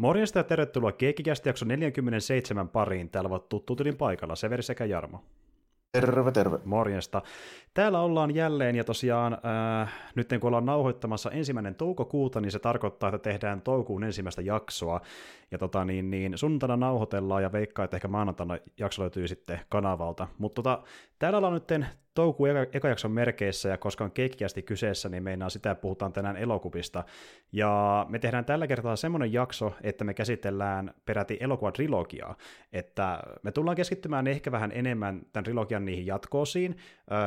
Morjesta ja tervetuloa Keikkikästi jakso 47 pariin. Täällä ovat tuttu tilin paikalla Severi sekä Jarmo. Terve, terve. Morjesta. Täällä ollaan jälleen, ja tosiaan äh, nyt kun ollaan nauhoittamassa ensimmäinen toukokuuta, niin se tarkoittaa, että tehdään toukokuun ensimmäistä jaksoa. Ja tota, niin, niin sunnuntaina nauhoitellaan, ja veikkaa, että ehkä maanantaina jakso löytyy sitten kanavalta. Mutta tota, täällä ollaan nyt toukokuun eka, eka jakson merkeissä, ja koska on keikkiästi kyseessä, niin meinaa sitä puhutaan tänään elokuvista. Ja me tehdään tällä kertaa semmoinen jakso, että me käsitellään peräti elokuvatrilogiaa. Että me tullaan keskittymään ehkä vähän enemmän tämän trilogian niihin jatkoosiin,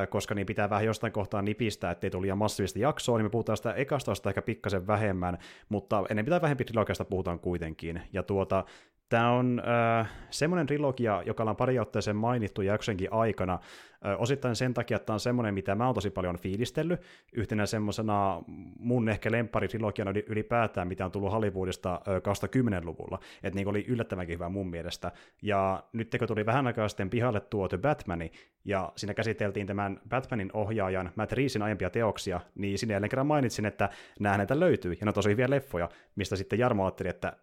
koska koska niin pitää vähän jostain kohtaa nipistää, ettei tule liian massiivista jaksoa, niin me puhutaan sitä ekasta ehkä pikkasen vähemmän, mutta ennen pitää vähempi trilogiasta puhutaan kuitenkin. Ja tuota, Tämä on äh, semmoinen trilogia, joka on pari otteeseen mainittu jaksenkin aikana, äh, osittain sen takia, että tämä on semmoinen, mitä mä oon tosi paljon fiilistellyt, yhtenä semmoisena mun ehkä lempparitrilogiana ylipäätään, mitä on tullut Hollywoodista äh, 2010-luvulla, että niin oli yllättävänkin hyvä mun mielestä. Ja nyt kun tuli vähän aikaa sitten pihalle tuo The Batman, ja siinä käsiteltiin tämän Batmanin ohjaajan Matt Reesin aiempia teoksia, niin sinne jälleen kerran mainitsin, että nämä näitä löytyy, ja ne on tosi hyviä leffoja, mistä sitten Jarmo ajatteli, että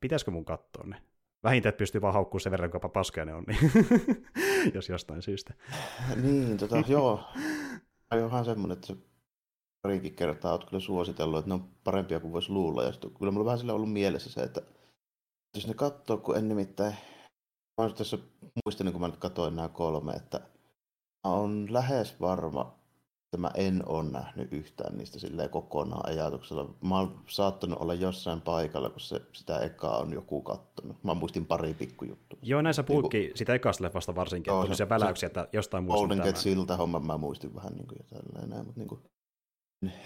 pitäisikö mun katsoa ne? Vähintään, että pystyy vaan haukkumaan sen verran, kuinka paskaa ne on, niin jos jostain syystä. Niin, tota, joo. On ihan semmoinen, että se parikin kertaa olet kyllä suositellut, että ne on parempia kuin voisi luulla. Ja sitten, kyllä mulla on vähän sillä ollut mielessä se, että jos ne katsoo, kun en nimittäin, mä olen tässä muistelin, kun mä nyt katsoin nämä kolme, että on lähes varma, että mä en ole nähnyt yhtään niistä silleen kokonaan ajatuksella. Mä oon saattanut olla jossain paikalla, kun se, sitä ekaa on joku kattonut. Mä muistin pari pikkujuttua. Joo, näissä puhukin niin sitä ekasta leffasta varsinkin, Joo, että väläyksiä, että jostain muistin Golden Gate siltä homma mä muistin vähän niin kuin ja tälleen mutta niin kuin,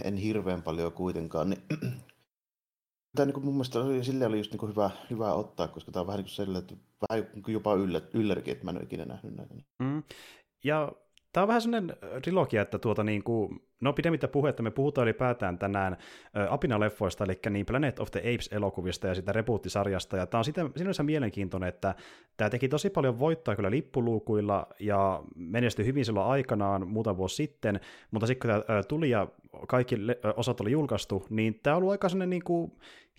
en, hirveän paljon kuitenkaan. Niin, tämä niin kuin mun mielestä oli, sille oli just niin kuin hyvä, hyvä ottaa, koska tämä on vähän niin kuin sellainen, että vähän jopa yllärikin, että mä en ole ikinä nähnyt näitä. Mm. Ja Tämä on vähän sellainen trilogia, että tuota niin kuin, no pidemmittä puhetta me puhutaan ylipäätään tänään Apina-leffoista, eli niin Planet of the Apes-elokuvista ja sitä reboot-sarjasta, ja tämä on sitä, sinänsä mielenkiintoinen, että tämä teki tosi paljon voittoa kyllä lippuluukuilla ja menestyi hyvin silloin aikanaan muutama vuosi sitten, mutta sitten kun tämä tuli ja kaikki osat oli julkaistu, niin tämä on ollut aika sellainen niin kuin,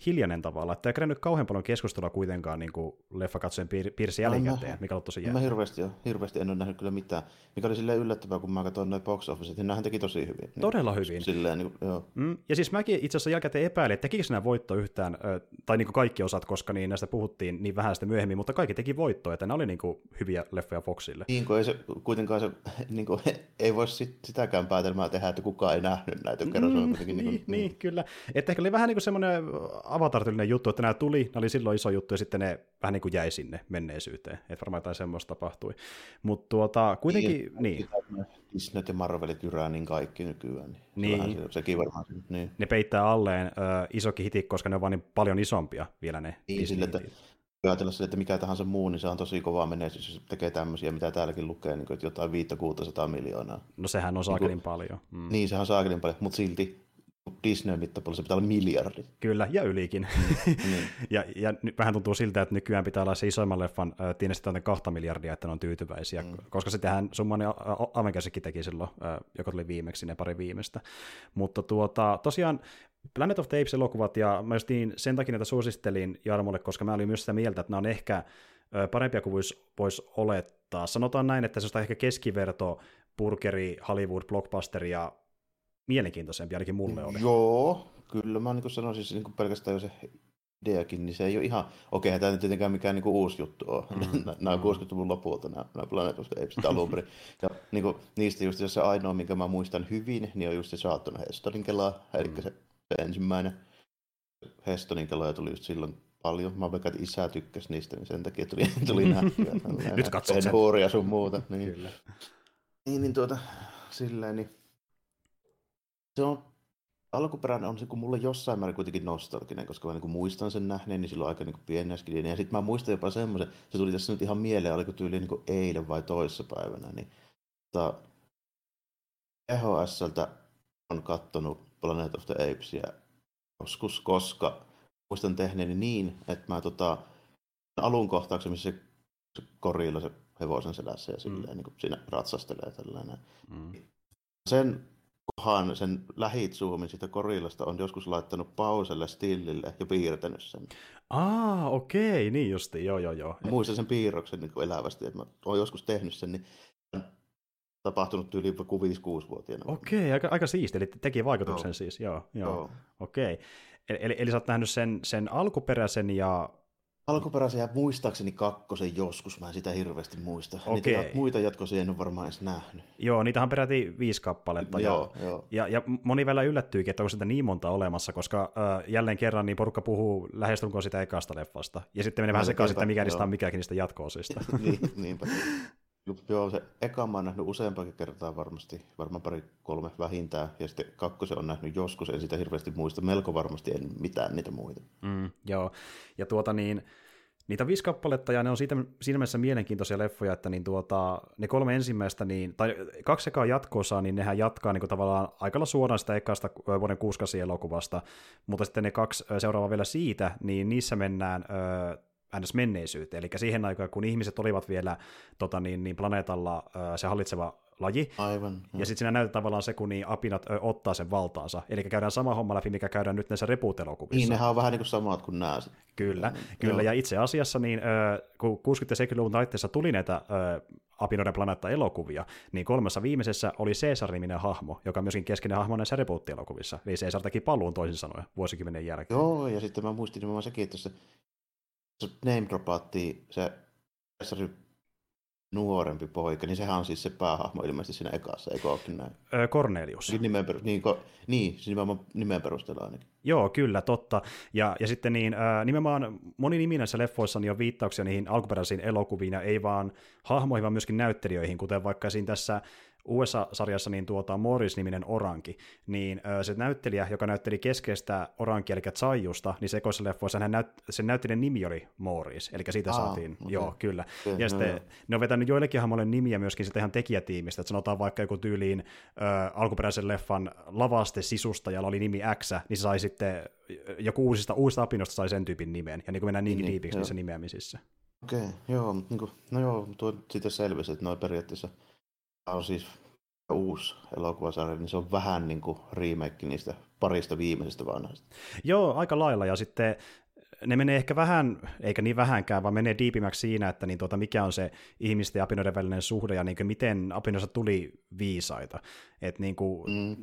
hiljainen tavalla, että ei kerännyt kauhean paljon keskustelua kuitenkaan niin kuin leffakatsojen piir- piirissä jälkikäteen, mikä on tosi jännä. Mä hirveästi, hirveästi en ole nähnyt kyllä mitään, mikä oli silleen yllättävää, kun mä katsoin noin box office, niin nämähän teki tosi hyvin. Niin, Todella hyvin. Silleen, niin, joo. Mm, ja siis mäkin itse asiassa jälkikäteen epäilin, että tekikö nämä voitto yhtään, tai niin kuin kaikki osat, koska niin näistä puhuttiin niin vähän sitä myöhemmin, mutta kaikki teki voittoa, että nämä oli niin kuin hyviä leffoja Foxille. Niin kuin ei se, kuitenkaan se, niin kuin, ei voi sit, sitäkään päätelmää tehdä, että kukaan ei nähnyt näitä, kerran mm, kuitenkin niin, niin, niin, niin, kyllä. Että ehkä oli vähän niin kuin semmoinen avatar juttu, juttu, että nämä tuli, nämä oli silloin iso juttu, ja sitten ne vähän niin kuin jäi sinne menneisyyteen. Että varmaan jotain semmoista tapahtui. Mutta tuota, kuitenkin, niin. niin. Disney ja Marvelit jyrää niin kaikki nykyään. Niin. niin. Se, sekin varmaan. Niin. Ne peittää alleen ö, isokin hiti, koska ne on vaan niin paljon isompia vielä ne niin, sille, että ajatella sille, että mikä tahansa muu, niin se on tosi kova menestys, jos tekee tämmöisiä, mitä täälläkin lukee, niin kuin, että jotain 500 miljoonaa. No sehän on saakelin niin paljon. Mm. Niin, sehän on saakelin paljon, mutta silti Disneyn mittapuolella se pitää olla miljardi. Kyllä, ja ylikin. Mm. ja, ja nyt vähän tuntuu siltä, että nykyään pitää olla se isoimman leffan äh, tiinestetään kahta miljardia, että ne on tyytyväisiä, mm. koska sitähän summan Avengersikin teki silloin, äh, joka tuli viimeksi, ne pari viimeistä. Mutta tuota, tosiaan Planet of the Apes-elokuvat, ja mä niin sen takia näitä suosittelin Jarmolle, koska mä olin myös sitä mieltä, että nämä on ehkä parempia kuin voisi vois olettaa. Sanotaan näin, että se on ehkä keskiverto burgeri, Hollywood, blockbusteri ja mielenkiintoisempi, ainakin mulle oli. Joo, kyllä mä niin sanoisin siis niin pelkästään jo se ideakin, niin se ei ole ihan, okei, okay, tämä ei tietenkään mikään niin kuin uusi juttu ole. Mm. nämä on 60-luvun lopulta, nämä, nämä Planet of the Apes alun perin. Ja niin kuin, niistä just se ainoa, minkä mä muistan hyvin, niin on just se Saatton Hestonin kelaa, eli mm. se, se ensimmäinen Hestonin kelaa tuli just silloin paljon. Mä veikkaan, että isä tykkäsi niistä, niin sen takia tuli, tuli nähtyä. Nyt katsot sen. Huuria sun muuta. Niin. Kyllä. Niin, niin tuota, silleen, niin se on alkuperäinen on se, kun mulle jossain määrin kuitenkin nostalginen, koska mä niin muistan sen nähneen, niin silloin aika niin pienäskin. Ja sitten mä muistan jopa semmoisen, se tuli tässä nyt ihan mieleen, oliko tyyli niin eilen vai toissapäivänä, niin tota, EHSltä on kattonut Planet of the Apesia joskus, koska muistan tehneeni niin, että mä tota, alun kohtauksen, missä se, se korilla se hevosen selässä ja silleen, mm. niin siinä ratsastelee tällainen. Mm. Sen Han sen lähitsoomin siitä korillasta on joskus laittanut pauselle stillille ja piirtänyt sen. Aa, okei, niin justi, joo joo joo. Muistan sen piirroksen niin elävästi, että mä oon joskus tehnyt sen, niin tapahtunut yli 5-6-vuotiaana. Okei, aika, aika siisti, eli teki vaikutuksen Joo. siis, joo, joo. Joo. okei. Eli, eli, eli sä oot nähnyt sen, sen alkuperäisen ja Alkuperäisen ja muistaakseni kakkosen joskus, mä en sitä hirveästi muista. Niitä Okei. jat- muita jatkoisia en ole varmaan edes nähnyt. joo, niitähän on peräti viisi kappaletta. Joo, ja, joo. Ja, ja moni vielä yllättyykin, että onko sitä niin monta olemassa, koska äh, jälleen kerran niin porukka puhuu lähestulkoon sitä ekasta leffasta. Ja sitten menee vähän sekaisin, että mikä niistä on mikäkin niistä jatko-osista. niin, niinpä. Joo, se eka mä oon nähnyt useampakin kertaa varmasti, varmaan pari kolme vähintään, ja sitten kakkosen on nähnyt joskus, en sitä hirveästi muista, melko varmasti en mitään niitä muita. Mm, joo, ja tuota niin, niitä viisi kappaletta, ja ne on siitä, siinä mielessä mielenkiintoisia leffoja, että niin tuota, ne kolme ensimmäistä, niin, tai kaksi ekaa jatkoosaa, niin nehän jatkaa niin kuin tavallaan aika lailla suoraan sitä ekasta vuoden 68 elokuvasta, mutta sitten ne kaksi seuraavaa vielä siitä, niin niissä mennään ns. menneisyyteen, eli siihen aikaan, kun ihmiset olivat vielä tota, niin, niin planeetalla se hallitseva laji, Aivan. ja sitten siinä näytetään tavallaan se, kun niin apinat ö, ottaa sen valtaansa. Eli käydään sama homma läpi, mikä käydään nyt näissä reboot-elokuvissa. Niin, nehän on vähän niin kuin samat kuin nämä. Kyllä, Niin, kyllä. joo. Ja itse asiassa, niin, ö, kun 60- ja 70-luvun taitteessa tuli näitä ö, Apinoiden planeetta-elokuvia, niin kolmessa viimeisessä oli Caesar-niminen hahmo, joka on myöskin keskeinen hahmo näissä reboot-elokuvissa. Eli Caesar teki paluun toisin sanoen vuosikymmenen jälkeen. Joo, ja sitten mä muistin nimenomaan sekin, että se, se name dropaattiin se se nuorempi poika, niin sehän on siis se päähahmo ilmeisesti siinä ekassa, eikö olekin näin? Cornelius. Niin, nimen niin, ko, niin siis nimenomaan nimen perusteella ainakin. Joo, kyllä, totta. Ja, ja sitten niin, nimenomaan moni nimi näissä leffoissa niin on viittauksia niihin alkuperäisiin elokuviin, ja ei vaan hahmoihin, vaan myöskin näyttelijöihin, kuten vaikka siinä tässä USA-sarjassa niin tuota Morris-niminen Oranki, niin se näyttelijä, joka näytteli keskeistä Orankia, eli Zaijusta, niin sekoisessa leffoissa hän näyt, sen näyttelijän nimi oli Morris, eli siitä Aa, saatiin, okei. joo, kyllä. Okei, ja joo, sitten joo. ne on vetänyt joillekin hahmoille nimiä myöskin sitten ihan tekijätiimistä, että sanotaan vaikka joku tyyliin ö, alkuperäisen leffan lavaste sisustajalla oli nimi X, niin se sai sitten joku uusista, uusista apinoista sai sen tyypin nimen, ja niin kuin mennään niinkin Niin, diipiksi joo. niissä nimeämisissä. Okei, joo, mutta niin kuin, no joo, tuo siitä selvisi, että noin periaatteessa on siis uusi elokuvasarja, niin se on vähän niin kuin remake niistä parista viimeisestä vanhasta. Joo, aika lailla, ja sitten ne menee ehkä vähän, eikä niin vähänkään, vaan menee diipimmäksi siinä, että niin tuota, mikä on se ihmisten ja apinoiden välinen suhde, ja niin kuin miten apinoista tuli viisaita. Et niin kuin, Mm.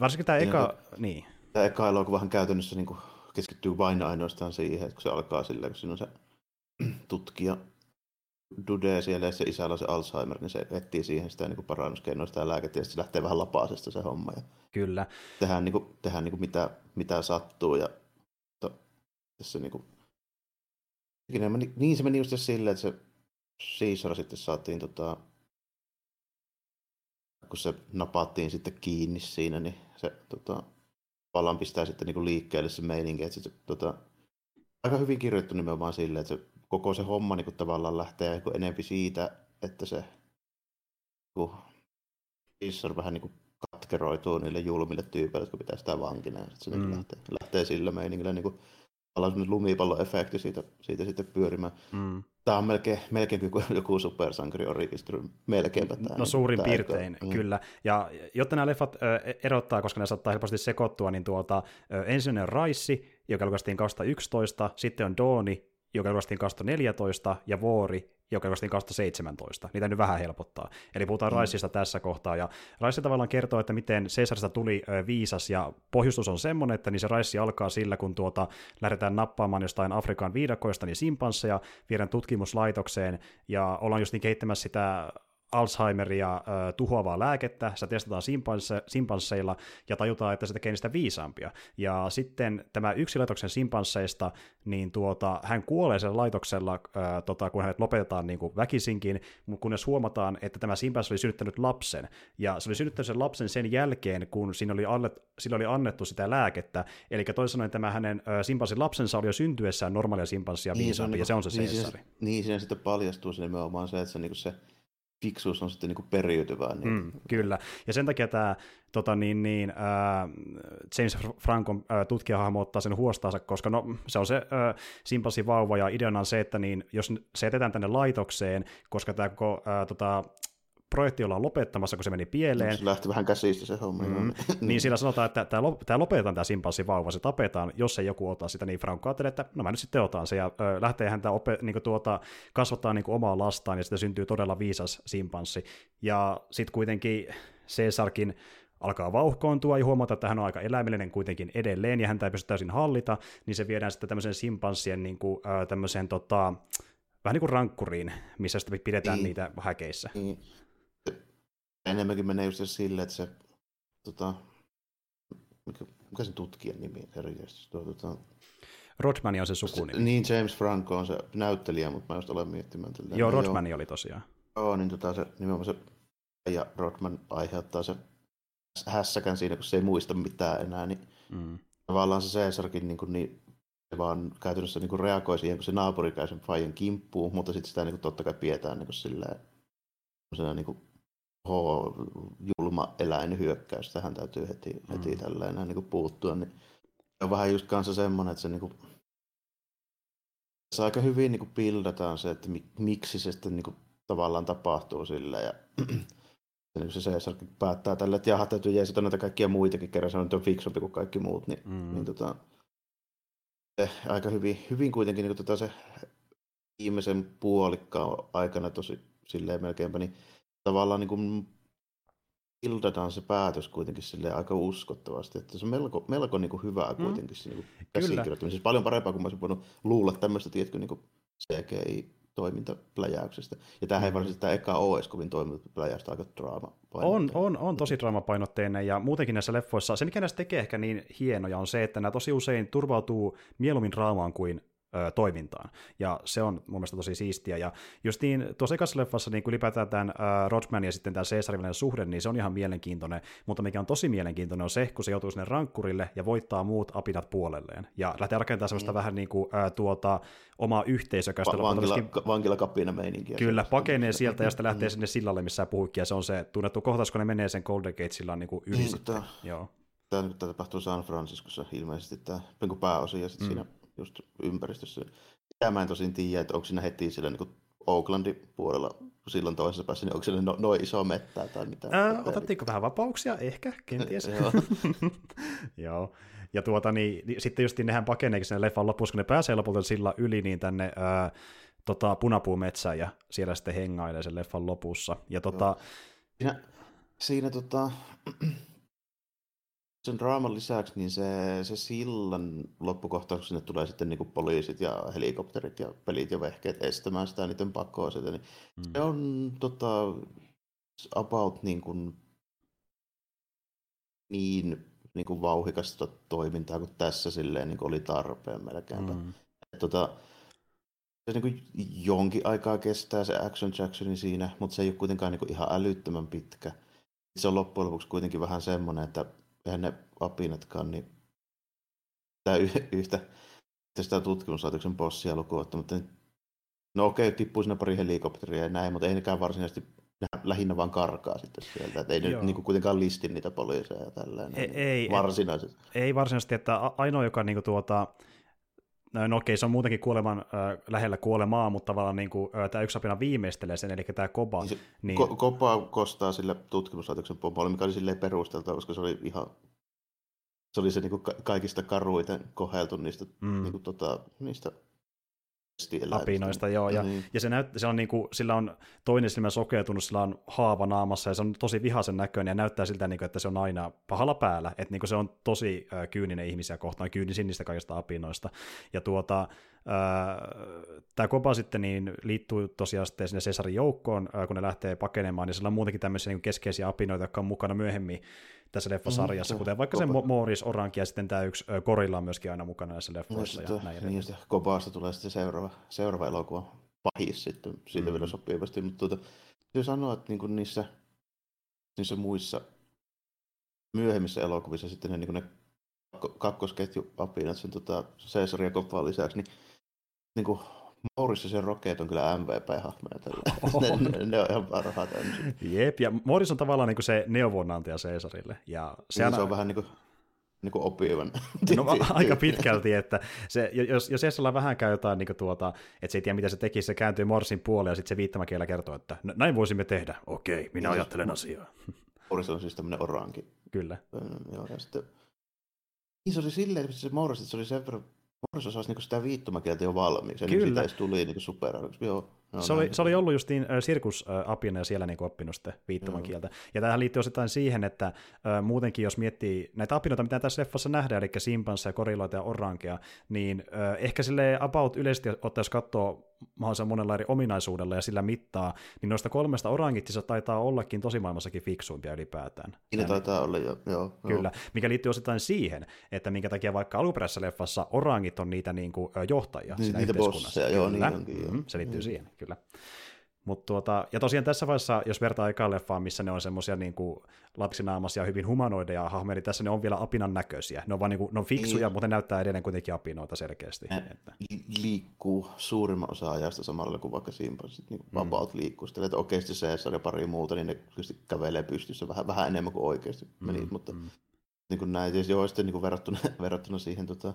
varsinkin tämä eka, niin, Tämä eka elokuvahan käytännössä niin kuin keskittyy vain ainoastaan siihen, että kun se alkaa silleen, kun siinä on se tutkija Dude siellä ja se isällä on se Alzheimer, niin se etsii siihen sitä niin parannuskeinoa, sitä lääkettä ja se lähtee vähän lapasesta se homma. Ja kyllä. tehdään, niin kuin, tehdään niin kuin mitä, mitä sattuu ja to, tässä niin kuin, niin se meni just silleen, että se Caesar sitten saatiin tota, kun se napattiin sitten kiinni siinä, niin se tota, vallan pistää sitten niin kuin liikkeelle se meininki, että se, tota, aika hyvin kirjoittu nimenomaan silleen, että se, koko se homma niin kuin tavallaan lähtee niin enempi siitä, että se kun Caesar vähän niin kuin katkeroituu niille julmille tyypeille, jotka pitää sitä vankina. Ja sit se mm. Mm. lähtee, lähtee sillä meiningillä niin kuin, lumipalloefekti siitä, siitä sitten pyörimään. Mm. Tämä on melkein, melkein kuin joku supersankari origistry, melkeinpä tämä. No suurin tämä, piirtein, mm. kyllä. Ja jotta nämä leffat ö, erottaa, koska ne saattaa helposti sekoittua, niin tuota, ö, ensimmäinen on Raissi, joka julkaistiin 2011, sitten on Dooni, joka julkaistiin 2014, ja Vuori, joka julkaistiin 2017. Niitä nyt vähän helpottaa. Eli puhutaan mm. Raissista tässä kohtaa. Ja Raissi tavallaan kertoo, että miten Caesarista tuli viisas, ja pohjustus on semmoinen, että niin se Raissi alkaa sillä, kun tuota, lähdetään nappaamaan jostain Afrikan viidakoista niin simpansseja, viedään tutkimuslaitokseen, ja ollaan just niin kehittämässä sitä Alzheimeria äh, tuhoavaa lääkettä, sitä testataan simpanse, simpansseilla ja tajutaan, että se tekee niistä viisaampia. Ja sitten tämä yksi laitoksen simpansseista, niin tuota, hän kuolee siellä laitoksella, äh, tota, kun hänet lopetetaan niin kuin väkisinkin, mutta kunnes huomataan, että tämä simpanssi oli synnyttänyt lapsen. Ja se oli synnyttänyt sen lapsen sen jälkeen, kun siinä oli, alle, sillä oli annettu sitä lääkettä. Eli toisin sanoen tämä hänen äh, simpanssin lapsensa oli jo syntyessään normaalia simpanssia viisaampi, ja se on se niin, siinä, niin, siinä sitten paljastuu se nimenomaan se, että se, niin se fiksuus on sitten niin periytyvää. Niin, Mm, kyllä, ja sen takia tämä tota niin, niin, äh, James Francon äh, tutkijahahmo ottaa sen huostaansa, koska no, se on se äh, simpanssi vauva, ja ideana on se, että niin, jos se jätetään tänne laitokseen, koska tämä koko äh, tota, projekti ollaan lopettamassa, kun se meni pieleen. Se lähti vähän käsistä se homma. Mm. niin siinä sanotaan, että tämä lopetetaan tämä simpanssivauva, se tapetaan, jos ei joku ota sitä, niin Franco ajattelee, että no mä nyt sitten otan se, ja ö, lähtee häntä ope, niin tuota, kasvattaa niin omaa lastaan, ja sitten syntyy todella viisas simpanssi. Ja sitten kuitenkin Cesarkin alkaa vauhkoontua ja huomata, että hän on aika eläimellinen kuitenkin edelleen ja häntä ei pysty täysin hallita, niin se viedään sitten tämmöisen simpanssien niin kuin, äh, tämmöiseen tota, vähän niin kuin rankkuriin, missä sitten pidetään niin, niitä häkeissä. Niin. Enemmänkin menee just silleen, että se tota, mikä, mikä sen tutkijan nimi herjästi? Tota, Rodman on se sukunimi. Niin, James Franco on se näyttelijä, mutta mä just olen miettimään. Tällä. Joo, Rodman oli tosiaan. Joo, niin tota, se, nimenomaan se ja Rodman aiheuttaa se hässäkän siinä, kun se ei muista mitään enää, niin mm. tavallaan se Caesarkin niin, kuin, niin se vaan käytännössä niin kuin reagoi siihen, kun se naapuri käy sen Fajan kimppuun, mutta sitten sitä niin kuin, totta kai pidetään niin kuin silleen, niin kuin, ho, julma eläinhyökkäys, tähän täytyy heti, mm. heti tällainen niin puuttua, niin on vähän just kanssa semmoinen, että se niin kuin, se aika hyvin niin kuin pildataan se, että miksi se sitten niin kuin, tavallaan tapahtuu sillä ja niin se Caesar päättää tälle, että jaha, täytyy jeesata näitä kaikkia muitakin, kerran se on fiksumpi kuin kaikki muut, niin, mm. niin tota, se aika hyvin, hyvin kuitenkin niin tota se viimeisen puolikkaan aikana tosi silleen melkeinpä, niin tavallaan niin kuin ildataan se päätös kuitenkin sille aika uskottavasti, että se on melko, melko niin kuin hyvää mm. kuitenkin mm. niin käsikirjoittamisessa. Paljon parempaa kuin mä olisin voinut luulla tämmöistä, tiedätkö, niin kuin CGI toimintapläjäyksestä. Ja tämähän ei mm. varsinaisesti tämä eka edes kovin toimintapläjäystä, aika draama on, on, on tosi draamapainotteinen ja muutenkin näissä leffoissa, se mikä näistä tekee ehkä niin hienoja on se, että nämä tosi usein turvautuu mieluummin draamaan kuin ö, toimintaan. Ja se on mun mielestä tosi siistiä. Ja just niin, tuossa ekassa leffassa niin ylipäätään tämän ö, Rodman ja sitten tämä Caesarin suhde, niin se on ihan mielenkiintoinen. Mutta mikä on tosi mielenkiintoinen on se, kun se joutuu sinne rankkurille ja voittaa muut apinat puolelleen. Ja lähtee rakentamaan sellaista mm. vähän niin kuin ö, tuota, omaa yhteisökästä. Va- vankila, myöskin... vankilakapina meininkiä. Kyllä, pakenee sieltä ja sitten lähtee mm. sinne sillalle, missä puhuikin. Ja se on se tunnettu kohtaus, kun ne menee sen Golden Gate sillan niin kuin yli mm, sitten. Joo. Tämä nyt tapahtuu San Franciscossa ilmeisesti tämä pääosin ja sitten mm. siinä just ympäristössä. Sitä mä en tosin tiedä, että onko siinä heti sillä niin Oaklandin puolella silloin toisessa päässä, niin onko siellä no, noin iso mettää tai mitä? Ää, otattiinko vähän vapauksia? Ehkä, kenties. Joo. Joo. Ja tuota, niin, niin, sitten just nehän pakeneekin sinne leffan lopussa, kun ne pääsee lopulta sillä yli, niin tänne ää, tota, punapuumetsään ja siellä sitten hengailee sen leffan lopussa. Ja tota... Siinä, siinä tota, sen draaman lisäksi niin se, se sillan loppukohtaus, sinne tulee sitten niin kuin poliisit ja helikopterit ja pelit ja vehkeet estämään sitä niiden pakkoa sitä, niin mm. se on tota, about niin kuin, niin, niin kuin vauhikasta toimintaa kuin tässä silleen niin kuin oli tarpeen melkeinpä. Mm. tota, se niin kuin jonkin aikaa kestää se action Jacksonin siinä, mutta se ei ole kuitenkaan niin kuin ihan älyttömän pitkä. Se on loppujen lopuksi kuitenkin vähän semmoinen, että eihän ne apinatkaan, niin tämä yhtä sitä tutkimuslaitoksen bossia lukuun ottamatta, no okei, tippuu sinne pari helikopteria ja näin, mutta ei nekään varsinaisesti lähinnä vaan karkaa sitten sieltä, että ei Joo. ne niin kuitenkaan listi niitä poliiseja ja tällainen ei, ei, varsinaisesti. Ei varsinaisesti, että ainoa, joka niin kuin, tuota, No, okei, se on muutenkin kuoleman äh, lähellä kuolemaa, mutta tavallaan niin kuin, äh, tämä yksi apina viimeistelee sen, eli tämä Koba. Niin niin... Ko- Koba kostaa sille tutkimuslaitoksen pomolle, mikä oli silleen perusteltua, koska se oli ihan se oli se niin kuin kaikista karuiten koheltu niistä, mm. niin kuin, tota, niistä apinoista, joo, ja, mm. ja se, näyt, se on niin kuin, sillä on toinen silmä sokeutunut, sillä on haava naamassa, ja se on tosi vihaisen näköinen, ja näyttää siltä, niin kuin, että se on aina pahalla päällä, että niin kuin se on tosi äh, kyyninen ihmisiä kohtaan, kyynisin niistä kaikista apinoista, ja tuota, Tämä Kopa sitten niin liittyy tosiaan sitten sinne Cesarin joukkoon, kun ne lähtee pakenemaan, niin sillä on muutenkin tämmöisiä niin keskeisiä apinoita, jotka on mukana myöhemmin tässä leffasarjassa, mm, kuten vaikka Kopa. se Morris Oranki ja sitten tämä yksi Korilla on myöskin aina mukana näissä leffoissa. No, ja näin niin, sitten Kopaasta tulee sitten seuraava, seuraava elokuva pahis sitten, siitä mm. vielä sopivasti, mutta tuota, se sanoa, että niin niissä, niissä muissa myöhemmissä elokuvissa sitten ne, niin ne kakkosketju apinat sen tota, Caesar ja Koppaan lisäksi, niin niin kuin Morris ja Rocket on kyllä MVP-hahmoja tällä. ne, ne, on ihan parhaat ensin. Jep, ja Morris on tavallaan niin kuin se neuvonantaja Caesarille. Ja se, niin, se on vähän niin kuin niin kuin opivan. No aika pitkälti, että se, jos, jos Essalla vähän käy jotain, niin tuota, että se ei tiedä mitä se teki, se kääntyy Morsin puolelle ja sitten se viittomakielä kertoo, että näin voisimme tehdä. Okei, minä niin, ajattelen asiaa. Morris on siis tämmöinen oranki. Kyllä. Joo, ja sitten niin se oli silleen, että se Morris, että se oli sen verran Morris osasi niinku sitä viittomakieltä jo valmiiksi, niin Kyllä. siitä tuli niinku super. Joo, joo, se, oli, se oli ollut justiin äh, sirkusapina ja siellä niinku oppinut sitä viittomakieltä. Joo. Ja tähän liittyy osittain siihen, että äh, muutenkin jos miettii näitä apinoita, mitä tässä leffassa nähdään, eli simpansseja, koriloita ja orankea, niin äh, ehkä sille about yleisesti ottaa, jos katsoo mahdollisimman monella eri ominaisuudella ja sillä mittaa, niin noista kolmesta orangittista taitaa ollakin tosimaailmassakin fiksuimpia ylipäätään. Siinä taitaa olla jo, joo. Kyllä, joo. mikä liittyy osittain siihen, että minkä takia vaikka alkuperäisessä leffassa orangit on niitä niin kuin, johtajia niin, siinä niitä bosseja, joo, niin onkin, joo. Mm, se liittyy mm. siihen, kyllä. Mut tuota, ja tosiaan tässä vaiheessa, jos vertaa aikaan leffaan, missä ne on semmoisia niin lapsinaamaisia, hyvin humanoideja hahmoja, niin tässä ne on vielä apinan näköisiä. Ne on, vaan niin kuin, ne on fiksuja, niin. mutta ne näyttää edelleen kuitenkin apinoita selkeästi. Ne että. liikkuu suurimman osa ajasta samalla kuin vaikka Simpansit, niin vapaut mm. liikkuu. Sitten, että oikeasti se ja pari muuta, niin ne kävelee pystyssä vähän, vähän enemmän kuin oikeasti mm. mutta mm. Niin kuin näin, joo, sitten niin kuin verrattuna, verrattuna siihen tota,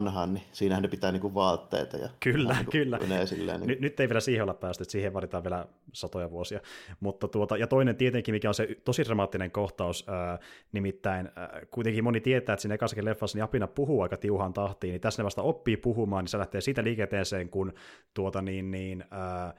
vanhaan, niin siinähän ne pitää niinku vaatteita. Ja kyllä, niinku kyllä. Silleen, niin... nyt, nyt ei vielä siihen olla päästy, että siihen vaaditaan vielä satoja vuosia. Mutta tuota, ja toinen tietenkin, mikä on se tosi dramaattinen kohtaus, ää, nimittäin ää, kuitenkin moni tietää, että siinä ekassakin leffassa niin Apina puhuu aika tiuhaan tahtiin, niin tässä ne vasta oppii puhumaan, niin se lähtee siitä liikenteeseen, kun tuota niin, niin ää,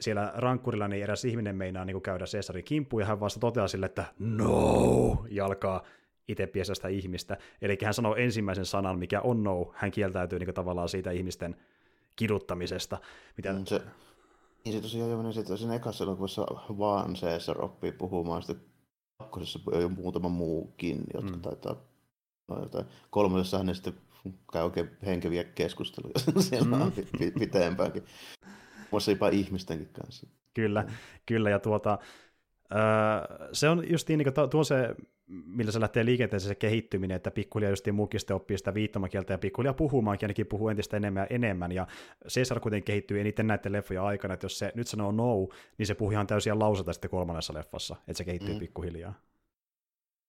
siellä rankkurilla niin eräs ihminen meinaa niin käydä Caesarin kimppuun, ja hän vasta toteaa sille, että no, ja alkaa itse piesestä ihmistä. Eli hän sanoo ensimmäisen sanan, mikä on no, hän kieltäytyy niin tavallaan siitä ihmisten kiduttamisesta. Mitä... Mm, se, niin se tosiaan jo että siinä ekassa elokuvassa vaan Caesar oppii puhumaan, sitten kakkosessa jo muutama muukin, jotka mm. taitaa no, jotain. Kolmosessa hän sitten käy oikein henkeviä keskusteluja siellä mm. pitempäänkin. Muassa jopa ihmistenkin kanssa. Kyllä, mm. kyllä ja tuota, öö, se on just niin, niin tuo se millä se lähtee liikenteeseen se kehittyminen, että pikkuhiljaa just muukin sitten oppii sitä viittomakieltä ja pikkuhiljaa puhumaankin ainakin puhuu entistä enemmän ja enemmän, ja Cesar kuitenkin kehittyy eniten näiden leffojen aikana, että jos se nyt sanoo no, niin se puhuu ihan täysin lausata sitten kolmannessa leffassa, että se kehittyy mm. pikkuhiljaa.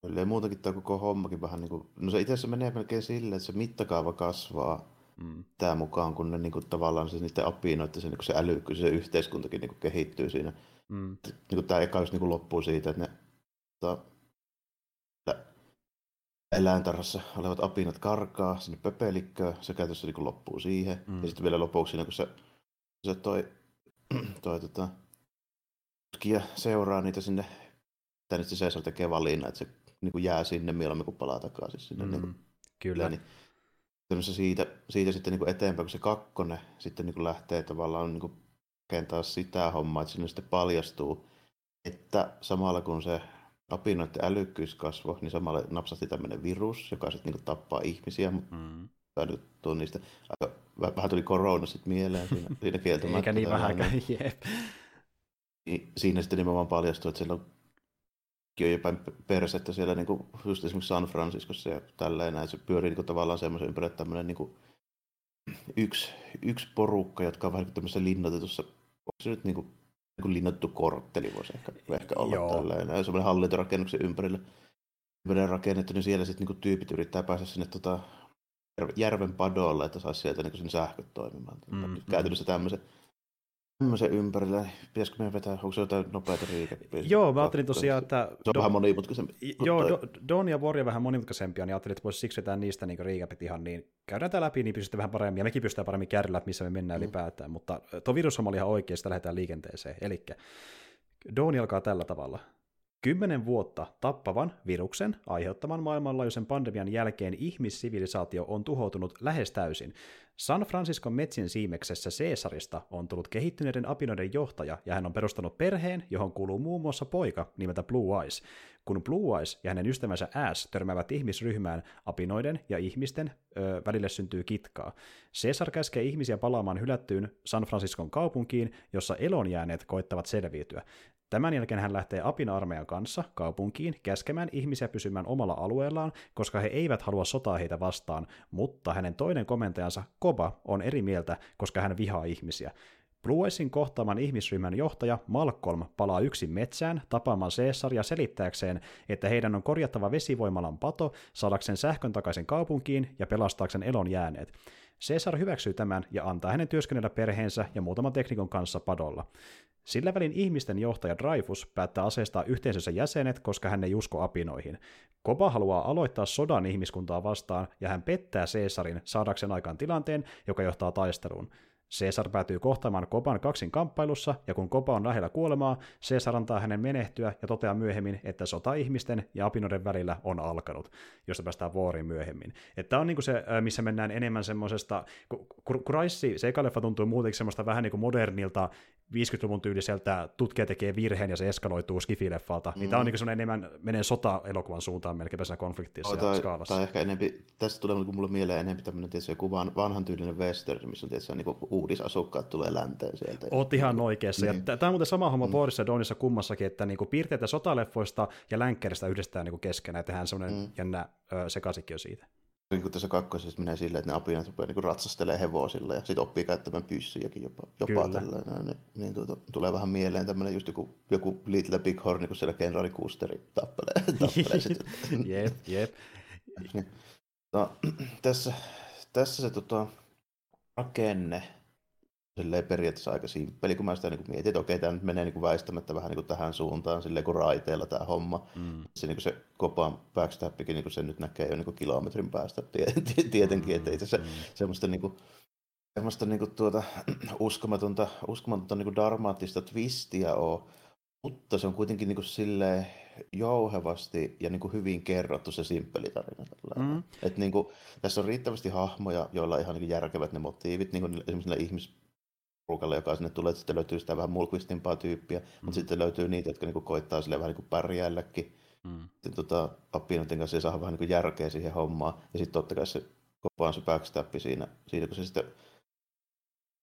Kyllä muutenkin tämä koko hommakin vähän niin kuin, no se itse asiassa menee melkein silleen, että se mittakaava kasvaa mm. tämä mukaan, kun ne niin kuin, tavallaan se niiden apinoiden se, niin se älykkyys, se yhteiskuntakin niin kuin, kehittyy siinä. Mm. Niin kuin, tämä eka just niin kuin, loppuu siitä, että ne ta, eläintarhassa olevat apinat karkaa sinne pöpelikköön, se käytössä niin loppuu siihen. Mm. Ja sitten vielä lopuksi, niin kun se, se toi, toi tota, tutkija seuraa niitä sinne, tai nyt se tekee valinnan, että se niin kuin jää sinne mieluummin kuin palaa takaisin sinne. Mm. Niin kuin, Kyllä. Niin, siitä, siitä sitten niin kuin eteenpäin, kun se kakkonen sitten niin kuin lähtee tavallaan niin kuin rakentaa sitä hommaa, että sinne sitten paljastuu, että samalla kun se apinoiden älykkyys kasvoi, niin samalla napsahti tämmöinen virus, joka sitten niin tappaa ihmisiä, mutta mm. nyt niistä. Aika, vähän tuli korona sitten mieleen siinä, siinä kieltämättä. Eikä niin vähäkään, jep. Niin, siinä sitten nimenomaan paljastui, että siellä on jo jopa persettä siellä niin kuin, just esimerkiksi San Franciscossa ja tälleen näin. Se pyörii niin kuin, tavallaan semmoisen ympärillä, että tämmöinen niin kuin, yksi, yksi porukka, jotka on vähän tämmöisessä linnoitetussa, onko se nyt niin kuin, niin linnattu kortteli voisi ehkä, ehkä olla Joo. tällainen. Semmoinen hallintorakennuksen ympärille, ympärille rakennettu, niin siellä sitten niin tyypit yrittää päästä sinne tota, järven padolle, että saisi sieltä niin sen sähköt toimimaan. Mm, Käytännössä mm. tämmöisen tämmöisen ympärillä. Pitäisikö meidän vetää, onko se jotain nopeita riikettä? Joo, mä ajattelin tosiaan, että... Se on do... vähän monimutkaisempi. Joo, do, Don ja Warja vähän monimutkaisempia, niin ajattelin, että voisi siksi vetää niistä niin riikapit ihan niin. Käydään tää läpi, niin pystytte vähän paremmin, ja mekin pystytään paremmin kärryllä, missä me mennään mm. ylipäätään. Mutta tuo virus oli ihan oikein, sitä lähdetään liikenteeseen. Eli Doni alkaa tällä tavalla. Kymmenen vuotta tappavan viruksen aiheuttaman maailmanlaajuisen pandemian jälkeen ihmissivilisaatio on tuhoutunut lähes täysin. San Franciscon metsin siimeksessä Caesarista on tullut kehittyneiden apinoiden johtaja ja hän on perustanut perheen, johon kuuluu muun muassa poika nimeltä Blue Eyes. Kun Blue Eyes ja hänen ystävänsä Ash törmäävät ihmisryhmään, apinoiden ja ihmisten ö, välille syntyy kitkaa. Caesar käskee ihmisiä palaamaan hylättyyn San Franciscon kaupunkiin, jossa elonjääneet koittavat selviytyä. Tämän jälkeen hän lähtee Apin armeijan kanssa kaupunkiin käskemään ihmisiä pysymään omalla alueellaan, koska he eivät halua sotaa heitä vastaan, mutta hänen toinen komentajansa Koba on eri mieltä, koska hän vihaa ihmisiä. Bluesin kohtaaman ihmisryhmän johtaja Malcolm palaa yksin metsään tapaamaan Caesaria selittääkseen, että heidän on korjattava vesivoimalan pato saadakseen sähkön takaisin kaupunkiin ja pelastaakseen elon jääneet. Caesar hyväksyy tämän ja antaa hänen työskennellä perheensä ja muutaman teknikon kanssa padolla. Sillä välin ihmisten johtaja Dreyfus päättää aseistaa yhteisönsä jäsenet, koska hän ei usko apinoihin. Kopa haluaa aloittaa sodan ihmiskuntaa vastaan, ja hän pettää Caesarin saadakseen aikaan tilanteen, joka johtaa taisteluun. Caesar päätyy kohtaamaan Kopan kaksin kamppailussa, ja kun Kopa on lähellä kuolemaa, Caesar antaa hänen menehtyä ja toteaa myöhemmin, että sota ihmisten ja apinoiden välillä on alkanut, josta päästään vuoriin myöhemmin. Tämä on niinku se, missä mennään enemmän semmoisesta, kun Raissi, se tuntuu muutenkin semmoista vähän niin modernilta 50-luvun tyyliseltä tutkija tekee virheen ja se eskaloituu skifileffalta, mm. niin tämä on niin enemmän menee sota-elokuvan suuntaan melkein siinä konfliktissa oh, tai, skaalassa. Tai ehkä enempi, tästä tulee niin mulle mieleen enemmän tämmöinen tietysti, joku vanhan tyylinen western, missä on tietysti, niin uudisasukkaat tulee länteen sieltä. Oot ihan oikeassa. Niin. Tämä on muuten sama homma mm. Ja Donissa kummassakin, että niin piirteitä sotaleffoista ja länkkeristä yhdistetään niin keskenään ja tehdään semmoinen mm. jännä ö, sekasikki siitä niin kuin tässä kakkosessa menee silleen, että ne apinat rupeaa niin ratsastelemaan hevosilla ja sitten oppii käyttämään pyssyjäkin jopa, jopa tällainen. Niin, niin tuota, tulee vähän mieleen tämmöinen just joku, joku Little Big Horn, kun siellä kenraali Kusteri tappelee. tappelee jep, jep. Niin, no, tässä, tässä se tota, rakenne silleen periaatteessa aika simppeli, kun mä sitä niin kuin mietin, että okei, tämä nyt menee niin kuin väistämättä vähän niin kuin tähän suuntaan, silleen kuin raiteilla tämä homma. Mm. Se, niin kuin se kopan backstappikin, niin kuin se nyt näkee jo niin kuin kilometrin päästä tietenkin, että ei tässä mm. semmoista niin kuin, semmoista niin kuin tuota, uskomatonta, uskomatonta niin kuin dramaattista twistiä ole, mutta se on kuitenkin niin kuin silleen jouhevasti ja niin kuin hyvin kerrottu se simppeli tarina. Mm. Et niin kuin, tässä on riittävästi hahmoja, joilla on ihan niin kuin järkevät ne motiivit, niin kuin esimerkiksi ihmis, porukalle, joka sinne tulee, että sitten löytyy sitä vähän mulkvistimpaa tyyppiä, mm. mutta sitten löytyy niitä, jotka niinku koittaa sille vähän niinku pärjäälläkin. Mm. Sitten tota, appinoiden kanssa saa vähän niinku järkeä siihen hommaan, ja sitten totta kai se kopaan se backstabbi siinä, siinä kun se sitten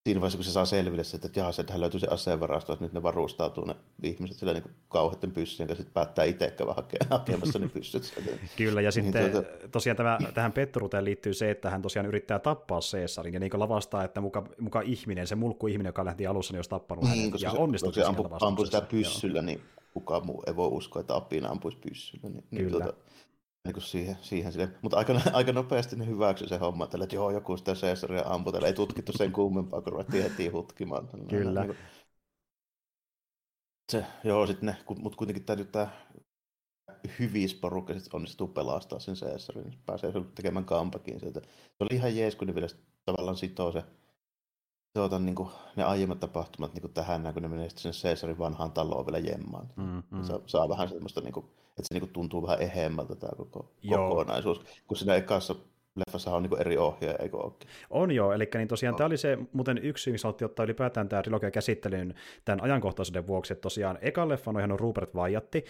siinä vaiheessa, kun se saa selville, että, että jaha, sieltähän löytyy se aseenvarasto, että nyt ne varustautuu ne ihmiset sillä niin kauheiden pyssyjen kanssa, sitten päättää itse käydä hakemassa ne pyssyt. Kyllä, ja niin sitten tuota... tosiaan tämä, tähän petturuuteen liittyy se, että hän tosiaan yrittää tappaa Caesarin, ja niin lavastaa, että muka, muka ihminen, se mulkku ihminen, joka lähti alussa, niin olisi tappanut niin, hänet, ja se, onnistuu se ampu, ampui sitä pyssyllä, joo. niin kukaan muu ei voi uskoa, että Apina ampuisi pyssyllä. Niin, niin Kyllä. Niin, tuota, niin kuin siihen, siihen sille. Mutta aika, aika nopeasti ne hyväksyi se homma, että, että joo, joku sitä Caesaria ampui, ei tutkittu sen kummempaa, kun ruvettiin heti hutkimaan. Kyllä. Niin kuin, se, joo, sitten ne, mutta kuitenkin täytyy tämä hyvissä porukka sitten onnistuu pelastaa sen Caesarin, niin pääsee tekemään comebackin sieltä. Se oli ihan jees, kun ne vielä tavallaan sitoo se tuota, niin kuin, ne aiemmat tapahtumat niin kuin tähän, kun ne menee sitten sen Caesarin vanhaan taloon vielä jemmaan. Mm, mm. Saa, saa vähän semmoista niin kuin, että se niinku tuntuu vähän eheämmältä tämä koko Joo. kokonaisuus, kun siinä ekassa leffassa on niin eri ohjaaja, eikö olekin? On joo, eli niin tosiaan no. tämä oli se muuten yksi, missä haluttiin ottaa ylipäätään tämä trilogia käsittelyyn tämän ajankohtaisuuden vuoksi, että tosiaan ekan leffan on Rupert Vajatti,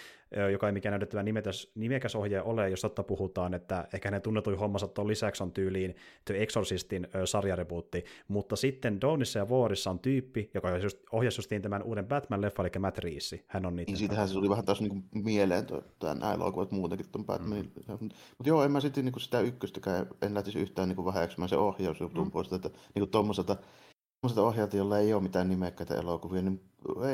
joka ei mikään näytettävä nimekäs, nimekäs ohjaaja ole, jos totta puhutaan, että ehkä hänen tunnetuin hommansa tuon lisäksi on tyyliin The Exorcistin sarjarebuutti, mutta sitten Dawnissa ja Warissa on tyyppi, joka just, ohjasi justiin tämän uuden Batman-leffa, eli Matt Reeves. Hän on niitä. Niin siitähän se tuli vähän taas niin mieleen, että nämä elokuvat muutenkin tuon Batmanin. Mm. Mutta joo, en mä sitten niin sitä ykköstäkään en lähtisi yhtään niin vähäksymään se ohjausjutun mm. puolesta, että niin tuommoiselta ohjaajalta, jolla ei ole mitään nimekkäitä elokuvia, niin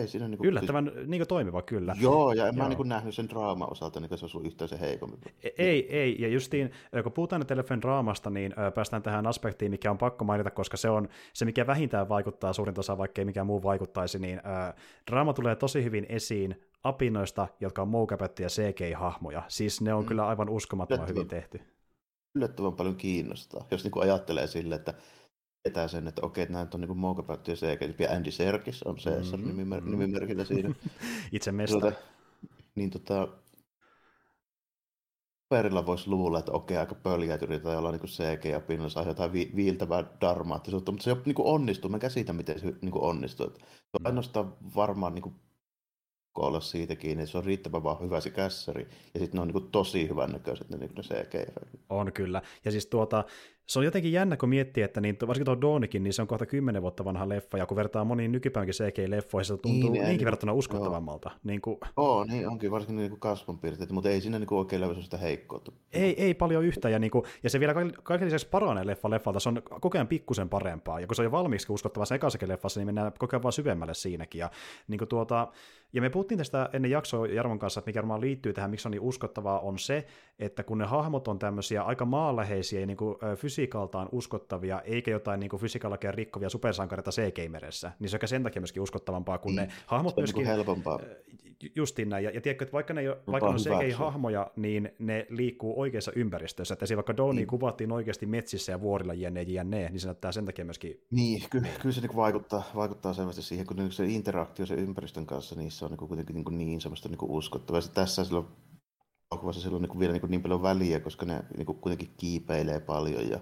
ei siinä... Niin kuin, Yllättävän siis... niin kuin toimiva, kyllä. Joo, ja en Joo. mä niin nähnyt sen draama-osalta, niin se on yhtään se heikommin. E- ei, ei, ja justiin, kun puhutaan Telefen draamasta, niin päästään tähän aspektiin, mikä on pakko mainita, koska se on se, mikä vähintään vaikuttaa suurin osa, vaikka ei mikään muu vaikuttaisi, niin ää, draama tulee tosi hyvin esiin apinoista, jotka on moukapättyjä CGI-hahmoja. Siis ne on mm. kyllä aivan uskomattoman hyvin tehty yllättävän paljon kiinnostaa, jos niin kuin ajattelee sille, että etää sen, että okei, että nämä on niin ja CG, ja Andy Serkis on se mm-hmm. nimimer- mm-hmm. nimimerkillä siinä. Itse mesta. Tuota, niin tota, paperilla voisi luulla, että okei, aika pöljät yritetään olla niin CG ja pinnassa jotain vi- viiltävää darmaattisuutta, mutta se ei niin onnistuu. Mä käsitän, miten se niin onnistuu. Se on mm. ainoastaan varmaan niin pakko olla siitä kiinni, että se on riittävän vaan hyvä se kässäri, ja sitten ne on niin tosi hyvän näköiset ne, niin ne CG-efektit. On kyllä, ja siis tuota, se on jotenkin jännä, kun miettii, että niin, varsinkin tuo Donikin, niin se on kohta kymmenen vuotta vanha leffa, ja kun vertaa moniin nykypäivänkin CGI-leffoihin, se tuntuu niin, niinkin niin, verrattuna uskottavammalta. Niin kuin... Oo, niin onkin, varsinkin niin kasvonpiirteet, mutta ei siinä niin kuin oikein löydy sitä heikkoutta. Ei, ei paljon yhtä, ja, niin kuin, ja se vielä kaiken lisäksi paranee leffa leffalta, se on koko ajan pikkusen parempaa, ja kun se on jo valmiiksi uskottavassa ekassakin leffassa, niin mennään koko ajan vaan syvemmälle siinäkin, ja, niin kuin tuota, ja me puhuttiin tästä ennen jaksoa Jarmon kanssa, että mikä varmaan liittyy tähän, miksi on niin uskottavaa, on se, että kun ne hahmot on tämmöisiä aika maanläheisiä ja niin kuin, fysiikaltaan uskottavia, eikä jotain niin fysiikallakin rikkovia supersankareita CG-meressä, niin se on sen takia myöskin uskottavampaa, kun mm. ne hahmot se on myöskin... Niin helpompaa. Justiin näin, ja, ja tiedätkö, että vaikka ne, vaikka on CG-hahmoja, niin ne liikkuu oikeassa ympäristössä, että vaikka Doni mm. kuvattiin oikeasti metsissä ja vuorilla jne, jne, niin se näyttää sen takia myöskin... Niin, kyllä, kyllä se niin vaikuttaa, vaikuttaa selvästi siihen, kun se interaktio sen ympäristön kanssa, niin se on niin kuitenkin niin, niin semmoista niin uskottavaa. Ja tässä silloin elokuvassa sillä on niin vielä niin, niin paljon väliä, koska ne niin kuitenkin kiipeilee paljon ja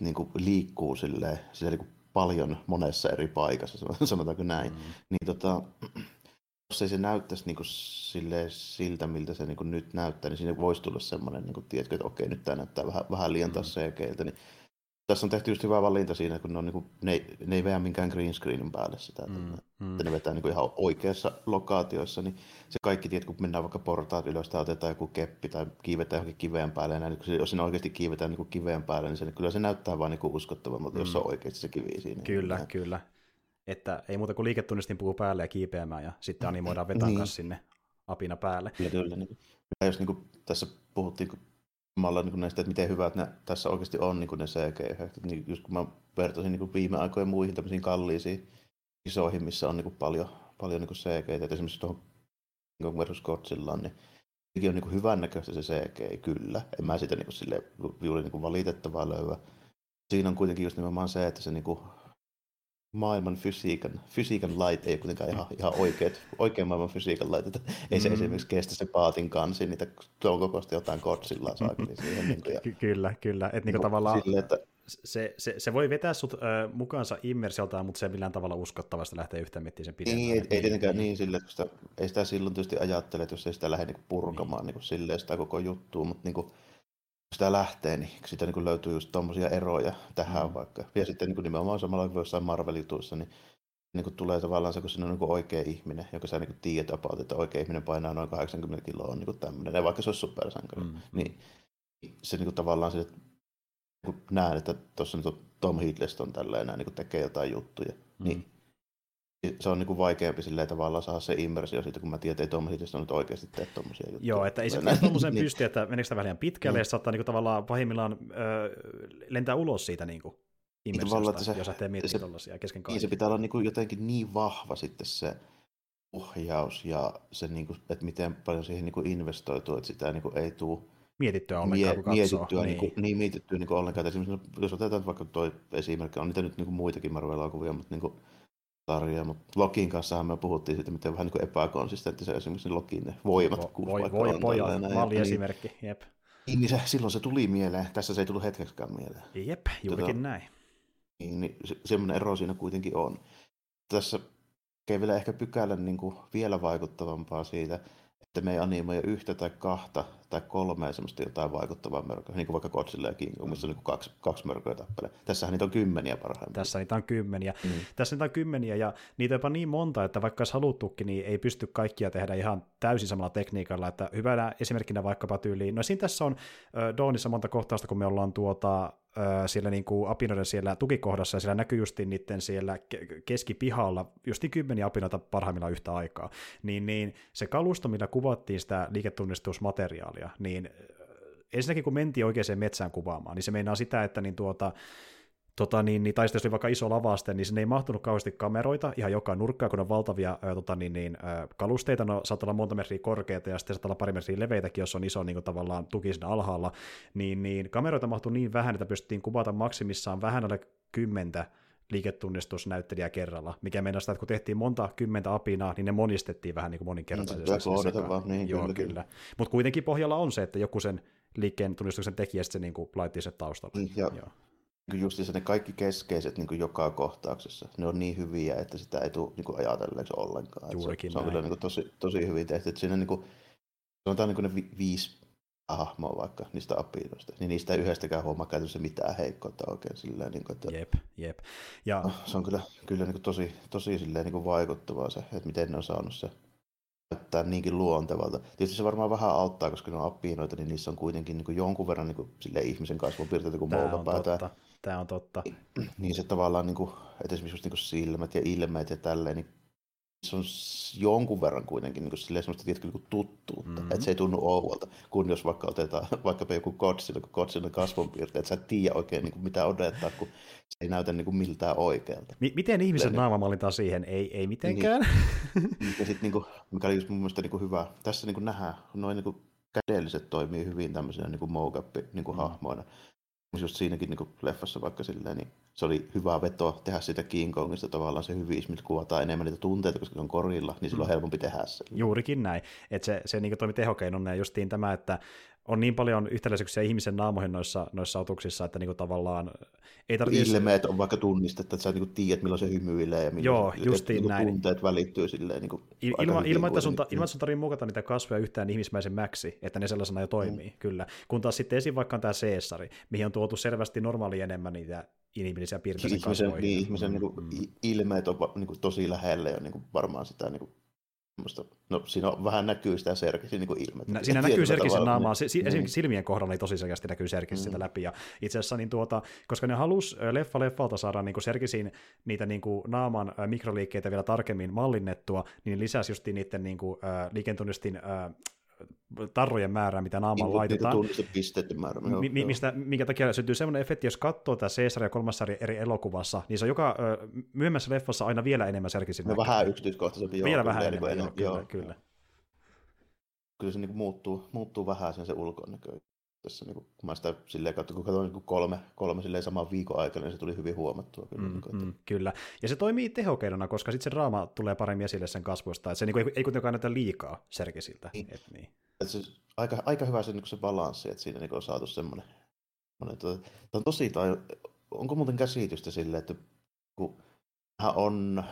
niin kuin liikkuu silleen, siellä niin paljon monessa eri paikassa, sanotaanko näin. Mm. Niin tota, jos ei se näyttäisi niin kuin silleen, siltä, miltä se niin kuin nyt näyttää, niin siinä voisi tulla semmoinen, niin kuin, tiedätkö, että okei, nyt tämä näyttää vähän, vähän liian taas CGiltä, niin tässä on tehty just hyvä valinta siinä, kun ne, on, niin kuin, ne, ei, ne ei vedä minkään green screenin päälle sitä, mm, mm. että ne vetää niin kuin ihan oikeassa lokaatioissa, niin se kaikki, tiedät, kun mennään vaikka portaat ylös tai otetaan joku keppi tai kiivetään johonkin kiveen päälle, ja näin, niin jos siinä oikeasti kiivetään niin kuin kiveen päälle, niin se, niin kyllä se näyttää vaan niin kuin uskottavammalta, mm. jos se on oikeasti se kivi siinä. Kyllä, niin, kyllä. Että ei muuta kuin liiketunnistin puhuu päälle ja kiipeämään, ja sitten animoidaan vetää niin. sinne apina päälle. Kyllä, kyllä. Niin. Ja jos niin kuin, tässä puhuttiin samalla niin näistä, että miten hyvät ne tässä oikeasti on niin ne CG-efektit, niin just kun mä vertaisin niin viime aikojen muihin tämmöisiin kalliisiin isoihin, missä on niin paljon, paljon niin CG, että esimerkiksi tuohon niin versus Godzillaan, niin sekin on niin hyvän näköistä se CG, kyllä. En mä sitä niin sille juuri niin valitettavaa löyä. Siinä on kuitenkin just nimenomaan se, että se niin maailman fysiikan, fysiikan lait ei kuitenkaan ihan, ihan oikeat, oikein maailman fysiikan lait, että ei se mm. esimerkiksi kestä se paatin kansi, niitä tuon kokoista jotain kotsilla saakeli siihen. Niin kuin, ja, kyllä, kyllä, että niin kuin tavallaan sille, että, se, se, se, voi vetää sut ö, mukaansa immersioltaan, mutta se ei millään tavalla uskottavasti lähtee yhtään miettimään sen pidemmän. Niin, ei, ei tietenkään niin, niin sille, että sitä, ei sitä silloin tietysti ajattele, että jos ei sitä lähde niin purkamaan niin. Niin silleen sitä koko juttua, mutta niin kuin, sitä lähtee, niin sitä niin löytyy just tuommoisia eroja tähän mm. vaikka. Ja sitten niin nimenomaan samalla kuin jossain Marvel-jutuissa, niin, niin kuin tulee tavallaan se, kun siinä on niin oikea ihminen, joka sä niin tiedät about, että oikea ihminen painaa noin 80 kiloa, on niin tämmöinen, ja vaikka se olisi supersankari, mm. niin se niin kuin tavallaan se, että niin näen, että tuossa nyt Tom Hiddleston tälleen näin, niin tekee jotain juttuja, mm. niin se on niin kuin vaikeampi silleen tavallaan saada se immersio siitä, kun mä tiedän, että Tom Hiddleston nyt oikeasti tee tuommoisia juttuja. Joo, että ei se tee tuommoisen niin. pysty, että meneekö sitä vähän pitkälle, mm. ja saattaa niin kuin, tavallaan pahimmillaan ö, lentää ulos siitä niin kuin, immersiosta, niin, se, jos lähtee miettimään tuollaisia kesken kaiken. Niin se pitää olla niin kuin jotenkin niin vahva sitten se ohjaus ja se, niin kuin, että miten paljon siihen niin kuin investoituu, että sitä niin kuin ei tule mietittyä ollenkaan, mie- kun mietittyä, niin. Niin, niin, mietittyä niin ollenkaan. Esimerkiksi, jos otetaan vaikka tuo esimerkki, on niitä nyt niin kuin muitakin Marvel-elokuvia, mutta niin kuin, sarja, mutta Lokin kanssa me puhuttiin siitä, miten vähän niin epäkonsistentti se esimerkiksi Lokin ne voimat. Vo, voi, voi, on pojat, malliesimerkki, niin, jep. Niin, niin se, silloin se tuli mieleen, tässä se ei tullut hetkeksikään mieleen. Jep, juurikin tota, näin. Niin, niin se, semmoinen ero siinä kuitenkin on. Tässä tekee vielä ehkä pykälän niin kuin vielä vaikuttavampaa siitä, että me ei animoida yhtä tai kahta tai kolmea semmoista jotain vaikuttavaa mörköä, niin kuin vaikka Godzilla ja King Kong, missä on niin kaksi, kaksi mörköä tappelee. Tässähän niitä on kymmeniä parhaimmillaan. Tässä niitä on kymmeniä. Mm. Tässä niitä on kymmeniä ja niitä on jopa niin monta, että vaikka olisi haluttukin, niin ei pysty kaikkia tehdä ihan täysin samalla tekniikalla. Että hyvänä esimerkkinä vaikkapa tyyliin, no siinä tässä on äh, Dawnissa monta kohtausta, kun me ollaan tuota, siellä niin kuin apinoiden siellä tukikohdassa, ja siellä näkyy justiin niiden siellä keskipihalla justi kymmeniä apinoita parhaimmillaan yhtä aikaa, niin, niin se kalusto, millä kuvattiin sitä liiketunnistusmateriaalia, niin ensinnäkin kun mentiin oikeaan metsään kuvaamaan, niin se meinaa sitä, että niin tuota, tota, niin, niin, tai sitten jos oli vaikka iso lavaste, niin sinne ei mahtunut kauheasti kameroita ihan joka nurkkaan, kun on valtavia ää, tota, niin, niin, ää, kalusteita, no saattaa olla monta metriä korkeita ja sitten saattaa olla pari metriä leveitäkin, jos on iso niin kuin, tavallaan tuki siinä alhaalla, niin, niin kameroita mahtui niin vähän, että pystyttiin kuvata maksimissaan vähän alle kymmentä liiketunnistusnäyttelijä kerralla, mikä meinaa sitä, että kun tehtiin monta kymmentä apinaa, niin ne monistettiin vähän niin kuin moninkertaisesti. No, vaan, niin, Joo, kyllä. kyllä. Mutta kuitenkin pohjalla on se, että joku sen liikkeen tunnistuksen tekijä sitten niin kuin laitti se taustalla. Ja, Joo just ne kaikki keskeiset niin kuin joka kohtauksessa, ne on niin hyviä, että sitä ei tule niin kuin ajatelleeksi ollenkaan. Juurikin se, se on kyllä niin kuin, tosi, tosi hyvin tehty. Että siinä niin kuin, sanotaan niin kuin ne vi, viisi hahmoa vaikka niistä apinoista, niin niistä ei yhdestäkään huomaa käytännössä mitään heikkoutta oikein silleen, niin kuin, että Jep, jep. Ja no, se on kyllä, kyllä niin kuin tosi, tosi silleen niin kuin vaikuttavaa se, että miten ne on saanut se näyttää niinkin luontevalta. Tietysti se varmaan vähän auttaa, koska ne on apinoita, niin niissä on kuitenkin niin kuin jonkun verran niin kuin, silleen, ihmisen kasvopiirteitä kuin moukapäätä. totta. Tämä on totta. Niin se tavallaan, niin kuin, että esimerkiksi just niin kuin silmät ja ilmeet ja tälleen, niin se on jonkun verran kuitenkin niin kuin, silleen, semmoista tiedätkö, niin kuin tuttuutta, Mhm. mm-hmm. että se ei tunnu ouvolta, kun jos vaikka otetaan vaikkapa joku Godzilla, kun Godzilla kasvonpiirteet, että sä et tiedä oikein niin kuin, mitä odottaa, kun se ei näytä niin kuin, miltään oikealta. Mi- miten ihmisen naama mallintaa siihen? Ei, ei mitenkään. Ja sitten, niin kuin, mikä oli just mun mielestä niin kuin hyvä, tässä niin kuin nähdään, noin niin kuin, kädelliset toimii hyvin tämmöisenä niin kuin mocap niin Mm. just siinäkin niin leffassa vaikka silleen, niin se oli hyvä veto tehdä sitä King Kongista tavallaan se hyvyys, millä kuvataan enemmän niitä tunteita, koska se on korilla, niin silloin on helpompi tehdä se. Juurikin näin. Että se, se niin toimi tehokeinona ja justiin tämä, että on niin paljon yhtäläisyyksiä ihmisen naamoihin noissa, noissa otuksissa, että niin tavallaan ei tarvitse... Ilmeet on vaikka tunnistettu, että sä niin kuin tiedät, milloin se hymyilee ja milloin Joo, se, justiin niin kuin näin. tunteet välittyy silleen niin kuin Il- ilma, ilman, että sun, että sun tarvitsee muokata niitä kasvoja yhtään ihmismäisemmäksi, että ne sellaisena jo toimii, mm. kyllä. Kun taas sitten esim. vaikka on tämä Caesari, mihin on tuotu selvästi normaali enemmän niitä inhimillisiä piirteitä sen ihmisen, kasvoihin. niin, ihmisen niin Mm, kuin, mm. ilmeet on niin kuin, tosi lähellä ja niin kuin, varmaan sitä niin semmoista, no siinä on, vähän näkyy sitä Serkisin niin ilmettä. Nä, siinä näkyy tavalla, naamaa, niin- se, si, niin. esimerkiksi silmien kohdalla niin tosi selkeästi näkyy Serkis Mm. läpi, ja itse asiassa niin tuota, koska ne halus leffa leffalta saada niin Serkisin niitä niin kuin naaman mikroliikkeitä vielä tarkemmin mallinnettua, niin lisäsi just niiden niin kuin, ö, liikentunnistin ö, tarrojen määrää, mitä naamaan Niin, laitetaan. tunnistepisteiden määrä. joo, Mi- mi- joo. mistä, minkä takia syntyy semmoinen efekti, jos katsoo tätä Caesar ja kolmas sarja eri elokuvassa, niin se on joka ö, myöhemmässä leffassa aina vielä enemmän Serkisin No, vähän yksityiskohtaisempi. Vielä joo, vähän kyllä, enemmän, niin joo, kyllä, joo. kyllä. Kyllä se niin muuttuu, muuttuu vähän sen se ulkonäkö. Tässä niin kuin, kun mä sitä silleen katsoin, kun katsoin niin kuin kolme, kolme silleen saman viikon aikana, niin se tuli hyvin huomattua. Kyllä, Mm, niin kuin, että, mm, kyllä. Ja se toimii tehokeinona, koska sitten se draama tulee paremmin esille sen kasvusta. Et se niinku ei, ei kuitenkaan näytä liikaa Serkisiltä. Niin. Et niin. että se, aika, aika hyvä se, niin kuin se balanssi, että siinä niin kuin on saatu semmoinen, semmoinen tuota, tämä on tosi, tai onko muuten käsitystä sille, että kun hän on,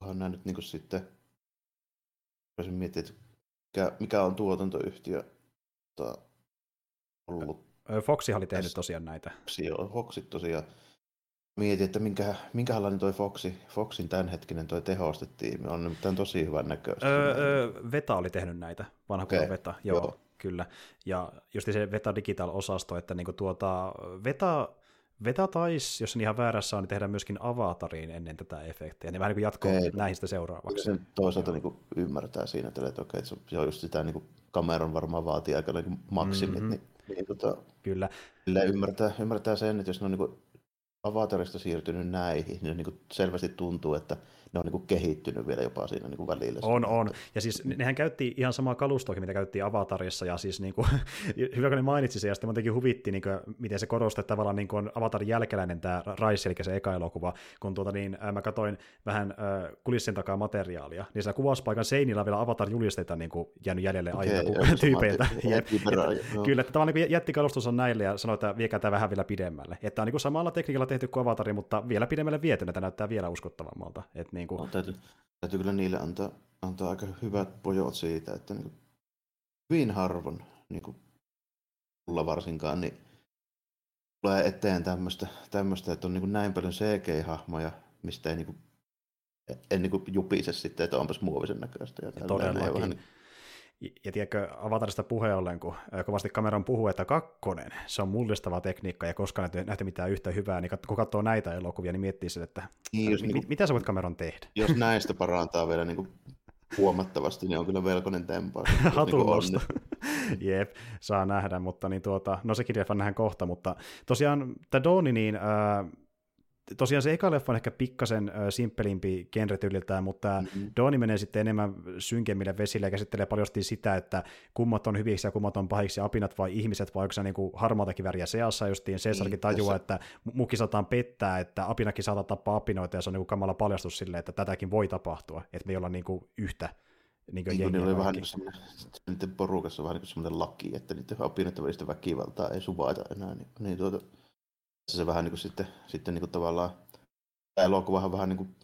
onhan nämä nyt niin kuin sitten, voisin miettiä, että mikä, mikä on tuotantoyhtiö tota, ollut Foxi oli tehnyt tosiaan näitä. Foxi, Foxit tosiaan. Mietin, että minkä, minkälainen toi Foxi, Foxin tämänhetkinen toi tehostetiimi on nimittäin tosi hyvän näköistä. Öö, öö, Veta oli tehnyt näitä, vanha okay. Veta, joo, joo. kyllä. Ja just se Veta Digital-osasto, että niinku tuota, Veta, Veta taisi, jos en ihan väärässä on, niin tehdä myöskin Avatariin ennen tätä efektiä. Niin vähän niin kuin jatko Okei. näihin Kyllä seuraavaksi. sen toisaalta niin kuin ymmärtää siinä, että, okei, että se- on just sitä, niin kuin kameran varmaan vaatii aika niin maksimit, Mhm. mm-hmm. niin, niin tota, Kyllä. silleen ymmärtää, ymmärtää sen, että jos ne on niin kuin avatarista siirtynyt näihin, niin, niin kuin selvästi tuntuu, että ne on niin kuin kehittynyt vielä jopa siinä niin kuin välillä. On, on. Ja siis ne- nehän käytti ihan samaa kalustoa, mitä käyttiin Avatarissa, ja siis niin kuin, hyvä kun ne mainitsi sen, ja sitten muutenkin huvitti, niin kuin, miten se korostaa, tavallaan niin kuin Avatarin jälkeläinen tämä Rise, eli se eka elokuva, kun tuota, niin, ää, mä katsoin vähän äh, kulissien takaa materiaalia, niin siellä kuvauspaikan seinillä on vielä Avatar-julisteita niin kuin, jäänyt jäljelle Okei, aiemmin tyypeiltä. Jep. Kyllä, että tavallaan niin jätti kalustus on näille ja sanoi, että viekää tämä vähän vielä pidemmälle. Että on niin kuin samalla tekniikalla tehty kuin Avatari, mutta vielä pidemmälle viety, että näyttää vielä uskottavammalta. Että niin kuin, No, täytyy, täytyy kyllä niille antaa, antaa aika hyvät pojot siitä, että niin kuin, hyvin harvoin niin kuin, mulla varsinkaan, niin tulee eteen tämmöistä, tämmöistä että on niin kuin näin paljon CG-hahmoja, mistä ei niin kuin, en niin kuin jupise sitten, että onpas muovisen näköistä. Ja tälleen, Todellakin. ja vähän niin- Ja, tiedätkö, Avatarista puheen ollen, kun ö, kovasti kameran puhuu, että kakkonen, se on mullistava tekniikka ja koskaan nähty, nähty mitään yhtä hyvää, niin kun katsoo näitä elokuvia, niin miettii sen, että Niin, jos, mi- niin kuin, mitä sä voit kameran tehdä? jos näistä parantaa vielä niin kuin, huomattavasti, niin on kyllä velkoinen tempaus. jos Hatun niin. Jep, saa nähdä, mutta niin tuota, no sekin leffa nähdään kohta, mutta tosiaan tämä Doni, niin ää, tosiaan se eka leffa on ehkä pikkasen ää, simppelimpi genretyyliltään, mutta Mhm. Doni menee sitten enemmän synkemmille vesille ja käsittelee paljon sitä, että kummat on hyviksi ja kummat on pahiksi, apinat vai ihmiset, vai onko se niin kuin harmaata väriä seassa, justiin Cesarkin Niin, tajuaa, tässä- että muki saataan pettää, että apinakin saattaa tappaa apinoita, ja se on niin kuin kamala paljastus silleen, että tätäkin voi tapahtua, että me ei olla niin kuin yhtä niin kuin Niin, oli vähän niin porukassa vähän niin semmoinen laki, että niiden opinnoiden välistä väkivaltaa ei suvaita enää. Niin, niin tuota, se vähän niin kuin sitten, sitten niin kuin tavallaan, tämä elokuvahan vähän niin kuin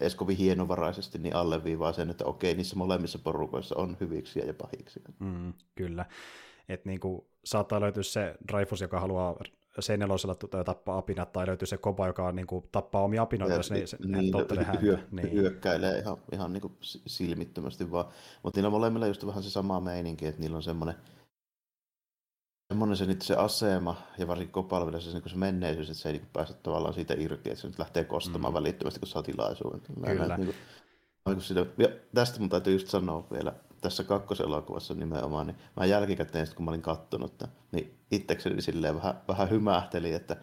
edes kovin hienovaraisesti niin alleviivaa sen, että okei, niissä molemmissa porukoissa on hyviksi ja pahiksi. Mm, kyllä. Että niinku, saattaa löytyä se Dreyfus, joka haluaa C4 tappaa apinat, tai löytyy se Koba, joka niin kuin, tappaa omia apinoita, jos ne, niin, ne häntä. Hyö, niin. hyökkäilee ihan, ihan niin kuin silmittömästi vaan. Mutta niillä molemmilla just vähän se sama meininki, että niillä on semmoinen semmoinen se, se asema ja varsinkin Kopalla se, niin se menneisyys, että se ei niin pääse tavallaan siitä irti, että se nyt lähtee kostamaan mm. välittömästi, kun saa tilaisuuden. Kyllä. Niin kuin, niin kuin ja tästä mun täytyy just sanoa vielä, tässä kakkoselokuvassa nimenomaan, niin mä jälkikäteen, kun mä olin kattonut, niin itsekseni silleen vähän, vähän hymähteli, että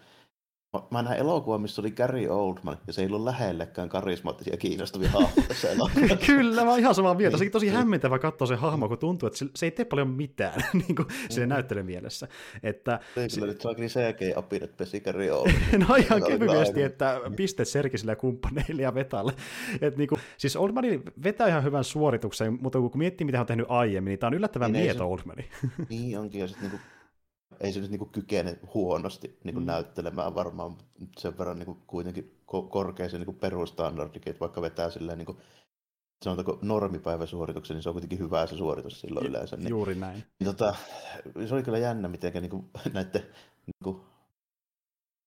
Mä näin elokuvan, missä oli Gary Oldman, ja se ei ollut lähellekään karismaattisia kiinnostavia hahmoja tässä Kyllä, mä oon ihan samaa mieltä. Sekin tosi niin. hämmentävä katsoa se hahmo, kun tuntuu, että se ei tee paljon mitään niin kuin mm. näyttely mielessä. Että, ei kyllä nyt saa kyllä CG-apinat pesi Gary Oldman. no ihan kevyesti, että piste Serkisille ja kumppaneille ja Vetalle. Et niin kuin, siis Oldmani vetää ihan hyvän suorituksen, mutta kun miettii, mitä hän on tehnyt aiemmin, niin tämä on yllättävän niin mieto Oldmani. niin onkin, ja sitten niin ei se nyt niin kuin kykene huonosti niin kuin mm. näyttelemään varmaan sen verran niin kuin kuitenkin korkea se niin perustandardikin, että vaikka vetää silleen niin kuin, sanotaanko normipäiväsuorituksen, niin se on kuitenkin hyvä se suoritus silloin yleensä. Niin, Juuri näin. Niin, tota, se oli kyllä jännä, miten niin kuin, näiden niin kuin,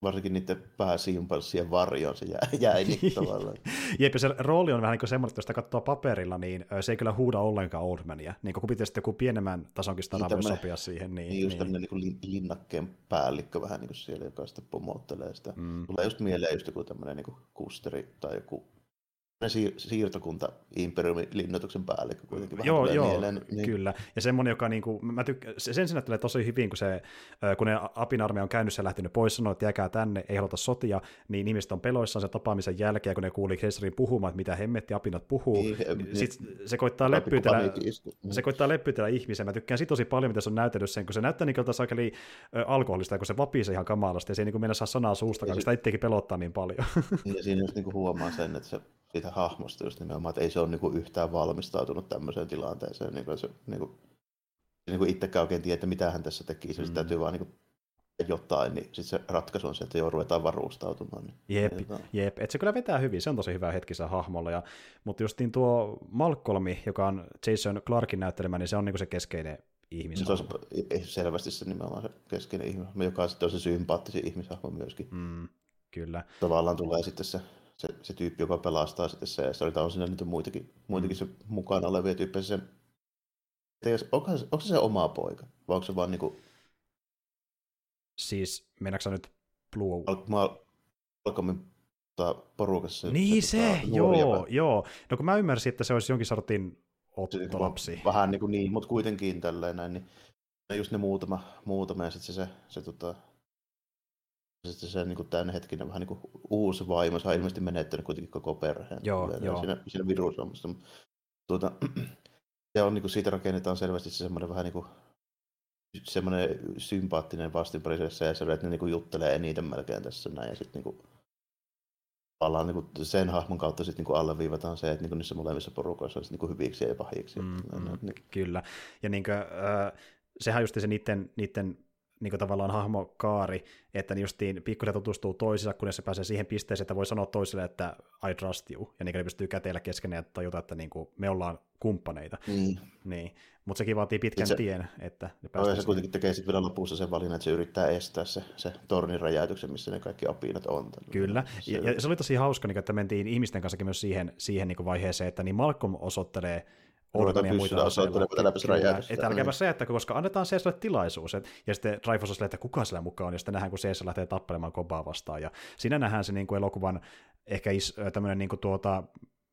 varsinkin niiden pääsimpanssien varjoon se jäi, jäi niin tavallaan. Jep, se rooli on vähän niin kuin semmoinen, että jos sitä katsoo paperilla, niin se ei kyllä huuda ollenkaan Oldmania. Niin kun pitäisi joku pienemmän tasonkin stara niin, sopia siihen. Niin, niin just niin. tämmöinen niin linnakkeen päällikkö vähän niin kuin siellä, joka sitten pomottelee sitä. Mm. Tulee just mieleen just joku tämmöinen niin kusteri tai joku siir- siirtokunta imperiumin linnoituksen päällikkö kuitenkin vähän Joo, joo mieleen, niin... kyllä. Ja semmoinen, joka niinku, mä tykk- sen sinättelee tosi hyvin, kun, se, kun ne Apin armeija on käynyt ja lähtenyt pois, sanoo, että jääkää tänne, ei haluta sotia, niin ihmiset on peloissaan sen tapaamisen jälkeen, kun ne kuuli Keisarin puhumaan, että mitä hemmetti Apinat puhuu. Niin, niin, sit se koittaa leppytellä, se koittaa leppytellä ihmisen. Mä tykkään siitä tosi paljon, mitä se on näytellyt sen, kun se näyttää niin kuin sakeli alkoholista, kun se vapisee ihan kamalasti, ja se ei niin mennä saa sanaa suusta, koska sitä itsekin pelottaa niin paljon. Niin, ja siinä just niin huomaa sen, että se siitä hahmosta just nimenomaan, että ei se ole niin kuin yhtään valmistautunut tämmöiseen tilanteeseen. Niin kuin se, niin kuin, niin kuin itsekään oikein tiedä, että mitä hän tässä teki. Se mm. täytyy vaan niin kuin jotain, niin sitten se ratkaisu on se, että joo, ruvetaan varustautumaan. Niin, jep, niin, jep. Et se kyllä vetää hyvin, se on tosi hyvä hetki hahmolla. Ja, mutta justiin tuo Malcolmi, joka on Jason Clarkin näyttelemä, niin se on niinku se keskeinen ihmishahmo. Se on selvästi se nimenomaan se keskeinen ihmishahmo, joka on sitten se sympaattisin ihmishahmo myöskin. Mm, kyllä. Tavallaan tulee sitten se se, se tyyppi, joka pelastaa sitten se, ja oli on siinä niitä muitakin, muitakin se mukana olevia tyyppejä. Se, onko, se, onko se se oma poika, vai onko se vaan niinku... Siis, mennäänkö nyt Blue... Malcolmin porukassa. Niin se, tota, joo, joo. No kun mä ymmärsin, että se olisi jonkin sortin ottolapsi. Vähän niin kuin niin, mutta kuitenkin tälleen näin, niin just ne muutama, muutama ja sitten se, se, se tota, sitten se niin tämän hetkinen vähän niin uusi vaimo, se on ilmeisesti menettänyt kuitenkin koko perheen. Joo, joo. Siinä, siinä virusomassa. Tuota, se on, niin kuin, siitä rakennetaan selvästi se semmoinen vähän niin kuin semmoinen sympaattinen vastinpari se, että ne niin kuin juttelee eniten melkein tässä näin. Ja sitten niin kuin, tavallaan niin kuin sen hahmon kautta sitten niin alleviivataan se, että niin kuin niissä molemmissa porukoissa on niin kuin hyviksi ja pahiksi. Mm, mm, niin. Kyllä. Ja niin kuin, äh, sehän on just se niiden, niiden niin kuin tavallaan hahmokaari, että justiin pikkusen tutustuu toisiinsa, kunnes se pääsee siihen pisteeseen, että voi sanoa toiselle, että I trust you, ja niin ne pystyy käteillä keskenään ja tajuta, että niin kuin me ollaan kumppaneita. Mm. Niin. Mutta sekin vaatii pitkän se, tien, että ne päästään se kuitenkin tekee sitten vielä lopussa sen valinnan, että se yrittää estää se, se tornin räjäytyksen, missä ne kaikki apinat on. Kyllä, ja, ja, se oli tosi hauska, niin että mentiin ihmisten kanssa myös siihen, siihen niin vaiheeseen, että niin Malcolm osoittelee Ja muita aseilla. Että älkääpä se, että koska annetaan Caesarille tilaisuus. Et, ja sitten Dreyfus on että kuka siellä mukaan on, ja sitten nähdään, kun Caesar lähtee tappelemaan Kobaa vastaan. Ja siinä nähdään se niin kuin elokuvan ehkä is, tämmöinen niin kuin tuota,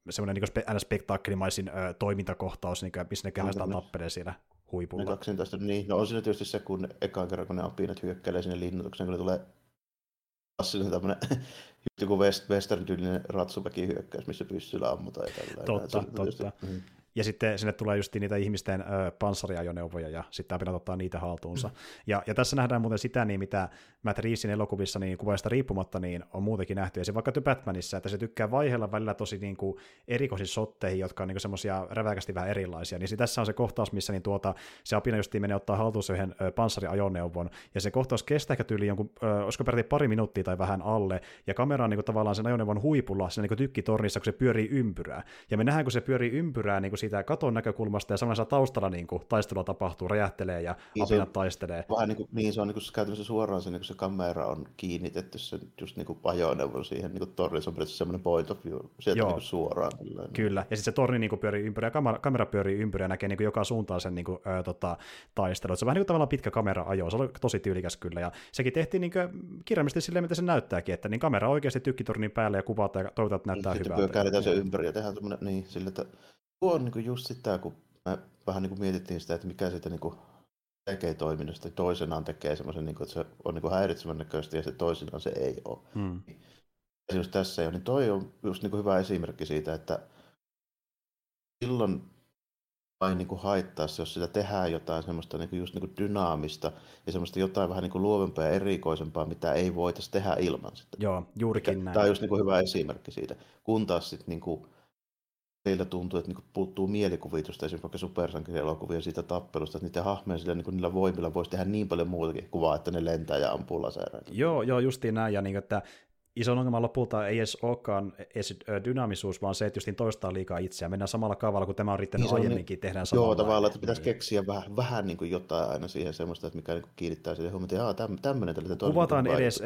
semmoinen niin kuin spektaakkelimmaisin ö, toimintakohtaus, niin kuin, missä ne kehästään tappelee siellä huipulla. Ne tästä, niin, no on siinä tietysti se, kun ekaan kerran, kun ne apinat hyökkäilee sinne linnoitukseen, kun ne tulee klassinen tämmöinen joku west, western-tyylinen ratsuväki hyökkäys, missä pyssyllä ammutaan ja tällä. Totta, totta. Mm. Ja sitten sinne tulee just niitä ihmisten ö, panssariajoneuvoja, ja sitten pitää ottaa niitä haltuunsa. Mm. Ja, ja tässä nähdään muuten sitä, niin mitä Matt Reevesin elokuvissa niin kuvaista riippumatta niin on muutenkin nähty, ja se vaikka The Batmanissa, että se tykkää vaiheella välillä tosi niin kuin erikoisiin sotteihin, jotka on niin semmoisia räväkästi vähän erilaisia, niin tässä on se kohtaus, missä niin tuota, se apina just menee ottaa haltuunsa yhden ö, panssariajoneuvon, ja se kohtaus kestää ehkä tyyli jonkun, ö, olisiko peräti pari minuuttia tai vähän alle, ja kamera on niin kuin, tavallaan sen ajoneuvon huipulla, siinä niin tykkitornissa, kun se pyörii ympyrää. Ja me nähdään, kun se pyörii ympyrää niin kuin siitä katon näkökulmasta, ja samalla taustalla niin kuin, taistelua tapahtuu, räjähtelee ja niin apinat taistelee. Vähän niin kuin, niin se on niin kuin, käytännössä suoraan se, niin kuin se kamera on kiinnitetty se just niin kuin ajoneuvon siihen niin torniin, se on semmoinen point of view, sieltä niin kuin suoraan. Kyllä, kyllä. ja sitten se torni niin kuin, pyörii ympyrää, ja kamera, kamera pyörii ympyrää, ja näkee niin kuin, joka suuntaan sen niin kuin, ö, tota, taistelu. Se on vähän niin kuin tavallaan pitkä kamera-ajo, se oli tosi tyylikäs kyllä, ja sekin tehtiin niin kuin, kirjaimellisesti silleen, mitä se näyttääkin, että niin kamera oikeasti tykkitornin päälle ja kuvataan ja toivotaan, että näyttää niin, hyvältä. Sitten käännetään se ympäri ja tehdään semmoinen, niin, sille, että tuo on niin just sitä, kun me vähän niin kuin mietittiin sitä, että mikä siitä niin kuin tekee toiminnasta, toisenaan tekee semmoisen, niin kuin, että se on niin häiritsevän näköistä ja se toisenaan se ei ole. Hmm. Esimerkiksi tässä ei ole, niin toi on just niin kuin hyvä esimerkki siitä, että silloin vain niin kuin haittaa se, jos sitä tehdään jotain semmoista niin kuin just niin kuin dynaamista ja semmoista jotain vähän niin kuin luovempaa ja erikoisempaa, mitä ei voitaisiin tehdä ilman sitä. Joo, juurikin näin. Tämä on just niin kuin hyvä esimerkki siitä. Kun taas sitten niin kuin, teillä tuntuu, että niin puuttuu mielikuvitusta esimerkiksi vaikka supersankarielokuvia siitä tappelusta, että niiden hahmojen sillä, niin niillä voimilla voisi tehdä niin paljon muutakin kuin vaan, että ne lentää ja ampuu lasereita. Joo, joo, justiin näin, ja niin, että iso ongelma lopulta ei edes olekaan dynaamisuus, vaan se, että justiin toistaa liikaa itseään. Mennään samalla kaavalla, kun tämä on riittänyt niin aiemminkin, niin, tehdään samalla. Joo, tavallaan, että pitäisi niin. keksiä vähän, vähän niin kuin jotain aina siihen semmoista, että mikä niin kuin kiinnittää siihen huomioon, että tämmöinen tällä Kuvataan niin edes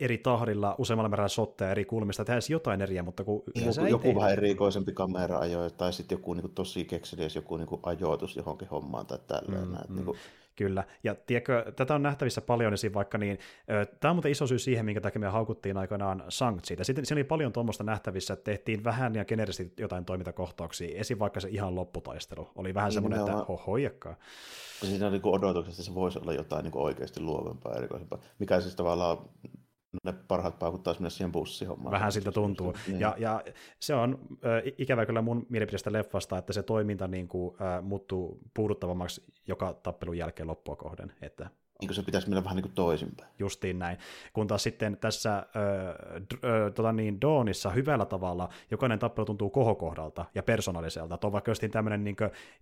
eri tahdilla useammalla määrällä shotteja eri kulmista, tehdään jotain eriä, mutta kun niin, joku, joku vähän erikoisempi kamera-ajo, tai sitten joku niin kuin tosi kekseliäs joku niin kuin ajoitus johonkin hommaan tai tälleen. Mm, mm. Niin kuin, Kyllä, ja tiedätkö, tätä on nähtävissä paljon esim. vaikka niin, tämä on muuten iso syy siihen, minkä takia me haukuttiin aikanaan Sankt siitä. Sitten siinä oli paljon tuommoista nähtävissä, että tehtiin vähän ja generisesti jotain toimintakohtauksia, esim. vaikka se ihan lopputaistelu. Oli vähän niin, semmoinen, että hohoijakkaa. Siinä oli odotuksesta, että se voisi olla jotain niin oikeasti luovempaa erikoisempaa, mikä siis tavallaan ne parhaat paukuttaa mennä siihen bussihommaan. Vähän siltä tuntuu. Niin. Ja, ja se on äh, ikävä kyllä mun mielipidestä leffasta, että se toiminta niin kuin, äh, muuttuu puuduttavammaksi joka tappelun jälkeen loppua kohden. Että niin kuin se pitäisi mennä vähän niin kuin toisinpäin. Justiin näin. Kun taas sitten tässä äh, äh, tota niin, Dawnissa hyvällä tavalla jokainen tappelu tuntuu kohokohdalta ja persoonalliselta. Tuo vaikka jostain tämmöinen niin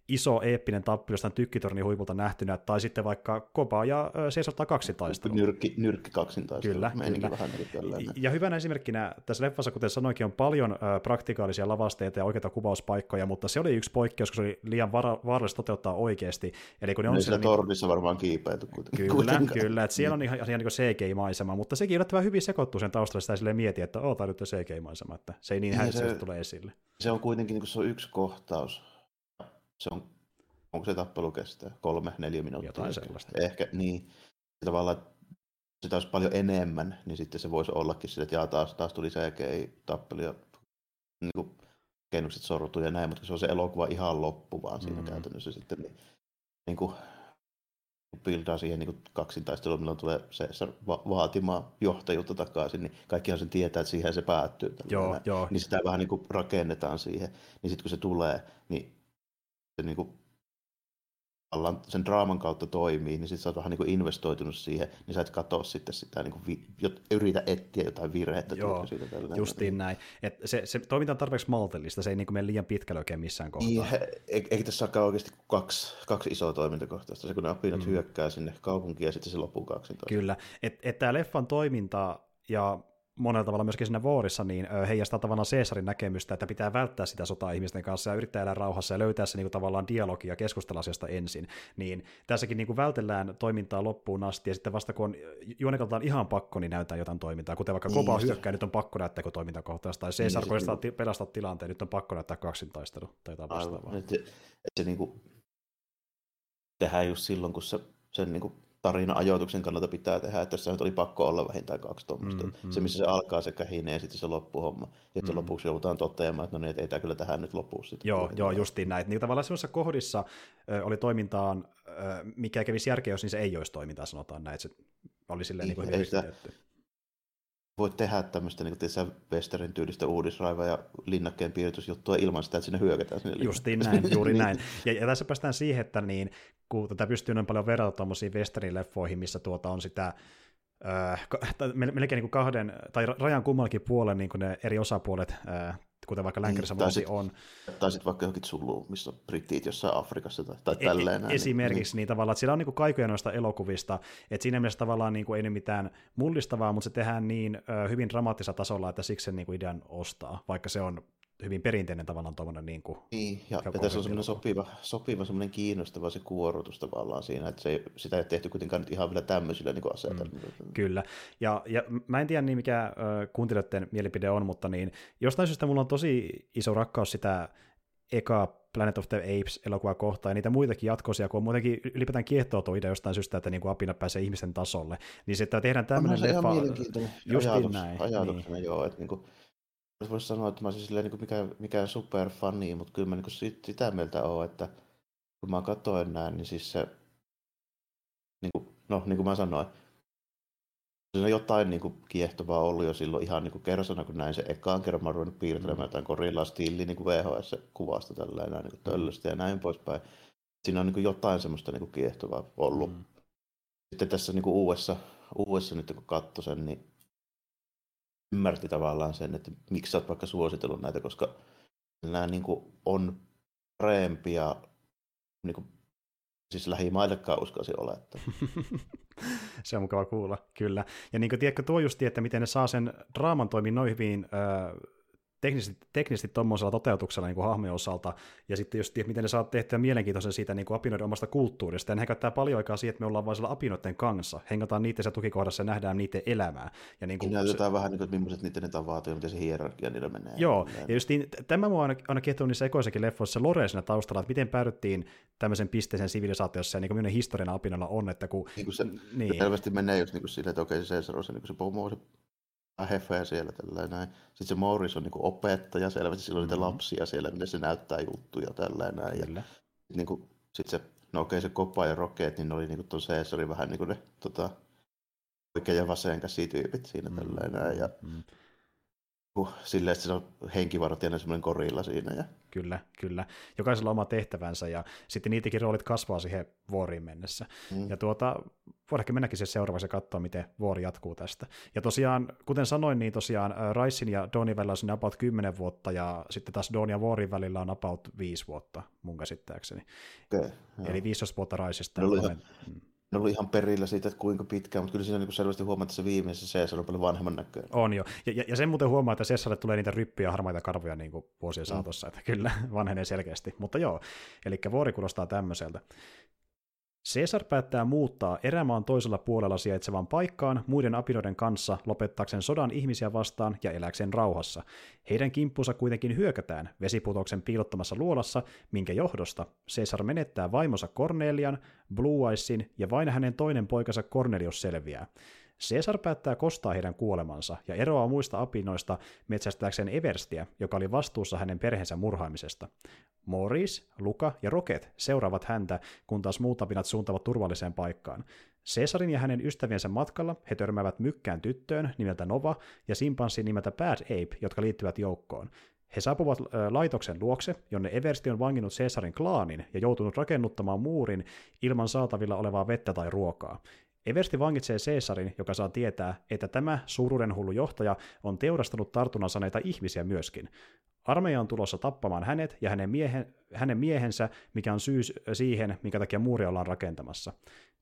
iso eeppinen tappelu jostain tykkitornin huipulta nähtynä, tai sitten vaikka Koba ja äh, Seisottaa kaksintaistelu. Nyrkki, nyrkki kaksintaistelu. Kyllä, kyllä. Vähän niin ja hyvänä esimerkkinä tässä leffassa, kuten sanoinkin, on paljon äh, praktikaalisia lavasteita ja oikeita kuvauspaikkoja, mutta se oli yksi poikkeus, kun se oli liian vaarallista toteuttaa oikeasti. Eli kun ne on niin siellä, tornissa niin... varmaan kiipeäty kuitenkin. Kyllä, kyllä, että siellä on ihan, ihan niin CGI-maisema, mutta sekin yllättävän hyvin sekoittuu sen taustalla, sitä silleen mieti, että oo, tämä nyt CGI-maisema, että se ei niin, niin häiritse, tulee esille. Se on kuitenkin, niin se on yksi kohtaus, se on, onko se tappelu kestää, kolme, neljä minuuttia? Jotain sellaista. Ehkä, niin, tavallaan, sitä olisi paljon enemmän, niin sitten se voisi ollakin sille, että jaa, taas, taas tuli CGI-tappelu ja niin kuin, kennukset sorruttu ja näin, mutta se on se elokuva ihan loppu vaan siinä mm. käytännössä sitten, niin, niin kuin, buildaa siihen niin kaksintaisteluun, milloin tulee se, va- vaatimaan johtajuutta takaisin, niin kaikkihan sen tietää, että siihen se päättyy. Joo, joo. Niin sitä vähän niin kuin rakennetaan siihen. Niin sitten kun se tulee, niin se niin kuin sen draaman kautta toimii, niin sitten sä oot vähän niin investoitunut siihen, niin sä et katso sitten sitä, niin kuin vi, yritä etsiä jotain virhettä. Joo, siitä tällä justiin näin. Et se, se toiminta on tarpeeksi maltillista, se ei niin kuin mene liian pitkälle oikein missään kohtaa. Niin, eikä tässä olekaan oikeasti kaksi, kaksi isoa toimintakohtaista, se kun ne apinat mm. hyökkää sinne kaupunkiin ja sitten se loppuu kaksi. Kyllä, että et tämä leffan toiminta ja monella tavalla myöskin siinä vuorissa niin heijastaa tavallaan Caesarin näkemystä, että pitää välttää sitä sotaa ihmisten kanssa ja yrittää elää rauhassa ja löytää se niin kuin, tavallaan dialogi ja keskustella asiasta ensin. Niin tässäkin niin kuin, vältellään toimintaa loppuun asti ja sitten vasta kun on juonekalta on ihan pakko, niin näyttää jotain toimintaa. Kuten vaikka niin, Koba hyökkää, nyt on pakko näyttää kun toimintakohtaista. Tai Caesar niin, niin, pelastaa tilanteen, nyt on pakko näyttää kaksintaistelu tai jotain vastaavaa. Että, että se niin kuin, tehdään just silloin, kun se, sen niin kuin tarina ajoituksen kannalta pitää tehdä, että tässä nyt oli pakko olla vähintään kaksi tuommoista. Mm, mm. Se, missä se alkaa se kähine ja sitten se loppuhomma. Ja sitten mm. lopuksi joudutaan toteamaan, että no niin, ei tämä kyllä tähän nyt lopu sitten. Joo, joo justiin näin. Niin tavallaan semmoisessa kohdissa ö, oli toimintaan, ö, mikä kävisi järkeä, jos niin se ei olisi toimintaa, sanotaan näin. Että se oli silleen niin, niin kuin hyvin voit tehdä tämmöistä niin kuin, Westerin tyylistä uudisraiva ja linnakkeen piiritysjuttua ilman sitä, että sinne hyökätään sinne Justiin näin, juuri niin. näin. Ja, ja, tässä päästään siihen, että niin, kun tätä pystyy noin paljon verrata tuommoisiin Westerin leffoihin, missä tuota on sitä äh, melkein niin kuin kahden, tai rajan kummallakin puolen niin kuin ne eri osapuolet äh, kuten vaikka Länkärissä niin, vuosi on. Tai sitten vaikka johonkin Zulu, missä on britit jossain Afrikassa tai, tai e- tälleen. E- esimerkiksi niin, niin tavallaan, että siellä on niin kaikuja noista elokuvista, että siinä mielessä tavallaan niin kuin ei ole mitään mullistavaa, mutta se tehdään niin ö, hyvin dramaattisella tasolla, että siksi sen niin kuin idean ostaa, vaikka se on hyvin perinteinen tavallaan tuommoinen niin kuin, Niin, ja, ja tässä on semmoinen sopiva, sopiva semmoinen kiinnostava se kuorotus tavallaan siinä, että se ei, sitä ei tehty kuitenkaan nyt ihan vielä tämmöisillä niin asetelmilla. Mm, kyllä, ja, ja mä en tiedä niin mikä äh, kuuntelijoiden mielipide on, mutta niin jostain syystä mulla on tosi iso rakkaus sitä eka Planet of the Apes-elokuvaa kohtaan, ja niitä muitakin jatkoisia, kun on muutenkin ylipäätään kiehtoo tuo idea jostain syystä, että niin kuin apina pääsee ihmisen tasolle, niin se, että tehdään tämmöinen leffa... Ihan mielenkiintoinen ajatus, näin. ajatuksena, niin. joo, että niin kuin, voisi sanoa, että mä siis silleen, niin mikä, mikä superfani, mutta kyllä mä niin sit, sitä mieltä olen, että kun mä katsoin näin, niin siis se, niin kuin, no niin kuin mä sanoin, on jotain niin kuin, kiehtovaa ollut jo silloin ihan niin kuin kersona, kun näin se ekaan kerran mä oon ruvennut piirtelemään mm. jotain korillaa stiiliä niin VHS-kuvasta tällä näin, niin töllöstä ja näin poispäin. Siinä on niin kuin, jotain semmoista niin kuin, kiehtovaa ollut. Mm. Sitten tässä niin kuin, uudessa, uudessa nyt kun katsoi sen, niin ymmärti tavallaan sen, että miksi sä oot vaikka suositellut näitä, koska nämä niin kuin on parempia, niin kuin, siis lähimaillekaan uskoisin olettaa. se on mukava kuulla, kyllä. Ja niin kuin, tiedätkö, tuo just, että miten ne saa sen draaman toimia noin hyvin teknisesti, teknisesti tuommoisella toteutuksella niin kuin hahmojen osalta, ja sitten just, että miten ne saa tehtyä mielenkiintoisen siitä niin kuin apinoiden omasta kulttuurista, ja ne käyttää paljon aikaa siihen, että me ollaan vain siellä apinoiden kanssa, hengataan niiden se tukikohdassa ja nähdään niiden elämää. Ja niin kuin näytetään se... vähän, niin kuin, että millaiset niiden tavat ja miten se hierarkia niillä menee. Joo, ja, ja just niin, tämä mua aina, aina kiehtonut niissä ekoissakin leffoissa se lore siinä taustalla, että miten päädyttiin tämmöisen pisteeseen sivilisaatiossa, ja niin kuin millainen historian apinoilla on, että kun... Niin kuin se, niin. selvästi menee just niin kuin silleen, että okei, se Caesar on se, niin kuin se pomo, se heffejä siellä tällä näin. Sitten se Morris on niin kuin opettaja, selvästi silloin mm-hmm. niitä lapsia siellä, miten se näyttää juttuja tällä näin. Ja niin kuin, sitten se, no okei se Kopa ja Rocket, niin ne oli niin kuin tuon Caesarin vähän niin kuin ne tota, oikein ja vasen käsityypit siinä mm-hmm. tällä näin. Ja, mm-hmm silleen, että se on henkivartijana semmoinen korilla siinä. Ja... Kyllä, kyllä. Jokaisella oma tehtävänsä ja sitten niitäkin roolit kasvaa siihen vuoriin mennessä. Mm. Ja tuota, voidaankin mennäkin se seuraavaksi ja katsoa, miten vuori jatkuu tästä. Ja tosiaan, kuten sanoin, niin tosiaan Raisin ja Donin välillä on about 10 vuotta ja sitten taas Don ja Vuorin välillä on about 5 vuotta mun käsittääkseni. Okay, Eli 15 vuotta Raisista. No, en ollut ihan perillä siitä, että kuinka pitkään, mutta kyllä siinä niin selvästi huomaa, että se viimeisessä Cesar on paljon vanhemman näköinen. On jo, ja, ja, ja sen muuten huomaa, että Cesarille tulee niitä ryppiä harmaita karvoja niin kuin vuosien mm. saatossa, että kyllä vanhenee selkeästi, mutta joo, eli vuori kuulostaa tämmöiseltä. Caesar päättää muuttaa erämaan toisella puolella sijaitsevaan paikkaan muiden apinoiden kanssa lopettaakseen sodan ihmisiä vastaan ja eläkseen rauhassa. Heidän kimppunsa kuitenkin hyökätään vesiputoksen piilottamassa luolassa, minkä johdosta Caesar menettää vaimonsa Cornelian, Blue Eyesin ja vain hänen toinen poikansa Cornelius selviää. Caesar päättää kostaa heidän kuolemansa ja eroaa muista apinoista metsästääkseen Everstiä, joka oli vastuussa hänen perheensä murhaamisesta. Maurice, Luka ja Rocket seuraavat häntä, kun taas muut apinat suuntavat turvalliseen paikkaan. Caesarin ja hänen ystäviensä matkalla he törmäävät mykkään tyttöön nimeltä Nova ja simpanssin nimeltä Bad Ape, jotka liittyvät joukkoon. He saapuvat laitoksen luokse, jonne Eversti on vanginnut Caesarin klaanin ja joutunut rakennuttamaan muurin ilman saatavilla olevaa vettä tai ruokaa. Eversti vangitsee Caesarin, joka saa tietää, että tämä suuruudenhullu johtaja on teurastanut tartunnan saaneita ihmisiä myöskin. Armeija on tulossa tappamaan hänet ja hänen, miehen, hänen miehensä, mikä on syy siihen, minkä takia muuria ollaan rakentamassa.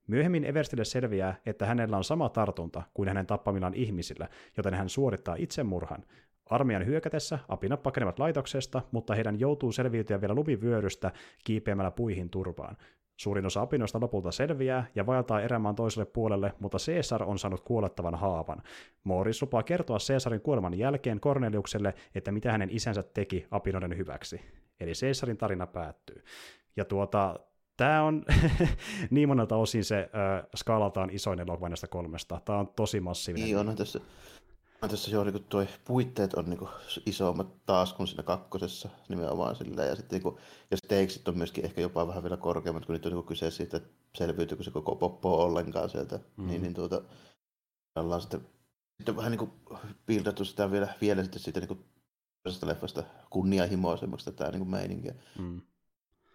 Myöhemmin Everstille selviää, että hänellä on sama tartunta kuin hänen tappamillaan ihmisillä, joten hän suorittaa itsemurhan. Armeijan hyökätessä apinat pakenevat laitoksesta, mutta heidän joutuu selviytyä vielä lumivyörystä kiipeämällä puihin turvaan. Suurin osa apinoista lopulta selviää ja vaeltaa erämaan toiselle puolelle, mutta Caesar on saanut kuolettavan haavan. Morris lupaa kertoa Caesarin kuoleman jälkeen Corneliukselle, että mitä hänen isänsä teki apinoiden hyväksi. Eli Caesarin tarina päättyy. Ja tuota, tämä on niin monelta osin se äh, skaalaltaan isoin elokuva näistä kolmesta. Tämä on tosi massiivinen. Niin on tässä tässä joo, niin tuo puitteet on niin isommat taas kuin siinä kakkosessa nimenomaan sillä. Ja sitten niin ja steiksit on myöskin ehkä jopa vähän vielä korkeammat, kun nyt on niin kyse siitä, että selviytyykö se koko poppo ollenkaan sieltä. Mm. Niin, niin tuota, ollaan sitten sitten vähän niin kuin piirretty sitä vielä, vielä sitten siitä niin kuin leffasta kunnianhimoisemmaksi tätä niin kuin meininkiä. Mm.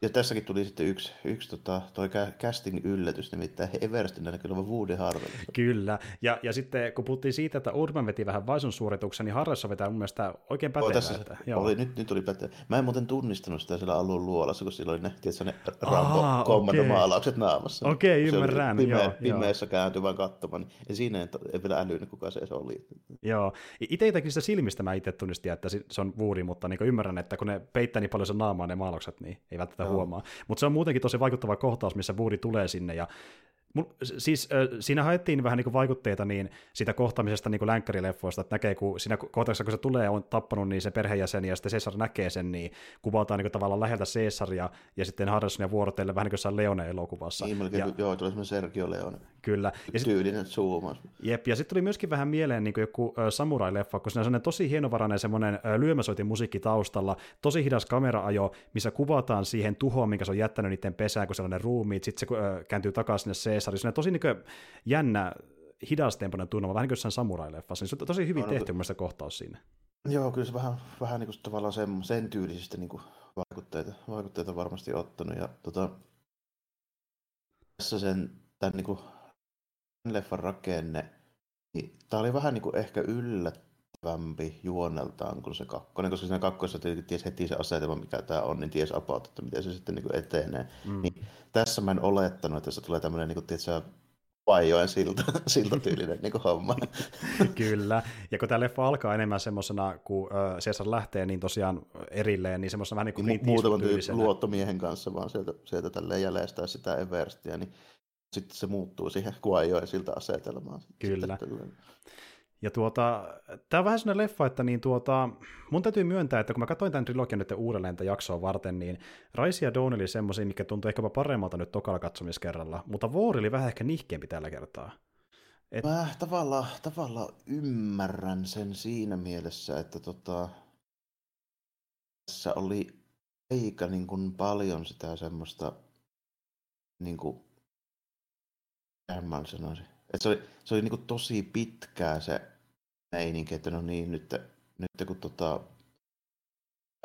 Ja tässäkin tuli sitten yksi, yksi tota, toi casting yllätys, nimittäin Everstin näkyy olevan Woody Harrelson. Kyllä, ja, ja sitten kun puhuttiin siitä, että Urban veti vähän vaisun suorituksen, niin Harrelson vetää mun mielestä oikein pätevää. Oh, tässä että, joo. Oli, nyt, nyt tuli pätevä. Mä en muuten tunnistanut sitä siellä alun luolassa, kun oli ne, tiedätkö, ne Rambo-kommandomaalaukset okay. naamassa. Okei, okay, ymmärrän. Pime- joo, pimeässä kääntyi vaan katsomaan, niin ja siinä ei, ei vielä älynyt, kuka se oli. Joo, itse sitä silmistä mä itse tunnistin, että se on Woody, mutta niin ymmärrän, että kun ne peittää niin paljon sen naamaa ne maalaukset, niin ei välttämättä huomaa. Mutta se on muutenkin tosi vaikuttava kohtaus, missä Woody tulee sinne ja Siis siinä haettiin vähän niin kuin vaikutteita niin sitä kohtaamisesta niin länkkärileffoista, että näkee, kun siinä kohtauksessa, kun se tulee on tappanut niin se perheenjäseni ja sitten Cesar näkee sen, niin kuvataan niin tavallaan läheltä Caesaria ja sitten Harrisonia vuorotelle vähän niin kuin Leone-elokuvassa. Niin, melkein, ja, joo, tulee semmoinen Sergio Leone. Kyllä. Ja Tyylinen zoomaus. Jep, ja sitten tuli myöskin vähän mieleen niin kuin joku samurai-leffa, kun siinä on tosi hienovarainen semmoinen lyömäsoitin musiikki taustalla, tosi hidas kameraajo, missä kuvataan siihen tuhoon, minkä se on jättänyt niiden pesään, kun sellainen ruumiit, sitten se kääntyy takaisin sinne Caesari. Se on tosi niin kuin jännä, hidastempoinen tunnelma, vähän niin kuin samurai-leffassa. Niin se on tosi hyvin no, tehty no, mun kohtaus siinä. Joo, kyllä se vähän, vähän niin kuin tavallaan sen, sen tyylisistä niin kuin vaikutteita, vaikutteita varmasti ottanut. Ja tota, tässä sen, tämän niin kuin, leffan rakenne, niin tämä oli vähän niin kuin ehkä yllättävämpi juoneltaan kuin se kakkonen, koska siinä kakkossa ties heti se asetelma, mikä tämä on, niin ties about, että miten se sitten niin etenee. Mm. Niin tässä mä en olettanut, että se tulee tämmöinen niin kuin, tiedätkö, Vaijoen silta, siltatyylinen niin homma. Kyllä, ja kun tämä leffa alkaa enemmän semmoisena, kun Cesar lähtee niin tosiaan erilleen, niin semmoisena vähän niin kuin niin, Muutaman luottomiehen kanssa vaan sieltä, sieltä tälleen jäljestää sitä Everstia, niin sitten se muuttuu siihen Kuajoen siltä asetelmaan. Kyllä. Ja tuota, tämä on vähän sellainen leffa, että niin tuota, mun täytyy myöntää, että kun mä katsoin tämän trilogian nyt uudelleen tämän jaksoa varten, niin Raisi ja Dawn oli semmoisia, mikä tuntui ehkä paremmalta nyt tokalla katsomiskerralla, mutta Vuori oli vähän ehkä nihkeämpi tällä kertaa. Et... Mä tavallaan, tavallaan ymmärrän sen siinä mielessä, että tota, tässä oli aika niin kuin paljon sitä semmoista, niin kuin, mä sanoisin, että se oli, se oli niin kuin tosi pitkää se meininki, että no niin, nyt, nyt kun tota,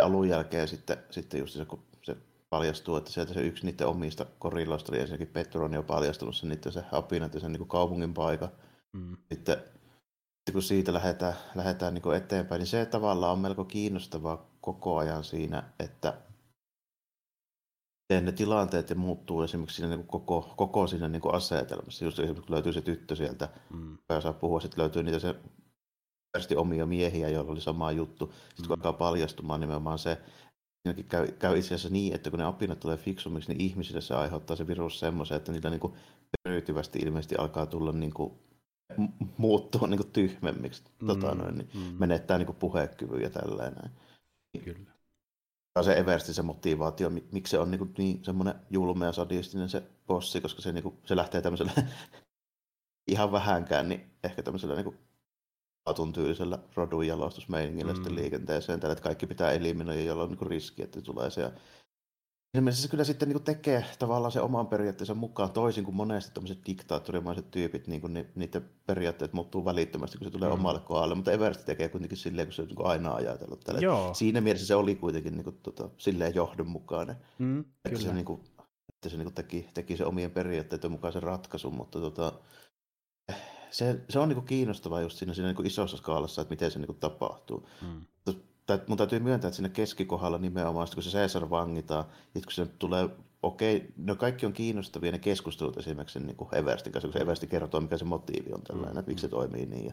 alun jälkeen sitten, sitten just se, kun se paljastuu, että sieltä se yksi niiden omista korilloista oli ensinnäkin Petron jo paljastunut sen niiden se apinat ja sen niin kaupungin paikka. Mm. Sitten, sitten kun siitä lähdetään, lähdetään niin eteenpäin, niin se tavallaan on melko kiinnostavaa koko ajan siinä, että miten ne tilanteet ja muuttuu esimerkiksi siinä niin koko, koko siinä niin kuin asetelmassa. Just esimerkiksi kun löytyy se tyttö sieltä, mm. saa puhua, sitten löytyy niitä se omia miehiä, joilla oli sama juttu. Sitten mm. kun alkaa paljastumaan nimenomaan se, Siinäkin käy, käy itse asiassa niin, että kun ne apinat tulee fiksummiksi, niin ihmisille se aiheuttaa se virus semmoisen, että niillä niin periytyvästi ilmeisesti alkaa tulla niin kuin, muuttua niin kuin tyhmemmiksi, mm, tota noin, niin mm. menettää niin kuin puhekyvyn ja tällainen. Kyllä se Eversti se motivaatio, miksi se on niin, niin semmoinen julme ja sadistinen se bossi, koska se, niin kuin, se lähtee tämmöisellä ihan vähänkään, niin ehkä tämmöisellä niin atun tyylisellä rodun jalostusmeiningillä mm. sitten liikenteeseen, tällä, että kaikki pitää eliminoida, jolla on niin riski, että tulee se. Ja Mielessä se kyllä sitten niin tekee tavallaan se oman periaatteensa mukaan toisin kuin monesti tämmöiset diktaattorimaiset tyypit, niin kuin niiden periaatteet muuttuu välittömästi, kun se tulee mm. omalle kohdalle, mutta Everest tekee kuitenkin silleen, kun se on niin aina ajatellut. Tälle. Joo. Siinä mielessä se oli kuitenkin niin kuin, tota, silleen johdonmukainen, mm, että kyllä. se, niin kuin, että se niin kuin teki, teki se omien periaatteiden mukaan sen ratkaisun, mutta tota, se, se on niin kuin kiinnostavaa just siinä, siinä niin kuin isossa skaalassa, että miten se niin kuin tapahtuu. Mm mun täytyy myöntää, että siinä keskikohdalla nimenomaan, kun se Caesar vangitaan, ja kun se tulee, okei, no kaikki on kiinnostavia ne keskustelut esimerkiksi niin kuin Everstin kanssa, kun se Eversti kertoo, mikä se motiivi on tällainen, mm. että miksi se toimii niin ja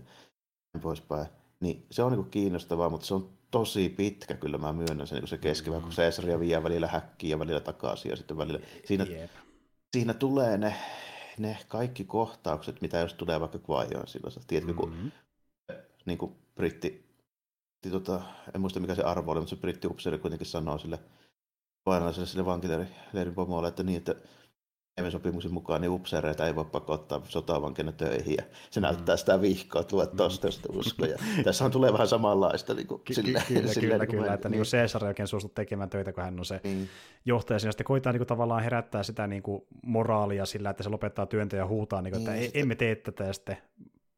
niin poispäin. Niin se on niin kuin kiinnostavaa, mutta se on tosi pitkä, kyllä mä myönnän sen, niin se keskivä, mm. kun Caesaria vie välillä häkkiä ja välillä takaisin ja sitten välillä. Siinä, yep. siinä tulee ne, ne kaikki kohtaukset, mitä jos tulee vaikka Quajon silloin, tiedätkö, mm-hmm. kun niin kuin britti tota, en muista mikä se arvo oli, mutta se brittiupseeri kuitenkin sanoo sille painalliselle sille vankileirin pomolle, että niin, että sopimuksen mukaan niin upseereita ei voi pakottaa sotavankina töihin ja se mm. näyttää sitä vihkoa, että luet tosta sitä uskoja. Tässä on tulee vähän samanlaista. Niin kuin, sille, kyllä, sille, kyllä, niin kyllä, että niin. niin Caesar oikein suostu tekemään töitä, kun hän on se mm. johtaja. Siinä sitten koitaan niin kuin, tavallaan herättää sitä niin kuin, moraalia sillä, että se lopettaa työntä ja huutaa, niin kuin, että mm, ei, emme tee tätä ja sitten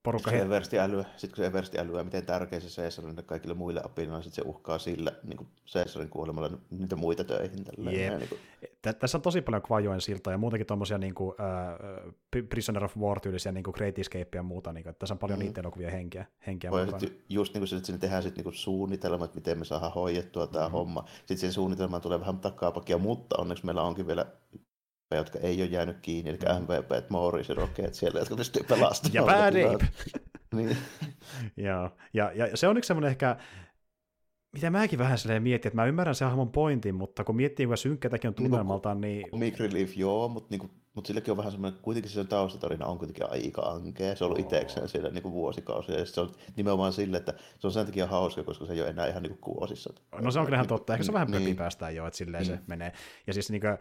porukka... Se Eversti-älyä, sitten kun se Eversti-älyä, miten tärkeä se Caesarin kaikille muille apinoille, sitten se uhkaa sillä niin Caesarin kuolemalla niitä muita töihin. Yep. niin kuin, Tässä on tosi paljon Kvajoen siltoja ja muutenkin tuommoisia niin kuin, uh, Prisoner of War-tyylisiä niin kuin Great Escape ja muuta. Niin kuin, että tässä on paljon mm. niitä elokuvia henkeä, henkeä Voi sit just niin kuin se, että sinne tehdään sitten niin suunnitelmat, miten me saadaan hoidettua tämä mm. homma. Sitten siihen suunnitelmaan tulee vähän takapakia, mutta onneksi meillä onkin vielä jotka ei ole jäänyt kiinni, eli Mm. MVP, Morris ja Rocket siellä, jotka pystyy pelastamaan. Ja Bad Ape! niin. Joo, ja, ja se on yksi semmoinen ehkä, mitä mäkin vähän silleen mietin, että mä ymmärrän sen hahmon pointin, mutta kun miettii, kuinka synkkä tämäkin on tunnelmaltaan, niin... Comic Relief, joo, mutta niinku, mut silläkin on vähän semmoinen, kuitenkin se taustatarina on kuitenkin aika ankea. Se on ollut itsekseen siellä niinku vuosikausia, ja se on nimenomaan sille, että se on sen takia hauska, koska se ei ole enää ihan niinku kuosissa. No se on kyllä ihan Niinku- totta, ehkä se on vähän niin. niin. päästään jo, että silleen Niin. se menee. Ja siis niin kuin,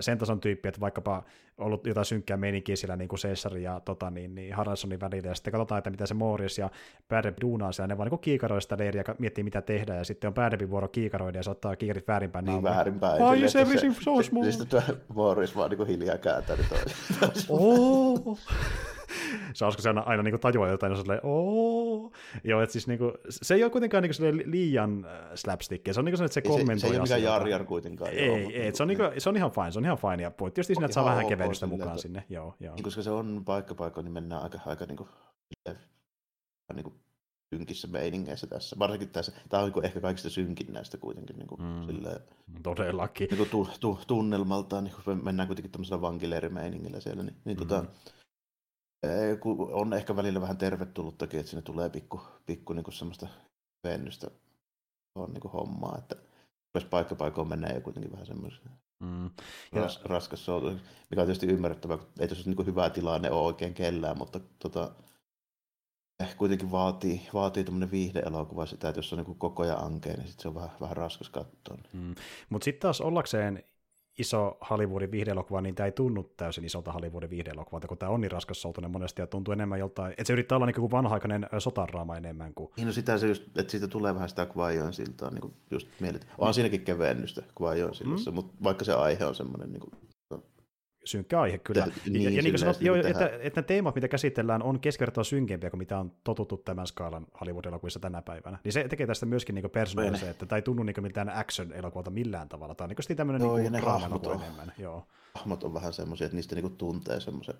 sen tason tyyppi, että vaikkapa ollut jotain synkkää meininkiä siellä niin kuin Caesarin ja tota, niin, niin Haraldssonin välillä, ja sitten katsotaan, että mitä se Morris ja Bärdeb duunaa siellä, ne vaan niin kiikaroista sitä leiriä ja miettii, mitä tehdään, ja sitten on Bärdebin vuoro kiikaroida, ja se ottaa kiikarit väärinpäin Niin naamalle. väärinpäin. Why is everything se, so small? Tuo Morris vaan niinku hiljaa kääntänyt toisen. Oh. Se on, koska se on aina niin tajuaa jotain, ja se on oh. Joo, että siis niin kuin, se ei ole kuitenkaan niin kuin liian äh, slapstickia, se on niin kuin, että se Ei se, kommentoi se ei ole mikään asioita. Jar Jar kuitenkaan. Ei, joo, ei, ei se, on niinku- niinku, se on ihan fine, se on ihan fine, ja puhuttiin just siinä, että saa vähän kevennystä mukaan että- sinne, joo, joo. Niin, koska se on paikka paikka, niin mennään aika, aika niin kuin, niin kuin synkissä meiningeissä tässä. Varsinkin tässä. Tämä on niin kuin ehkä kaikista synkin näistä kuitenkin niin kuin, Mm. silleen, Todellakin. niin kuin tu, tu, tunnelmaltaan, niin kuin me mennään kuitenkin tämmöisellä vankileirimeiningillä siellä. Niin, niin Mm. tota, eh, kun on ehkä välillä vähän tervetullutakin, että sinne tulee pikku, pikku niin kuin semmoista vennystä on niin kuin hommaa, että jos paikka paikoin menee jo kuitenkin vähän semmoista Mm. Ja, ras, raskas soutu, mikä on tietysti ymmärrettävää, kun ei tuossa niin hyvä tilanne ole oikein kellään, mutta tota, eh, kuitenkin vaatii, vaatii tuommoinen viihdeelokuva sitä, että jos on niin koko ajan ankea, niin sit se on vähän, vähän raskas katsoa. mm. Mutta sitten taas ollakseen iso Hollywoodin viihdeelokuva, niin tämä ei tunnu täysin isolta Hollywoodin viihdeelokuvalta, kun tämä on niin raskassoutunen monesti ja tuntuu enemmän joltain, että se yrittää olla niin kuin vanha-aikainen sotaraama enemmän kuin Niin no sitä se just, että siitä tulee vähän sitä Kvajon siltaa, niin kuin just mielet. On siinäkin kevennystä Kvajon sillassa, mm. mutta vaikka se aihe on semmoinen, niin kuin, synkkä aihe kyllä. Ja, niin, ja, ja niin kuin silleen, sanot, joo, että että, että ne teemat, mitä käsitellään, on keskivertoa synkempiä kuin mitä on totuttu tämän skaalan Hollywood-elokuvissa tänä päivänä. Niin se tekee tästä myöskin niin persoonallisen, että tämä ei tunnu niin mitään action-elokuvalta millään tavalla. Tämä on niin tämmöinen Joo, ja niin on- enemmän. Joo. hahmot on vähän semmoisia, että niistä niinku tuntee semmoisen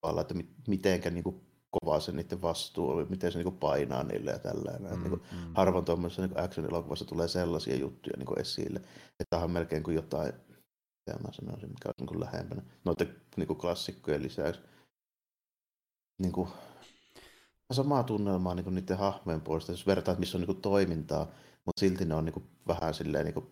tavalla, että mit, mitenkä niinku kovaa se niiden vastuu on, miten se niinku painaa niille ja tällainen. Mm, niinku, mm. harvoin tuommoisessa niinku action-elokuvassa tulee sellaisia juttuja niinku esille, että tämä on melkein kuin jotain, mitä mä sanoisin, mikä on niinku lähempänä. Noiden niinku klassikkojen lisäksi niinku, samaa tunnelmaa niinku niiden hahmojen puolesta, jos vertaa, että missä on niinku toimintaa, mutta silti ne on niinku vähän silleen niinku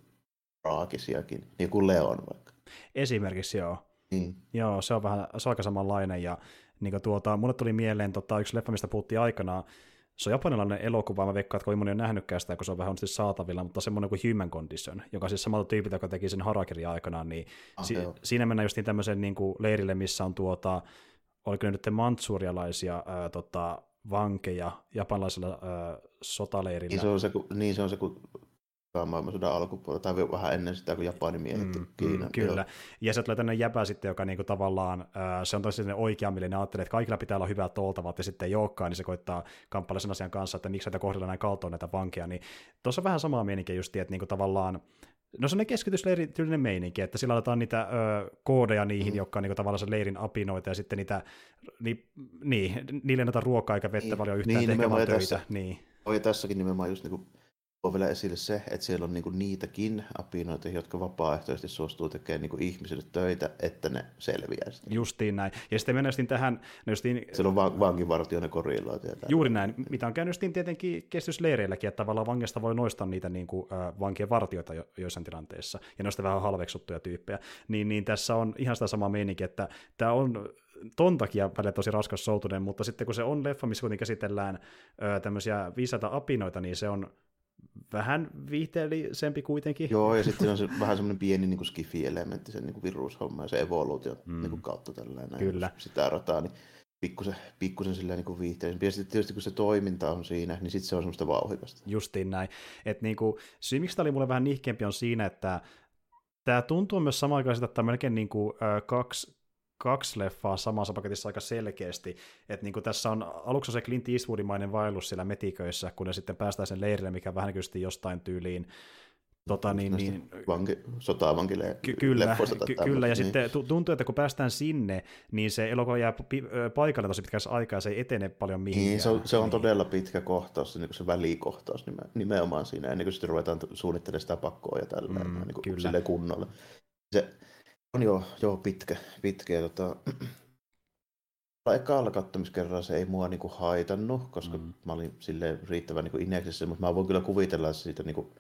traagisiakin, niin kuin Leon vaikka. Esimerkiksi joo. Niin. Joo, se on vähän se on aika samanlainen. Ja niin kuin tuota, mulle tuli mieleen tota, yksi leffa, mistä puhuttiin aikanaan. Se on japanilainen elokuva, mä veikkaan, että kovin moni on nähnytkään sitä, kun se on vähän siis saatavilla, mutta semmoinen kuin Human Condition, joka siis samalta tyypiltä, joka teki sen Harakiri aikanaan, niin Ah, si- joo. siinä mennään just niin tämmöisen niin kuin leirille, missä on tuota, oliko ne nyt mantsurialaisia ää, tota, vankeja japanilaisella ää, sotaleirillä. Niin se on se, kun, niin se on se, kun tokan maailmansodan alkupuolella, tai vähän ennen sitä, kun Japani miehitti mm, Kiinan. Kyllä. Joo. Ja se tulee tänne jäpä sitten, joka niinku tavallaan, ää, se on tosi sellainen oikeamielinen, ajattelee, että kaikilla pitää olla hyvät oltavat, ja sitten ei olekaan, niin se koittaa kamppailla sen asian kanssa, että miksi näitä kohdella näin kaltoon näitä vankeja. Niin tuossa on vähän samaa meininkiä just, että niinku tavallaan, No se on keskitysleirityylinen meininki, että sillä aletaan niitä ö, koodeja niihin, mm. jotka on niinku tavallaan se leirin apinoita, ja sitten niitä, ni, niin, niille ei ruokaa eikä vettä Niin. paljon yhtään, Niin, niin, tehkä vaan nimenomaan töitä. tässä- Niin. Oi, tässäkin nimenomaan just niin tuo vielä esille se, että siellä on niinku niitäkin apinoita, jotka vapaaehtoisesti suostuu tekemään niinku ihmisille töitä, että ne selviää sitä. Justiin näin. Ja sitten mennään tähän, no justiin, Siellä on va- vanginvartijoiden korilla. Juuri näin, mitä on käynyt tietenkin kestysleireilläkin, että tavallaan vangista voi noistaa niitä niin kuin, äh, vankien vartioita jo, joissain tilanteissa, ja noista vähän halveksuttuja tyyppejä. Niin, niin tässä on ihan sitä samaa meininkiä, että tämä on ton takia välillä tosi raskas soutunen, mutta sitten kun se on leffa, missä kuitenkin käsitellään ö, tämmöisiä viisaita apinoita, niin se on vähän viihteellisempi kuitenkin. Joo, ja sitten on se, vähän semmoinen pieni niin skifi-elementti, sen niin virushomma ja se evoluutio mm. niin kautta tällainen. Kyllä. Sitä rataa, niin pikkusen, pikkusen silleen niin viihteellisempi. Ja sitten tietysti kun se toiminta on siinä, niin sitten se on semmoista vauhikasta. Justiin näin. Et niinku, syy, miksi tämä oli mulle vähän nihkeämpi, on siinä, että tämä tuntuu myös samaan aikaan siltä, että melkein niinku, ö, kaksi kaksi leffaa samassa paketissa aika selkeästi, että niin tässä on aluksi se Clint Eastwoodimainen vaellus siellä metiköissä, kun ne sitten päästään sen leirille, mikä vähän kyllä jostain tyyliin Tota, niin, niin, vanki, sotavankille ky- kyllä, ky- kyllä, ja niin. sitten tuntuu, että kun päästään sinne, niin se elokuva jää paikalle tosi pitkässä aikaa, se ei etene paljon mihinkään. Niin, se on, se on niin. todella pitkä kohtaus, se, niin se välikohtaus nimenomaan siinä, ennen kuin sitten ruvetaan suunnittelemaan sitä pakkoa ja tällä mm, niin kuin kyllä. kunnolla. Se on jo, jo pitkä, pitkä tota, ekalla kattomiskerralla se ei mua niinku haitannut, koska mm. mä olin silleen riittävän niinku ineksissä, mutta mä voin kyllä kuvitella siitä niinku,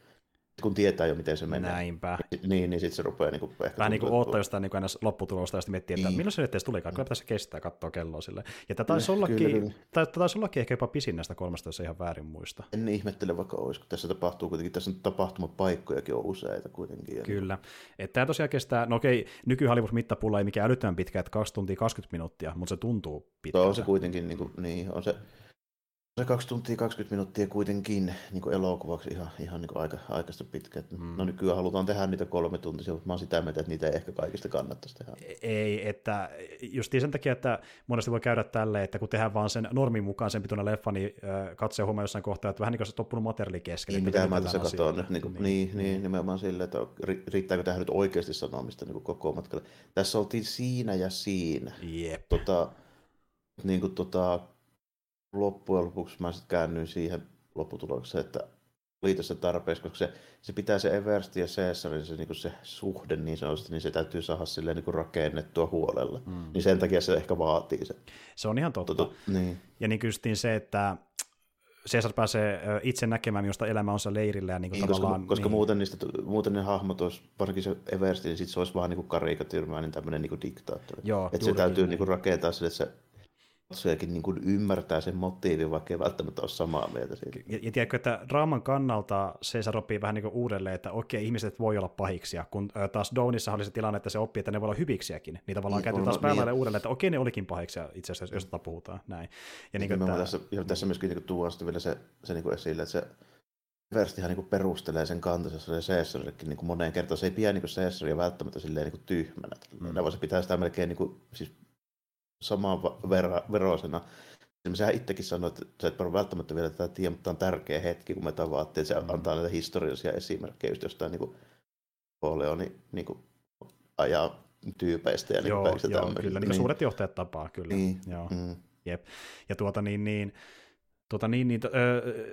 kun tietää jo, miten se menee. Näinpä. Niin, niin sitten se rupeaa niin kuin ehkä... Vähän niin kuin odottaa jostain niin kuin lopputulosta ja sitten miettii, että niin. milloin se nyt edes tulikaan, kyllä pitäisi kestää katsoa kelloa sille. Ja tätä taisi, ollakin, kyllä, kyllä. Tätä taisi ollakin ehkä jopa pisin näistä kolmesta, jos ihan väärin muista. En ihmettele vaikka olisi, kun tässä tapahtuu kuitenkin, tässä on tapahtumapaikkojakin on useita kuitenkin. Kyllä. Että tämä tosiaan kestää, no okei, nyky mittapulla ei mikään älyttömän pitkä, että 2 tuntia 20 minuuttia, mutta se tuntuu pitkältä. On se kuitenkin, niin, kuin, niin on se se 2 tuntia 20 minuuttia kuitenkin niin kuin elokuvaksi ihan, ihan niin kuin aika, aikaista pitkä. Mm. No nykyään halutaan tehdä niitä kolme tuntia, mutta mä oon sitä mieltä, että niitä ei ehkä kaikista kannattaisi tehdä. Ei, että just sen takia, että monesti voi käydä tälle, että kun tehdään vaan sen normin mukaan sen pituinen leffa, niin katsoo huomaa jossain kohtaa, että vähän niin kuin se toppunut materiaali kesken. Niin, mitä mä tässä katson nyt, niin, kuin, niin, niin, niin, nimenomaan silleen, että riittääkö tähän nyt oikeasti sanomista niin kuin koko matkalle. Tässä oltiin siinä ja siinä. Jep. Tota, niin kuin, tota, loppujen lopuksi mä sitten käännyin siihen lopputulokseen, että oli tässä tarpeeksi, koska se, se pitää se Eversti ja Caesarin se, niin se suhde niin sanotusti, niin se täytyy saada silleen niin rakennettua huolella. Mm. Niin sen takia se ehkä vaatii se. Se on ihan totta. Toto, niin. Ja niin kyllä se, että Caesar pääsee itse näkemään, minusta elämä on se leirillä. Ja niin kuin niin, koska, koska niin. muuten, niistä, muuten ne hahmot olisi, varsinkin se Eversti, niin sit se olisi vaan niin karikatyrmäinen tämmöinen niin diktaattori. Joo, että se täytyy niin kuin rakentaa sille, että se katsojakin niin kuin ymmärtää sen motiivin, vaikka ei välttämättä ole samaa mieltä siitä. Ja, ja tiedätkö, että draaman kannalta se oppii vähän niin kuin uudelleen, että okei, ihmiset voi olla pahiksia, kun taas Downissa oli se tilanne, että se oppii, että ne voi olla hyviksiäkin. Niitä tavallaan niin, käytetään taas päälle niin. uudelleen, että okei, ne olikin pahiksia itse asiassa, jos puhutaan näin. Ja niin, niin tämä... tässä, ja tässä myöskin niin tuodaan sitten vielä se, se niin kuin esille, että se Verstihan niin perustelee sen kantansa se Caesarillekin niin moneen kertaan. Se ei pidä niin Caesaria välttämättä silleen niin tyhmänä. Mm. vaan se pitää sitä melkein niin kuin, siis samaan ver- veroisena. Sehän itsekin sanoi, että sä et välttämättä vielä tätä tiedä, mutta tämä on tärkeä hetki, kun me tavaattiin. Se mm. antaa näitä historiallisia esimerkkejä just jostain niin kuin Napoleoni niin kuin ajaa tyypeistä ja niin joo, joo, kyllä, niin niin. suuret johtajat tapaa, kyllä. Niin. Joo. Mm. Jep. Ja tuota niin, niin Tuota, niin, niin,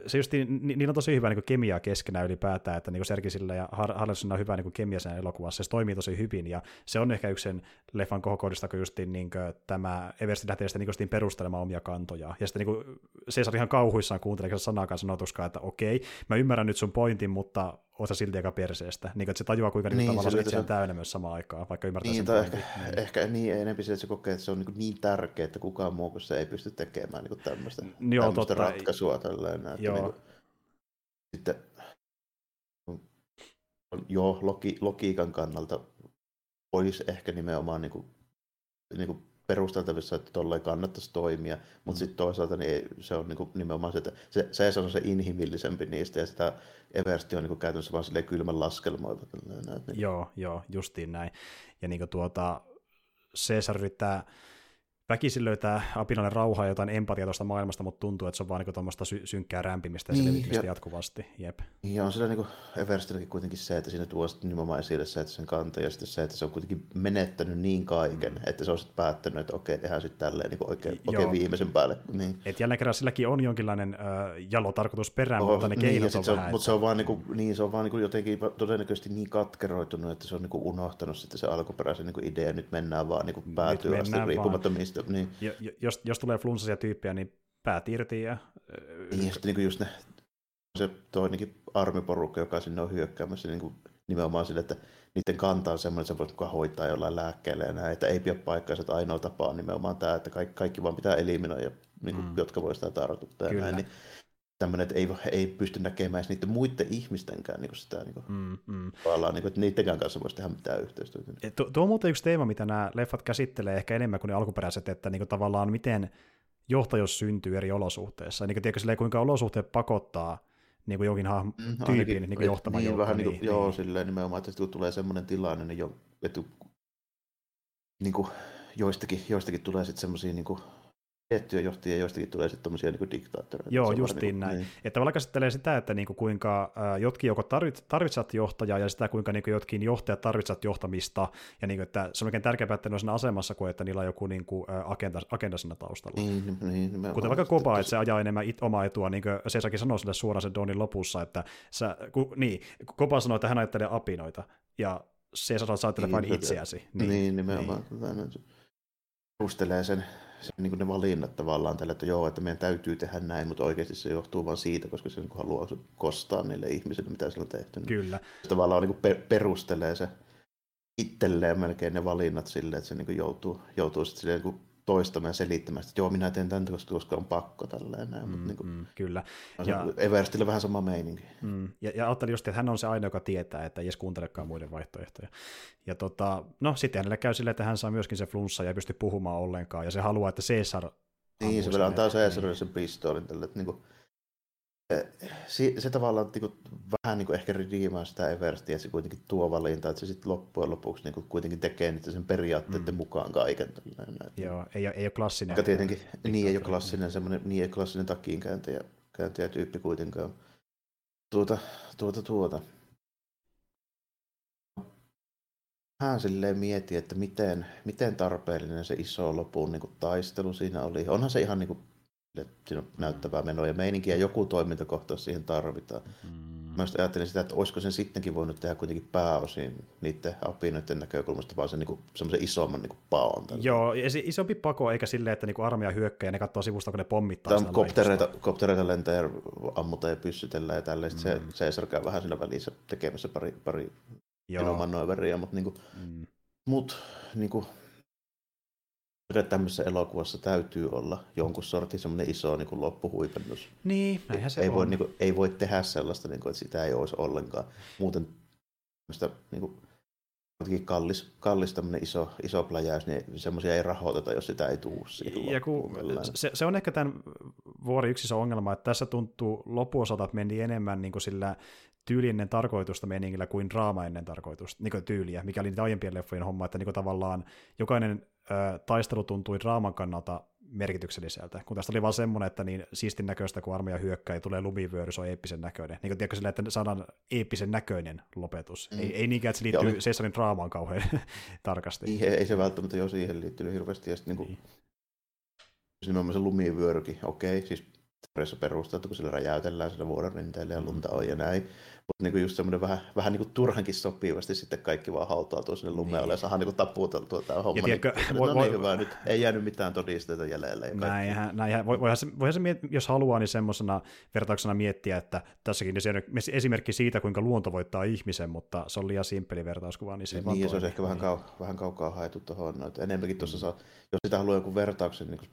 se just, niillä on tosi hyvä niin kemiaa keskenään ylipäätään, että niin Serkisillä ja Harlesonilla on hyvä niin kemia sen elokuvassa, se toimii tosi hyvin, ja se on ehkä yksi sen leffan kohokohdista, kun just niin kuin, tämä Eversti lähtee sitten niin perustelemaan omia kantoja, ja sitten niin Cesar ihan kauhuissaan kuuntelee sanakaan sanotuskaan, että okei, mä ymmärrän nyt sun pointin, mutta osa silti aika perseestä. Niin, että se tajuaa, kuinka niin, niin tavallaan se, se on täynnä myös samaan aikaan, vaikka ymmärtää niin, sen ehkä, niin. ehkä niin enemmän se, että se kokee, että se on niin, niin tärkeä, että kukaan muu kuin se ei pysty tekemään niin tämmöistä, Joo, tämmöistä totta. ratkaisua. Tällainen, että joo. Niin kuin, sitten joo, logi, logiikan kannalta olisi ehkä nimenomaan niin kuin, niin kuin perusteltavissa, että tolleen kannattaisi toimia, mutta mm. sitten toisaalta niin se on niinku nimenomaan se, että se, se on se inhimillisempi niistä, ja sitä Eversti on niinku käytännössä vaan silleen kylmän laskelmoiva. Niin. Joo, joo, justiin näin. Ja niinku tuota, Caesar yrittää väkisin löytää apinalle rauhaa ja jotain empatiaa tuosta maailmasta, mutta tuntuu, että se on vaan niin tuommoista sy- synkkää rämpimistä niin, ja, jatkuvasti. Jep. Ja on sillä niin Everstilläkin kuitenkin se, että siinä tuo nimenomaan esille se, että sen kantaa ja sitten se, että se on kuitenkin menettänyt niin kaiken, mm. että se on sitten päättänyt, että okei, tehdään sitten tälleen niin oikein, oikein viimeisen päälle. Niin. Et jälleen kerran silläkin on jonkinlainen äh, jalo tarkoitus perään, oh, mutta ne niin, keinot on se on, vähän. Mutta se on vaan, niin kuin, niin, se on vaan niin kuin jotenkin todennäköisesti niin katkeroitunut, että se on niin kuin unohtanut sitten se alkuperäisen niin kuin idea, nyt mennään vaan niin kuin päätyy asti riippumatta mistä. Niin jos, jos tulee flunssaisia tyyppejä, niin päät irti. Ja, niin, ja sitten niin just ne, se toinenkin armiporukka, joka sinne on hyökkäämässä, niin kuin nimenomaan sille, että niiden kanta on semmoinen, että sä voit hoitaa jollain lääkkeellä ja näin, että ei pidä paikkaa, että ainoa tapa on nimenomaan tämä, että kaikki, kaikki vaan pitää eliminoida, niin kuin, mm. jotka voi sitä tartuttaa ja näin, niin tämmöinen, että ei, ei pysty näkemään edes niiden muiden ihmistenkään niin sitä, niin kuin, mm, mm. niin kuin, että niidenkään kanssa voisi tehdä mitään yhteistyötä. Tuo, tuo on muuten yksi teema, mitä nämä leffat käsittelee ehkä enemmän kuin ne alkuperäiset, että niin kuin, tavallaan miten johtajuus syntyy eri olosuhteissa. Niin kuin, tiedätkö, silleen, kuinka olosuhteet pakottaa niin kuin jonkin hahmo, mm, tyypin niin kuin johtamaan niin, vähän niin, kuin, niin, joo, niin. silleen nimenomaan, että kun tulee semmoinen tilanne, niin jo, että niin kuin, joistakin, joistakin tulee sitten semmoisia niin tiettyjä johtajia, joistakin tulee sitten tämmöisiä niin diktaattoreita. Joo, justiin niin näin. Niin. Että tavallaan käsittelee sitä, että niin kuin kuinka jotkin joko tarvit, tarvitset johtajaa ja sitä, kuinka niin kuin jotkin johtajat tarvitset johtamista, ja niin kuin, että se on oikein tärkeää, että ne on siinä asemassa, kuin että niillä on joku niin kuin, agenda, agenda siinä taustalla. Niin, niin, Kuten vaikka Koba, että se ajaa enemmän it, omaa etua, niin kuin Sesakin sanoi sille suoraan sen Donin lopussa, että sä, ku, niin, Koba sanoi, että hän ajattelee apinoita, ja se sanoo, että sä ajattelee niin, vain itseäsi. Niin, niin nimenomaan. Niin. Perustelee sen se, niin ne valinnat tavallaan tällä, että joo, että meidän täytyy tehdä näin, mutta oikeasti se johtuu vain siitä, koska se niin haluaa kostaa niille ihmisille, mitä se on tehty. Niin Kyllä. Se tavallaan niin per- perustelee se itselleen melkein ne valinnat silleen, että se niin joutuu, joutuu sitten silleen niin toistamaan ja selittämään, että joo, minä teen tämän, koska, koska on pakko tälleen näin. Mm, mutta niin kuin, mm, kyllä. Ja, Everstille vähän sama meininki. Mm, ja, ja ajattelin just, että hän on se ainoa, joka tietää, että ei edes kuuntelekaan muiden vaihtoehtoja. Ja tota, no sitten hänelle käy silleen, että hän saa myöskin se flunssa ja ei pysty puhumaan ollenkaan, ja se haluaa, että Caesar niin, se vielä antaa Caesarille sen pistoolin tälle, että niinku, se, se tavallaan niin kuin, vähän niin kuin ehkä ridiimaa sitä Everstia, että se kuitenkin tuo valinta, että se sitten loppujen lopuksi niin kuin, kuitenkin tekee niitä sen periaatteiden mm. mukaan kaiken. Tällainen. Joo, ei, ei ole klassinen. Joka tietenkin, niin ei ole klassinen, semmoinen, niin ei ole klassinen takiinkääntäjä kääntäjä tyyppi kuitenkaan. Tuota, tuota, tuota. Vähän silleen mietin, että miten, miten tarpeellinen se iso lopun niin kuin, taistelu siinä oli. Onhan se ihan niin kuin, siinä on näyttävää menoa ja meininkiä, joku toimintakohtaus siihen tarvitaan. Mm. Mä ajattelin sitä, että olisiko sen sittenkin voinut tehdä kuitenkin pääosin niiden apinoiden näkökulmasta, vaan se niin semmoisen isomman niin paon. Tällä. Joo, ja se isompi pako, eikä silleen, että niin armeija hyökkää ja ne katsoo sivusta, kun ne pommittaa Tämä koptereita, koptereita lentää ja ammutaan ja pyssytellään ja tälleen. Mm. Se Caesar käy vähän siinä välissä tekemässä pari, pari menomanööveriä, mutta, niin kuin, mm. mut, niin kuin, että tämmöisessä elokuvassa täytyy olla jonkun sortin semmoinen iso niin kuin loppuhuipennus. Niin, näinhän se ei on. Voi, niin kuin, ei voi tehdä sellaista, niin kuin, että sitä ei olisi ollenkaan. Muuten niin kuin, kallis, kallis tämmöinen iso, iso pläjäys, niin semmoisia ei rahoiteta, jos sitä ei tule ja kun, se, se, on ehkä tämän vuori yksi iso ongelma, että tässä tuntuu loppuosalta, että meni enemmän niin kuin sillä tyylinen tarkoitusta meningillä kuin draama ennen tarkoitusta, niin kuin tyyliä, mikä oli niitä aiempien leffojen homma, että niin kuin tavallaan jokainen ö, taistelu tuntui draaman kannalta merkitykselliseltä, kun tästä oli vaan semmoinen, että niin siistin näköistä, kun armeija hyökkää ja tulee lumivyöry, se on eeppisen näköinen. Niin kuin tiedätkö sillä, että saadaan eeppisen näköinen lopetus. Mm. Ei, ei niinkään, että se liittyy oli... Caesarin draamaan kauhean tarkasti. Ei, ei, se välttämättä jo siihen liittynyt hirveästi. Ja sitten niin kuin, niin. nimenomaan se lumivyörykin, okei, siis perusteltu, kun sillä räjäytellään sillä vuoren rinteellä ja lunta on ja näin. Mutta niinku just semmoinen vähän, vähän niinku turhankin sopivasti sitten kaikki vaan hautautuu sinne lumeelle niin. ja saadaan niinku taputeltua tämä homma. Ja tiedätkö, niin, voi, no niin, hyvä, nyt ei jäänyt mitään todisteita jäljelle. Näinhän, näinhän. Voihan se, voihan se, jos haluaa, niin semmoisena vertauksena miettiä, että tässäkin esimerkki siitä, kuinka luonto voittaa ihmisen, mutta se on liian simppeli vertauskuva, niin se ei Niin, se olisi ehkä vähän, kau, vähän kaukaa haettu tuohon. No, enemmänkin tuossa saa, jos sitä haluaa joku vertauksen niin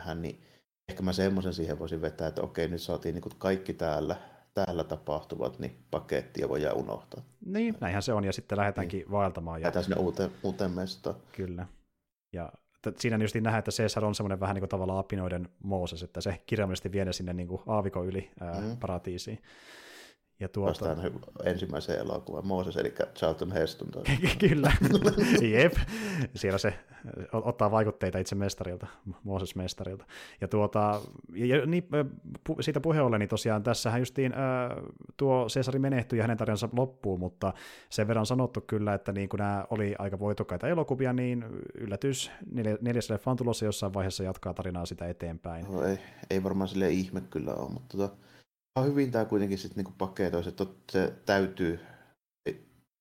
vähän, niin ehkä mä semmoisen siihen voisin vetää, että okei, nyt saatiin niin kaikki täällä täällä tapahtuvat, niin pakettia voi unohtaa. Niin, näinhän se on, ja sitten lähdetäänkin niin. vaeltamaan. Lähdetään sinne uuteen, uuteen mestaan. Kyllä. Ja siinä just nähdään, että Caesar on semmoinen vähän niin kuin tavallaan apinoiden Mooses, että se kirjaimellisesti vie sinne niin kuin aavikon yli ää, mm. paratiisiin. Ja tuota... Vastaan ensimmäiseen elokuvaan, Mooses, eli Charlton Heston. Kyllä, jep. Siellä se ottaa vaikutteita itse mestarilta, Mooses mestarilta. Ja, tuota, ja niin, pu, siitä puheen ollen, niin tosiaan tässähän justiin äh, tuo Cesari menehtyi ja hänen tarinansa loppuu, mutta sen verran sanottu kyllä, että niin kun nämä oli aika voitokkaita elokuvia, niin yllätys neljäs leffan tulossa jossain vaiheessa jatkaa tarinaa sitä eteenpäin. No, ei, ei varmaan sille ihme kyllä ole, mutta tota, hyvin tämä kuitenkin sitten niinku paketoisi, että se täytyy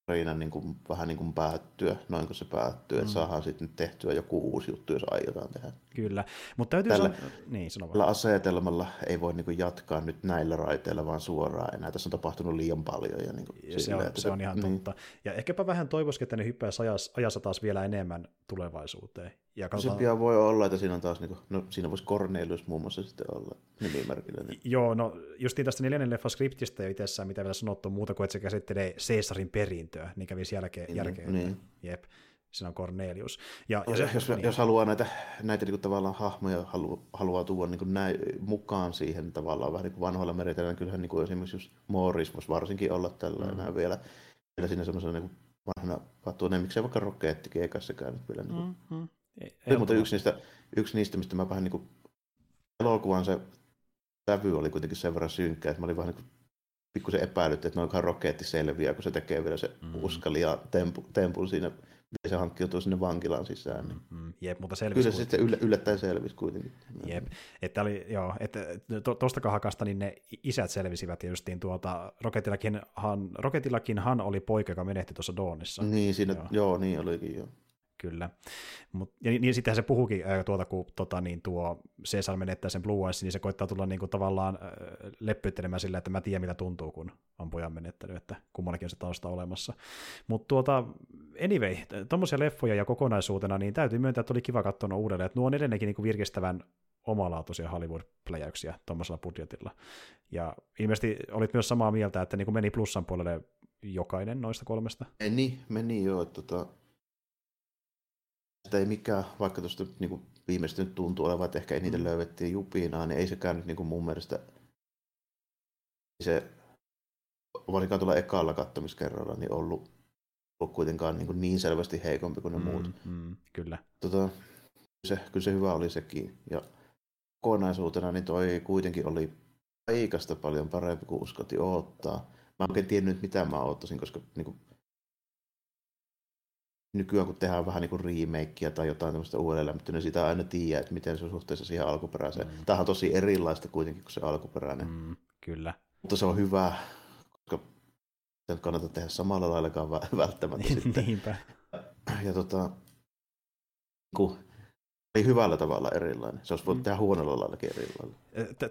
tarina niin kuin, vähän niin kuin päättyä, noin kuin se päättyy, mm. että saadaan sitten tehtyä joku uusi juttu, jos aiotaan tehdä. Kyllä, mutta täytyy tällä, san... niin, sano tällä asetelmalla ei voi niin kuin jatkaa nyt näillä raiteilla vaan suoraan enää. Tässä on tapahtunut liian paljon. Ja niin kuin ja se, on, se on ihan niin. totta. Ja ehkäpä vähän toivoisikin, että ne hyppäisi ajassa, ajassa taas vielä enemmän tulevaisuuteen. Ja katsotaan... Se pian voi olla, että siinä on taas, niin kuin, no siinä voisi Cornelius muun muassa sitten olla nimimerkillä. Niin. Joo, no justiin tästä neljännen leffan skriptistä jo itsessään, mitä vielä sanottu muuta kuin, että se käsittelee Caesarin perintöä, niin kävisi jälkeen. Niin, jälkeen niin. Jep siinä on Cornelius. Ja, ja se, jos, niin. jos haluaa näitä, näitä niin tavallaan hahmoja halu, haluaa tuoda niin näin, mukaan siihen tavallaan vähän niin kuin vanhoilla meriteillä, niin kyllähän niin kuin esimerkiksi just Morris voisi varsinkin olla tällainen mm. vielä, vielä siinä semmoisena niin vanhana pattuuneen, miksei vaikka Roketti G-kanssa käynyt vielä. Niin kuin. Mm-hmm. Ei, mutta yksi niistä, yksi niistä, mistä mä vähän niin kuin, elokuvan se sävy oli kuitenkin sen verran synkkä, että mä olin vähän niin kuin pikkusen epäilyt, että noinkaan roketti selviää, kun se tekee vielä se mm. uskali ja tempu, tempun siinä, miten se hankkiutuu sinne vankilaan sisään. Niin. Mm, jep, mutta selvisi Kyllä se sitten yllä, yllättäen selvisi kuitenkin. Jep, että oli, joo, että tuosta kahakasta niin ne isät selvisivät ja justiin tuota, Roketillakinhan, Roketillakinhan oli poika, joka menehtyi tuossa Dawnissa. Niin, siinä, joo. joo niin olikin, joo kyllä. Mut, ja niin, niin sittenhän se puhukin ää, tuota, kun tota, niin tuo Cesar menettää sen Blue Eyes, niin se koittaa tulla niin kuin, tavallaan äh, leppyttelemään sillä, että mä tiedän mitä tuntuu, kun on pojan menettänyt, että kummallakin on se tausta olemassa. Mutta tuota, anyway, tuommoisia leffoja ja kokonaisuutena, niin täytyy myöntää, että oli kiva katsoa uudelleen, että nuo on edelleenkin niin kuin virkistävän omalaatuisia Hollywood-pläjäyksiä tuommoisella budjetilla. Ja ilmeisesti olit myös samaa mieltä, että niin kuin meni plussan puolelle jokainen noista kolmesta. Meni, meni joo. Tota, sitä ei mikään, vaikka tuosta niin viimeistä nyt tuntuu olevan, että ehkä eniten mm. löydettiin jupinaa, niin ei sekään nyt niin kuin mun mielestä se, varsinkaan tuolla ekalla kattomiskerralla, niin ollut, ollut kuitenkaan niin, kuin niin selvästi heikompi kuin ne mm, muut. Mm, kyllä. Tota, se, kyllä se hyvä oli sekin. Ja kokonaisuutena niin toi kuitenkin oli aikasta paljon parempi kuin uskotti odottaa. Mä en oikein tiennyt, mitä mä odottaisin, koska niin kuin, nykyään kun tehdään vähän niin kuin remakea tai jotain tämmöistä uudelleen, mutta ne sitä aina tiedä, että miten se on suhteessa siihen alkuperäiseen. Mm. Tämähän on tosi erilaista kuitenkin kuin se alkuperäinen. Mm, kyllä. Mutta se on hyvä, koska sen kannata tehdä samalla laillakaan välttämättä sitten. Niinpä. Ja tota, kun ei hyvällä tavalla erilainen. Se olisi voinut mm. tehdä huonolla laillakin erilainen.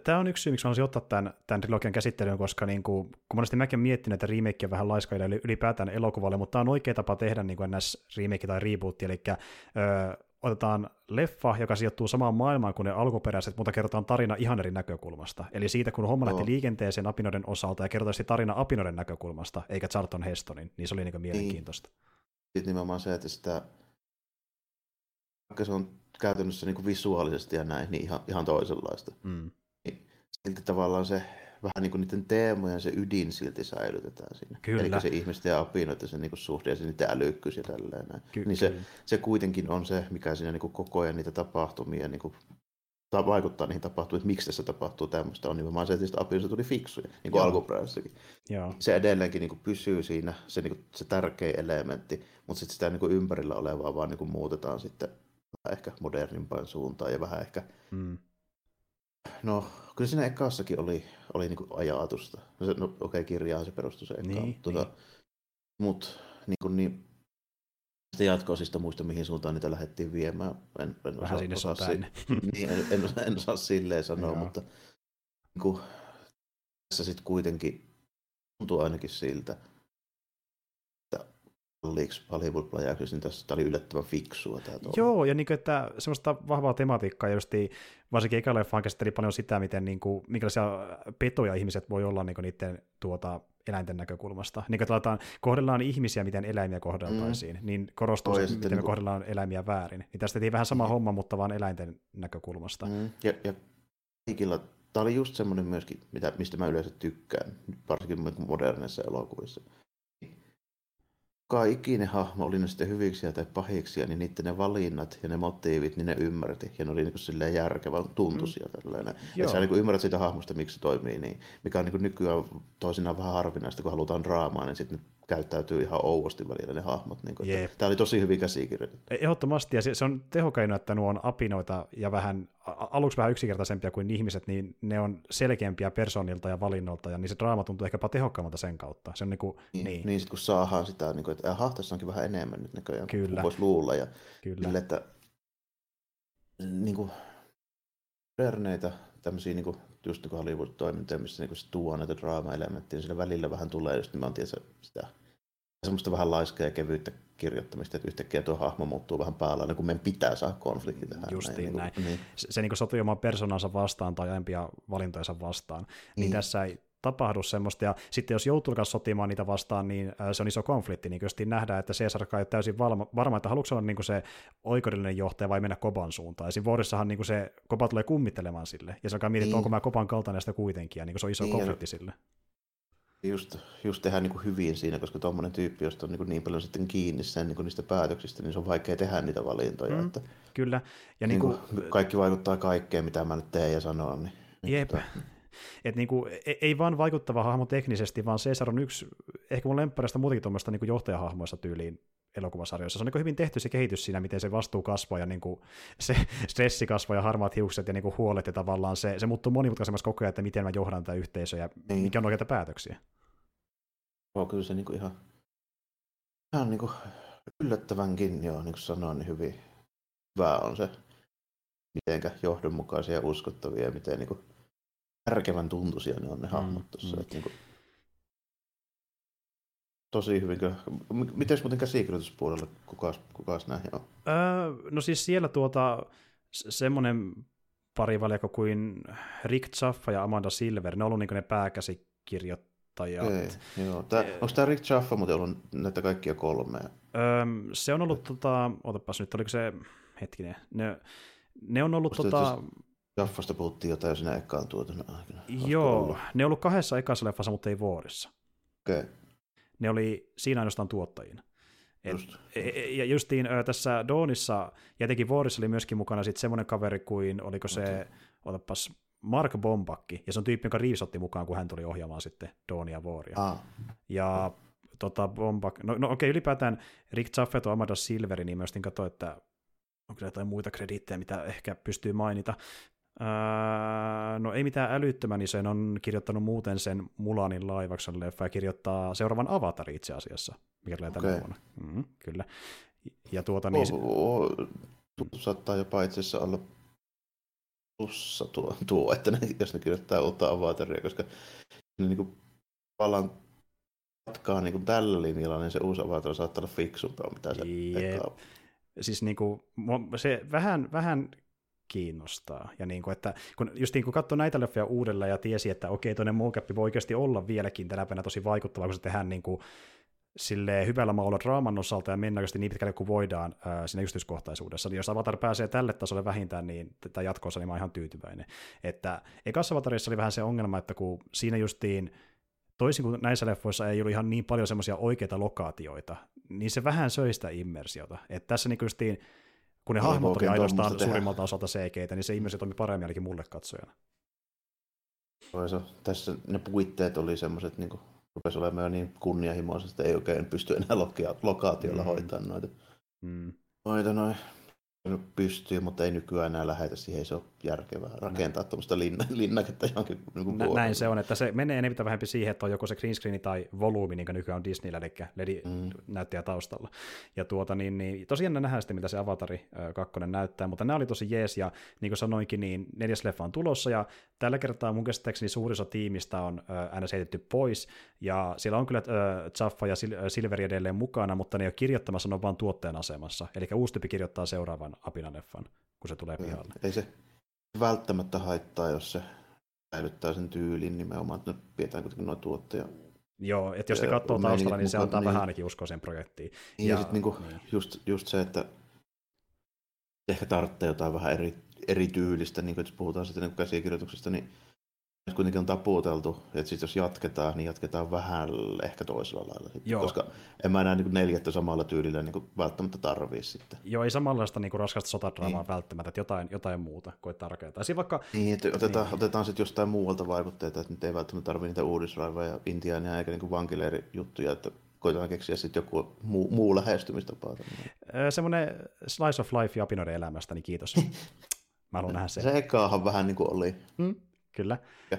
Tämä on yksi syy, miksi haluaisin ottaa tämän, tämän trilogian käsittelyyn, koska niin kuin, kun monesti mäkin miettinyt, että remake on vähän laiskailla ylipäätään elokuvalle, mutta tämä on oikea tapa tehdä niin kuin näissä remake tai reboot, eli ö, otetaan leffa, joka sijoittuu samaan maailmaan kuin ne alkuperäiset, mutta kerrotaan tarina ihan eri näkökulmasta. Eli siitä, kun homma lähti liikenteeseen apinoiden osalta ja kerrotaan tarina apinoiden näkökulmasta, eikä Charlton Hestonin, niin se oli niin mielenkiintoista. Niin. Sitten nimenomaan se, että sitä, vaikka se on käytännössä niin kuin visuaalisesti ja näin, niin ihan, ihan toisenlaista. Mm. Niin, silti tavallaan se vähän niin kuin niiden teemojen se ydin silti säilytetään siinä. Kyllä. Eli se ihmisten ja apinoiden se niin kuin suhde ja se niiden älykkyys ja tälleen näin. Ky- niin se, se kuitenkin on se, mikä siinä niin kuin koko ajan niitä tapahtumia niin kuin vaikuttaa niihin tapahtumiin, että miksi tässä tapahtuu tämmöistä, on nimenomaan se, että apinoista tuli fiksuja, niin kuin alkuperäisessäkin. Joo. Se edelleenkin niin kuin pysyy siinä, se, niin kuin, se tärkeä elementti, mutta sitten sitä niin kuin ympärillä olevaa vaan niin kuin muutetaan sitten ehkä modernimpaan suuntaan ja vähän ehkä... Mm. No, kyllä siinä ekassakin oli, oli niinku ajatusta. No, no okei, okay, kirjaan se perustui se eka. Niin, tuota, niin. Mutta niin, niin, sitä jatko-osista muista, mihin suuntaan niitä lähdettiin viemään. En, en Vähän sinne osaa, osaa niin, en, en, osaa, en osaa silleen sanoa, mutta niin kuin, tässä sitten kuitenkin tuntuu ainakin siltä, kalliiksi Hollywood-pläjäyksessä, niin tässä oli yllättävän fiksua. Tämä Joo, ja niin kuin, että semmoista vahvaa tematiikkaa, justi, varsinkin leffaan käsitteli paljon sitä, miten niin kuin, minkälaisia petoja ihmiset voi olla niin kuin niiden tuota, eläinten näkökulmasta. Niin kuin että kohdellaan ihmisiä, miten eläimiä kohdeltaisiin, mm. niin korostuu se, miten niin me kuin... kohdellaan eläimiä väärin. Niin tästä tehtiin vähän sama mm. homma, mutta vaan eläinten näkökulmasta. Mm. Ja, ja kaikilla, tämä oli just semmoinen myöskin, mitä, mistä mä yleensä tykkään, varsinkin moderneissa elokuvissa joka ikinen hahmo, oli ne sitten hyviksi tai pahiksi, niin niiden ne valinnat ja ne motiivit, niin ne ymmärti. Ja ne oli niin silleen järkevän tuntuisia. Mm. Tällainen. Että sä niin ymmärrät sitä hahmosta, miksi se toimii niin. Mikä on niin nykyään toisinaan vähän harvinaista, kun halutaan draamaa, niin sitten käyttäytyy ihan ouvosti välillä ne hahmot. Niin kuin, yep. Tämä oli tosi hyvin käsikirjoitettu. E, ehdottomasti, ja se, se on tehokain, että nuo on apinoita ja vähän, aluksi vähän yksinkertaisempia kuin ihmiset, niin ne on selkeämpiä persoonilta ja valinnolta, ja niin se draama tuntuu ehkäpä tehokkaammalta sen kautta. Se on niin, kuin, niin, niin. niin sit kun saadaan sitä, niin kuin, että aha, tässä onkin vähän enemmän nyt näköjään, Kyllä. voisi luulla. Ja Kyllä. Sille, että niin kuin, moderneita tämmöisiä niin kuin, just niin kuin Hollywood-toimintoja, missä niin kuin, se tuo näitä draama-elementtiä, niin välillä vähän tulee just nimenomaan tiedä, sitä semmoista vähän laiskaa ja kevyyttä kirjoittamista, että yhtäkkiä tuo hahmo muuttuu vähän päällä, kun meidän pitää saada konflikti tähän. Justiin näin. näin. Niin, niin. Se, se niin sotii oman persoonansa vastaan tai aiempia valintojensa vastaan. Niin, niin tässä ei tapahdu semmoista, ja sitten jos joutuu sotimaan niitä vastaan, niin se on iso konflikti, niin kyllä nähdään, että Caesar ei ole täysin varma, varma että haluatko olla niin kuin se oikeudellinen johtaja vai mennä Koban suuntaan, ja siinä vuodessahan niin kuin se Koba tulee kummittelemaan sille, ja se alkaa miettiä, niin. onko mä Koban kaltainen sitä kuitenkin, ja niin kuin se on iso niin, konflikti sille. just, just tehdä niin kuin hyvin siinä, koska tuommoinen tyyppi, josta on niin, kuin niin paljon sitten kiinni sen niin kuin niistä päätöksistä, niin se on vaikea tehdä niitä valintoja. Mm, että, kyllä. Ja niin kuin, niin kuin, kaikki vaikuttaa kaikkeen, mitä mä nyt teen ja sanon. Niin, niin jep. Tota... Et niinku, ei vaan vaikuttava hahmo teknisesti, vaan Caesar on yksi ehkä mun lemppareista muutenkin tuommoista niin johtajahahmoista tyyliin elokuvasarjoissa. Se on niin hyvin tehty se kehitys siinä, miten se vastuu kasvaa ja niin kuin se stressi kasvaa ja harmaat hiukset ja niin kuin huolet ja tavallaan se, se muuttuu monimutkaisemmaksi koko ajan, että miten mä johdan tätä yhteisöä ja niin. mikä on oikeita päätöksiä. Joo, kyllä se niin kuin ihan, ihan niin kuin yllättävänkin, joo, niin kuin sanoin, niin hyvin hyvä on se, miten johdonmukaisia ja uskottavia ja miten niin kuin järkevän tuntuisia ne on ne mm, hahmot tuossa. Mm. Niin kuin, tosi hyvin. Miten muuten käsikirjoituspuolella, kukas, kukas näihin on? Öö, no siis siellä tuota, semmoinen parivaljakko kuin Rick Chaffa ja Amanda Silver, ne on ollut niin ne pääkäsikirjoittajat. Okay, joo. Tää, onko tämä Rick Chaffa muuten ollut näitä kaikkia kolmea? Öö, se on ollut, tota, otapas nyt, oliko se, hetkinen, ne, ne on ollut tota... Jaffasta puhuttiin jotain siinä ekaan tuotana aikana. Joo, ollut. ne on ollut kahdessa ekassa leffassa, mutta ei vuodessa. Okei. Okay ne oli siinä ainoastaan tuottajina. Et, Just. E, e, ja justiin tässä Dawnissa ja etenkin Vuorissa oli myöskin mukana sitten semmoinen kaveri kuin, oliko se, okay. otapas, Mark Bombakki, ja se on tyyppi, joka riisotti mukaan, kun hän tuli ohjaamaan sitten Dawnia Vuoria. Ah. Ja tota, Bombak, no, no okei, okay, ylipäätään Rick Chaffet ja Amanda Silveri, niin myös katsoin, että onko jotain muita krediittejä, mitä ehkä pystyy mainita. Öö, no ei mitään älyttömän, niin sen on kirjoittanut muuten sen Mulanin laivaksen leffa ja kirjoittaa seuraavan Avatar itse asiassa, mikä tulee tänä vuonna. Mm, kyllä. Ja tuota niin... Oh, oh, saattaa jopa itse asiassa olla plussa tuo, tuo että ne, jos ne kirjoittaa uutta Avataria, koska ne niin kuin palan jatkaa niin kuin tällä linjalla, niin se uusi Avatar saattaa olla fiksumpaa, mitä se yep. Siis niin kuin, se vähän, vähän kiinnostaa. Ja niin kuin, että kun just niin kuin katsoi näitä leffoja uudelleen ja tiesi, että okei, toinen mocap voi oikeasti olla vieläkin tänä päivänä tosi vaikuttava, kun se tehdään niin kuin sille hyvällä maulla draaman osalta ja mennä niin pitkälle kuin voidaan ää, siinä yksityiskohtaisuudessa. Niin jos Avatar pääsee tälle tasolle vähintään, niin tätä jatkoossa niin mä oon ihan tyytyväinen. Että ekassa Avatarissa oli vähän se ongelma, että kun siinä justiin toisin kuin näissä leffoissa ei ollut ihan niin paljon semmoisia oikeita lokaatioita, niin se vähän söi sitä immersiota. Että tässä niin justiin kun ne no, hahmot oli ainoastaan suurimmalta osalta cg niin se ihmiset toimi paremmin ainakin mulle katsojana. Toisa, tässä ne puitteet oli semmoiset, niin rupesi olemaan jo niin kunnianhimoiset, että ei oikein pysty enää lokaatiolla mm. hoitamaan noita. Mm. Noita noin pystyy, mutta ei nykyään enää lähetä siihen, ei se ole järkevää rakentaa no. tuommoista linna, linnaketta johonkin niin Nä, Näin se on, että se menee enemmän vähempi siihen, että on joko se green screen tai volyymi, niin kuin nykyään on Disneyllä, eli LED mm. näyttäjä taustalla. Ja tuota, niin, niin, tosiaan nähdään sitten, mitä se Avatari 2 näyttää, mutta nämä oli tosi jees, ja niin kuin sanoinkin, niin neljäs leffa on tulossa, ja tällä kertaa mun käsittääkseni suurin osa tiimistä on aina heitetty pois, ja siellä on kyllä Zaffa ja Silveri edelleen mukana, mutta ne ei ole kirjoittamassa, ne on vaan tuottajan asemassa. Eli uusi tyyppi kirjoittaa seuraavan Apina-leffan, kun se tulee pihalle. Ei se välttämättä haittaa, jos se säilyttää sen tyylin nimenomaan, että nyt pidetään kuitenkin noin tuottaja. Joo, että jos se katsoo taustalla, niin se antaa niin, vähän ainakin uskoa sen projektiin. Niin, ja, ja sitten niinku, niin. just, just se, että ehkä tarvitsee jotain vähän eri, eri tyylistä, niin kuin, jos puhutaan sitten niin käsikirjoituksesta, niin jos kuitenkin on taputeltu, että sitten jos jatketaan, niin jatketaan vähän ehkä toisella lailla. Joo. Koska en mä näe niin neljättä samalla tyylillä niin välttämättä tarvii sitten. Joo, ei samanlaista niin raskasta sotadraamaa niin. välttämättä, että jotain, jotain muuta koittaa rakentaa. Siinä vaikka... Niin, että otetaan, niin. otetaan sitten jostain muualta vaikutteita, että nyt ei välttämättä tarvitse niitä uudisraivoja ja intiaania eikä niin vankileirijuttuja, että koitetaan keksiä sitten joku muu, muu lähestymistapa. Semmoinen slice of life Japinoiden elämästä, niin kiitos. Mä haluan nähdä sen. Se ekaahan vähän niin kuin oli. Hmm? Kyllä. Ja,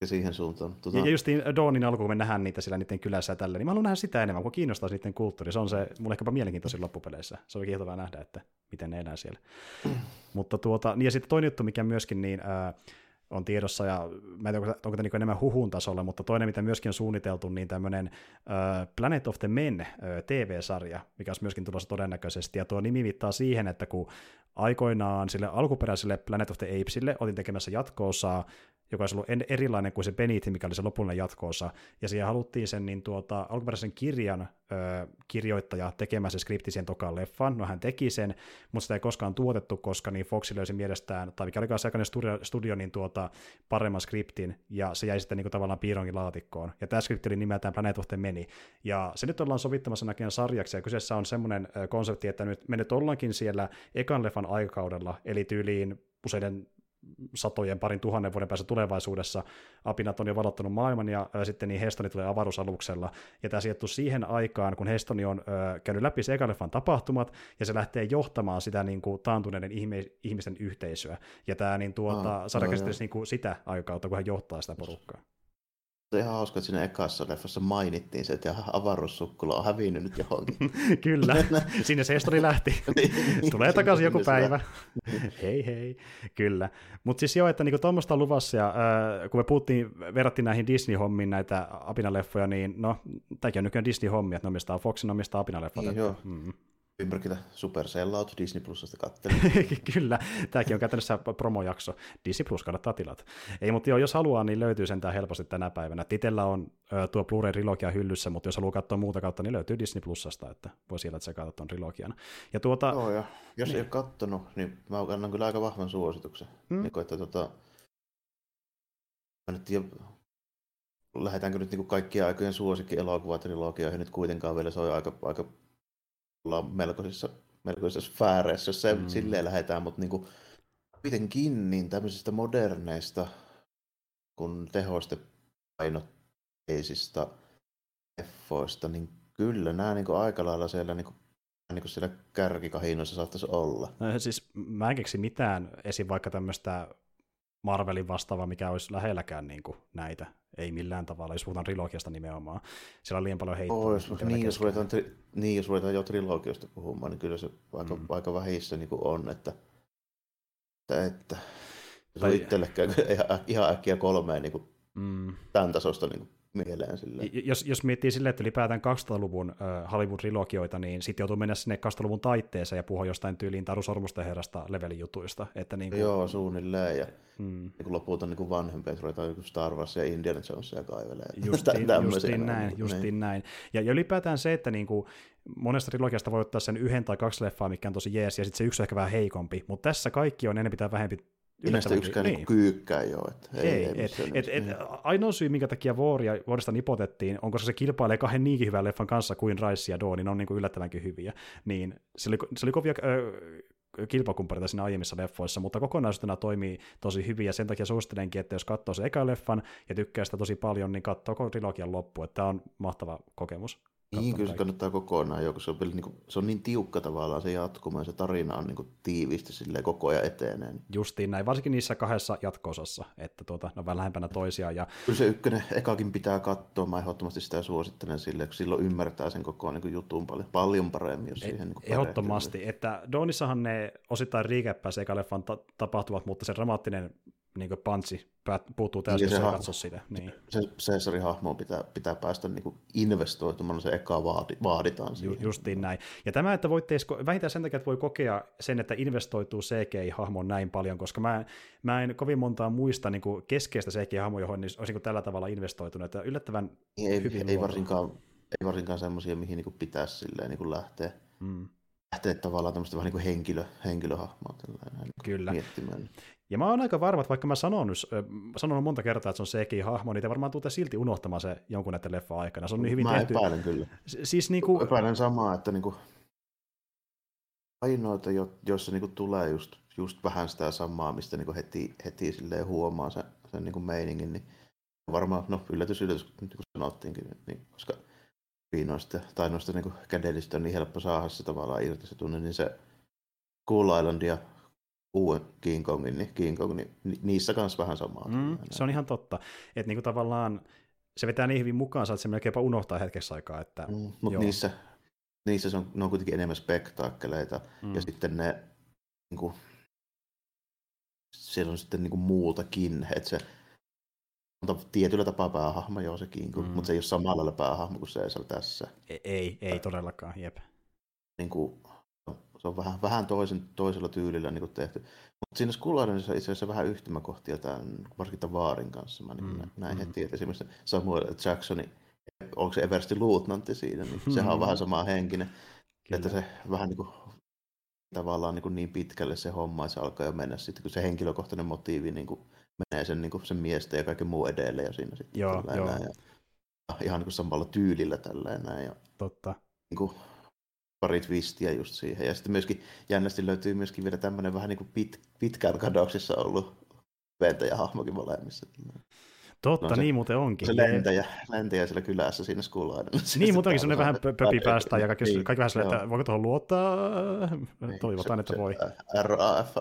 ja siihen suuntaan. Tuota... Ja justiin Dawnin alkuun, kun me nähdään niitä siellä niiden kylässä ja tällä, niin mä haluan nähdä sitä enemmän, kun kiinnostaa niiden kulttuuri. Se on se mulle ehkäpä mielenkiintoisin loppupeleissä. Se on kiehtovaa nähdä, että miten ne elää siellä. Mm. Mutta tuota, niin ja sitten toinen juttu, mikä myöskin niin, ää, on tiedossa, ja mä en tiedä, onko, onko tämä niin enemmän huhun tasolla, mutta toinen, mitä myöskin on suunniteltu, niin tämmöinen äh, Planet of the Men äh, TV-sarja, mikä on myöskin tulossa todennäköisesti, ja tuo nimi viittaa siihen, että kun aikoinaan sille alkuperäiselle Planet of the Apesille olin tekemässä jatkoosaa, joka olisi ollut erilainen kuin se Beneath, mikä oli se lopullinen jatkoosa, ja siihen haluttiin sen niin tuota, alkuperäisen kirjan ö, kirjoittaja tekemään se skripti siihen tokaan leffan. No hän teki sen, mutta sitä ei koskaan tuotettu, koska niin Fox löysi mielestään, tai mikä olikaan se aikainen studio, studio niin tuota, paremman skriptin, ja se jäi sitten niin kuin, tavallaan piirongin laatikkoon. Ja tämä skripti oli nimeltään Planet of the Many. Ja se nyt ollaan sovittamassa näköjään sarjaksi, ja kyseessä on semmoinen konsepti, että nyt, me nyt ollaankin siellä ekan leffan aikakaudella, eli tyyliin useiden satojen parin tuhannen vuoden päässä tulevaisuudessa apinat on jo valottanut maailman ja ää, sitten niin Hestoni tulee avaruusaluksella. Ja tämä sijoittuu siihen aikaan, kun Hestoni on ää, käynyt läpi Segaleffan tapahtumat ja se lähtee johtamaan sitä niin kuin, taantuneiden ihme, ihmisten yhteisöä. Ja tämä niin, tuota, ah, sarja no, niin kuin, sitä aikakautta, kun hän johtaa sitä porukkaa. Ihan hauska, että siinä ekassa leffassa mainittiin se, että avaruussukkula on hävinnyt nyt johonkin. Kyllä, sinne se Hestoni lähti. Niin. Tulee takaisin joku päivä. hei hei, kyllä. Mutta siis joo, että niinku tuommoista on luvassa, ja äh, kun me puhuttiin, verrattiin näihin Disney-hommiin näitä Apina-leffoja, niin no, tämäkin on nykyään Disney-hommia, että ne omistaa Foxin, omistaa Apina-leffat. Niin, joo. Mm. Ympärkillä Super Sellout Disney Plusasta katselin. Kyllä, tämäkin on käytännössä promojakso. Disney Plus kannattaa tilata. Ei, mutta joo, jos haluaa, niin löytyy sentään helposti tänä päivänä. Titellä on ö, tuo Blu-ray trilogia hyllyssä, mutta jos haluaa katsoa muuta kautta, niin löytyy Disney Plusasta, että voi sieltä tsekata tuon trilogian. Ja tuota, joo, ja jos niin. ei ole kattonut, niin mä annan kyllä aika vahvan suosituksen. Hmm? Niin, että tota, mä nyt tiedä, lähdetäänkö nyt niin kaikkien aikojen suosikki elokuvatrilogia, nyt kuitenkaan vielä se on aika, aika ollaan melkoisissa, melkoisissa sfääreissä, jos se mm. silleen lähdetään, mutta niin kuin, kuitenkin niin tämmöisistä moderneista kun tehoiste painotteisista effoista, niin kyllä nämä niin kuin aika lailla siellä, niin kuin, niin kuin siellä kärkikahinoissa saattaisi olla. No, siis mä en keksi mitään esim. vaikka tämmöistä Marvelin vastaava, mikä olisi lähelläkään niin kuin näitä. Ei millään tavalla, jos puhutaan trilogiasta nimenomaan. Siellä on liian paljon heittoa. Oh, jos, niin, jos ruvetaan, tri, niin, jos ruvetaan jo trilogiasta puhumaan, niin kyllä se aika, mm. aika vähissä niin on, että, että, että tai... itsellekään ihan äkkiä kolmeen niin kuin, mm. tämän tasosta niin kuin, mieleen. Silleen. Jos, jos miettii silleen, että ylipäätään 200-luvun äh, Hollywood-trilogioita, niin sitten joutuu mennä sinne 200-luvun taitteeseen ja puhua jostain tyyliin Taru Sormusten herrasta levelijutuista. Että niin kuin... Joo, suunnilleen. Ja mm. niin lopulta niin vanhempia, ruvetaan joku Star Wars ja Indiana Jonesia kaivelee. Justiin, justiin näin, niin, justiin niin. näin. Ja, ja ylipäätään se, että niin kuin, monesta trilogiasta voi ottaa sen yhden tai kaksi leffaa, mikä on tosi jees, ja sitten se yksi on ehkä vähän heikompi, mutta tässä kaikki on enemmän tai vähempi Ilmeisesti yksikään niin. kyykkää jo. Että ei, ei, ei et, et, et, niin. ainoa syy, minkä takia Vuoria, Vuorista nipotettiin, on koska se kilpailee kahden niinkin hyvän leffan kanssa kuin Rice ja Dawn, niin on niin kuin yllättävänkin hyviä. Niin se oli, se oli kovia äh, kilpakumppaneita siinä aiemmissa leffoissa, mutta kokonaisuutena toimii tosi hyvin, ja sen takia suosittelenkin, että jos katsoo se eka leffan ja tykkää sitä tosi paljon, niin katsoo koko trilogian loppu, että tämä on mahtava kokemus. Niin, kyllä se kannattaa kokonaan jo, kun se on, niin kuin, se on niin tiukka tavallaan se jatkuma ja se tarina on niin kuin, tiiviisti silleen koko ajan etenee. Justiin näin, varsinkin niissä kahdessa jatko-osassa, että tuota, ne on vähän lähempänä toisiaan. Ja... Kyllä se ykkönen ekakin pitää katsoa, mä ehdottomasti sitä suosittelen silleen, kun silloin ymmärtää sen koko niin kuin, jutun paljon, paljon paremmin, jos siihen niin Ehdottomasti, että Doonissahan ne osittain riikäppää se eka leffan ta- tapahtuvat, mutta se dramaattinen niin pantsi puuttuu täysin, niin se, katso sitä. Niin. Se Caesarin hahmo pitää, pitää päästä niin kuin investoitumaan, se eka vaadi, vaaditaan siihen. Justiin näin. Ja tämä, että voitte vähintään sen takia, että voi kokea sen, että investoituu CGI-hahmoon näin paljon, koska mä, mä en kovin montaa muista niin kuin keskeistä CGI-hahmoa, johon niin olisi niin tällä tavalla investoitunut. Että yllättävän ei, hyvin ei, varsinkaan, ei varsinkaan semmoisia, mihin niin kuin pitäisi silleen, niin kuin lähteä. Mm lähteä tavallaan tämmöistä vähän niin kuin henkilö, henkilöhahmoa tällainen, Kyllä. miettimään. Ja mä oon aika varma, että vaikka mä sanon, sanon monta kertaa, että se on sekin hahmo, niin te varmaan tuutte silti unohtamaan se jonkun näiden leffa aikana. Se on niin hyvin mä tehty. epäilen kyllä. Siis niin kuin... Epäilen samaa, että niin kuin ainoita, joissa niin kuin tulee just, just vähän sitä samaa, mistä niin kuin heti, heti silleen huomaa sen, sen niin kuin meiningin, niin varmaan, no yllätys, yllätys, niin kuin sanottiinkin, niin, koska viinoista tai noista niin kädellistä on niin helppo saada se tavallaan irti se tunne, niin se Cool Island ja uuden King Kongin, niin King Kong, niin niissä kanssa vähän samaa. Mm, se on ihan totta. Että niinku tavallaan se vetää niin hyvin mukaan, että se melkeinpä unohtaa hetkessä aikaa. Että, mm, mutta niissä, niissä se on, ne on kuitenkin enemmän spektaakkeleita, mm. ja sitten ne, niin kuin, siellä on sitten niin kuin muutakin, että se on tietyllä tapaa päähahmo, joo se King Kong, mm. mutta se ei ole samalla lailla päähahmo kuin se tässä. Ei, ei, ei todellakaan, jep. Niin kuin, se on vähän, vähän toisen, toisella tyylillä niin kuin tehty. Mutta siinä Skullarinissa itse asiassa vähän yhtymäkohtia tämän, varsinkin tämän Vaarin kanssa. Mä niin mm, näin mm. heti, että esimerkiksi Samuel Jacksoni onko se Eversti Luutnantti siinä, niin sehän on vähän sama henkinen. Kyllä. Että se vähän niin kuin, tavallaan niin, kuin niin pitkälle se homma, se alkaa jo mennä sitten, kun se henkilökohtainen motiivi niin kuin menee sen, niin kuin sen miesten ja kaiken muun edelle ja siinä sitten joo, joo. Näin, ja ihan niin kuin samalla tyylillä tällä näin. Ja, Totta. Niin kuin, pari twistiä just siihen. Ja sitten myöskin jännästi löytyy myöskin vielä tämmöinen vähän niin kuin pit, pitkään kadoksissa ollut hahmokin molemmissa. Totta, no, se, niin muuten onkin. Se lentäjä, lentäjä siellä kylässä siinä skulaidella. Niin, mutta onkin semmoinen vähän pöpi päästä ja kaikki, niin, kaikki vähän silleen, että voiko tuohon luottaa? Niin, Toivotaan, se, että se, voi. RAF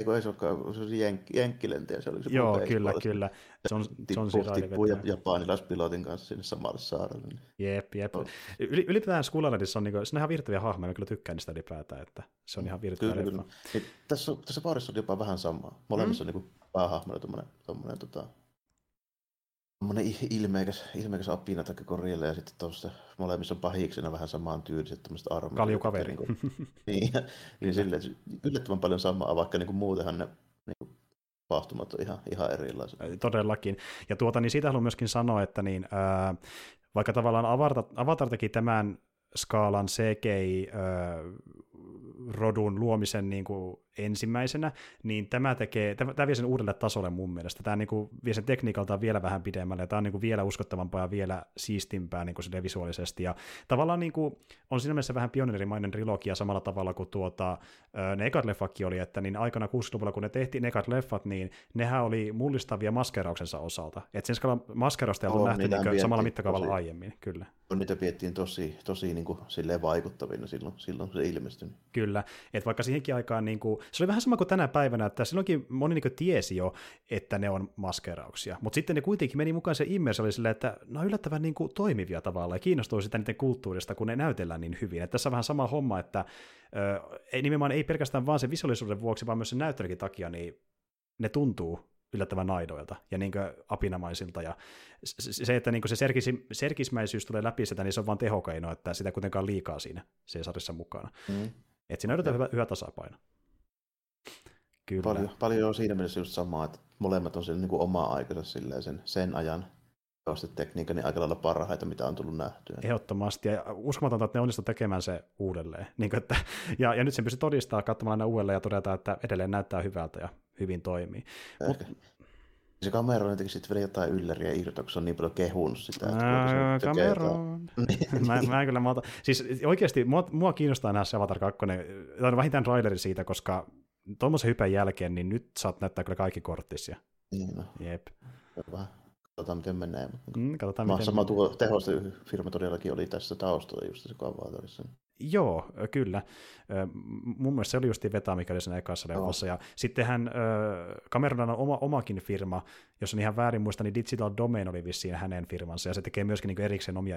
Eikö ei se olekaan, se oli jenk, jenkkilentäjä, se oli se Joo, kyllä, kyllä. Se on, se on tippuu, tippuu japanilaispilotin kanssa sinne samalle saarelle. Niin. Jep, jep. Yli, ylipäätään Skullalandissa on, niinku, se on ihan virtavia hahmoja, mä kyllä tykkään niistä ylipäätään, että se on ihan virtavia kyllä, kyllä. Niin, tässä, tässä parissa on jopa vähän samaa. Molemmissa mm. on niin päähahmona tuommoinen, tuommoinen tota, Tuommoinen ilmeikäs, ilmeikäs apina tai korille ja sitten tuossa molemmissa on pahiksena vähän samaan tyyliset tämmöiset armeijat. Kaljukaveri. Niin, niin, niin silleen, yllättävän paljon samaa, vaikka niin kuin muutenhan ne niin kuin, tapahtumat on ihan, ihan erilaiset. Todellakin. Ja tuota, niin siitä haluan myöskin sanoa, että niin, ää, vaikka tavallaan Avatar, Avatar teki tämän skaalan CGI-rodun luomisen niin kuin ensimmäisenä, niin tämä, tekee, tämä vie sen uudelle tasolle mun mielestä. Tämä niin kuin vie sen tekniikaltaan vielä vähän pidemmälle, ja tämä on niin kuin vielä uskottavampaa ja vielä siistimpää niin kuin visuaalisesti. Ja tavallaan niin kuin, on siinä mielessä vähän pioneerimainen trilogia samalla tavalla kuin tuota, ne ekat leffatkin oli, että niin aikana 60-luvulla, kun ne tehtiin ne ekat leffat, niin nehän oli mullistavia maskerauksensa osalta. Että sen skalan maskerausta ei ollut nähty niin samalla mittakaavalla aiemmin, kyllä. On niitä piettiin tosi, tosi niin kuin, vaikuttavina silloin, silloin se ilmestyi. Kyllä, että vaikka siihenkin aikaan niin kuin, se oli vähän sama kuin tänä päivänä, että silloinkin moni niin tiesi jo, että ne on maskerauksia, mutta sitten ne kuitenkin meni mukaan se immersi oli silleen, että ne on yllättävän niin kuin toimivia tavalla ja kiinnostui sitä niiden kulttuurista, kun ne näytellään niin hyvin. Että tässä on vähän sama homma, että ö, ei, nimenomaan ei pelkästään vaan se visuaalisuuden vuoksi, vaan myös sen näyttelykin takia, niin ne tuntuu yllättävän naidoilta ja niin apinamaisilta. Ja se, että niin se serkis, serkismäisyys tulee läpi sitä, niin se on vain tehokeino, että sitä kuitenkaan liikaa siinä Caesarissa mukana. Mm. Että siinä on hyvä, hyvä tasapaino. Kyllä. Paljon, paljon on siinä mielessä just samaa, että molemmat on siellä niin kuin omaa aikansa silleen sen, sen ajan tekniikka niin aika lailla parhaita, mitä on tullut nähtyä. Ehdottomasti, ja uskomatonta, että ne onnistu tekemään se uudelleen. Niin kuin, että, ja, ja nyt sen pystyy todistaa katsomalla aina uudelleen ja todeta, että edelleen näyttää hyvältä ja hyvin toimii. Mut, se kamera on sitten vielä jotain ylläriä irtoa, kun se on niin paljon kehunut sitä. Että kamera. mä, mä kyllä malta. Siis oikeasti mua, mua kiinnostaa nähdä se Avatar 2, tai vähintään traileri siitä, koska tuommoisen hypän jälkeen, niin nyt saat näyttää kyllä kaikki korttisia. Niin no. Jep. Hyvä. Katsotaan, miten menee. Mm, katsotaan, miten sama tuo firma todellakin oli tässä taustalla just se kavaatorissa. Joo, kyllä. Mun mielestä se oli just Veta, mikä oli siinä ekassa leffassa. Ja sittenhän Cameron on oma, omakin firma, jos on ihan väärin muista, niin Digital Domain oli vissiin hänen firmansa, ja se tekee myöskin niin erikseen omia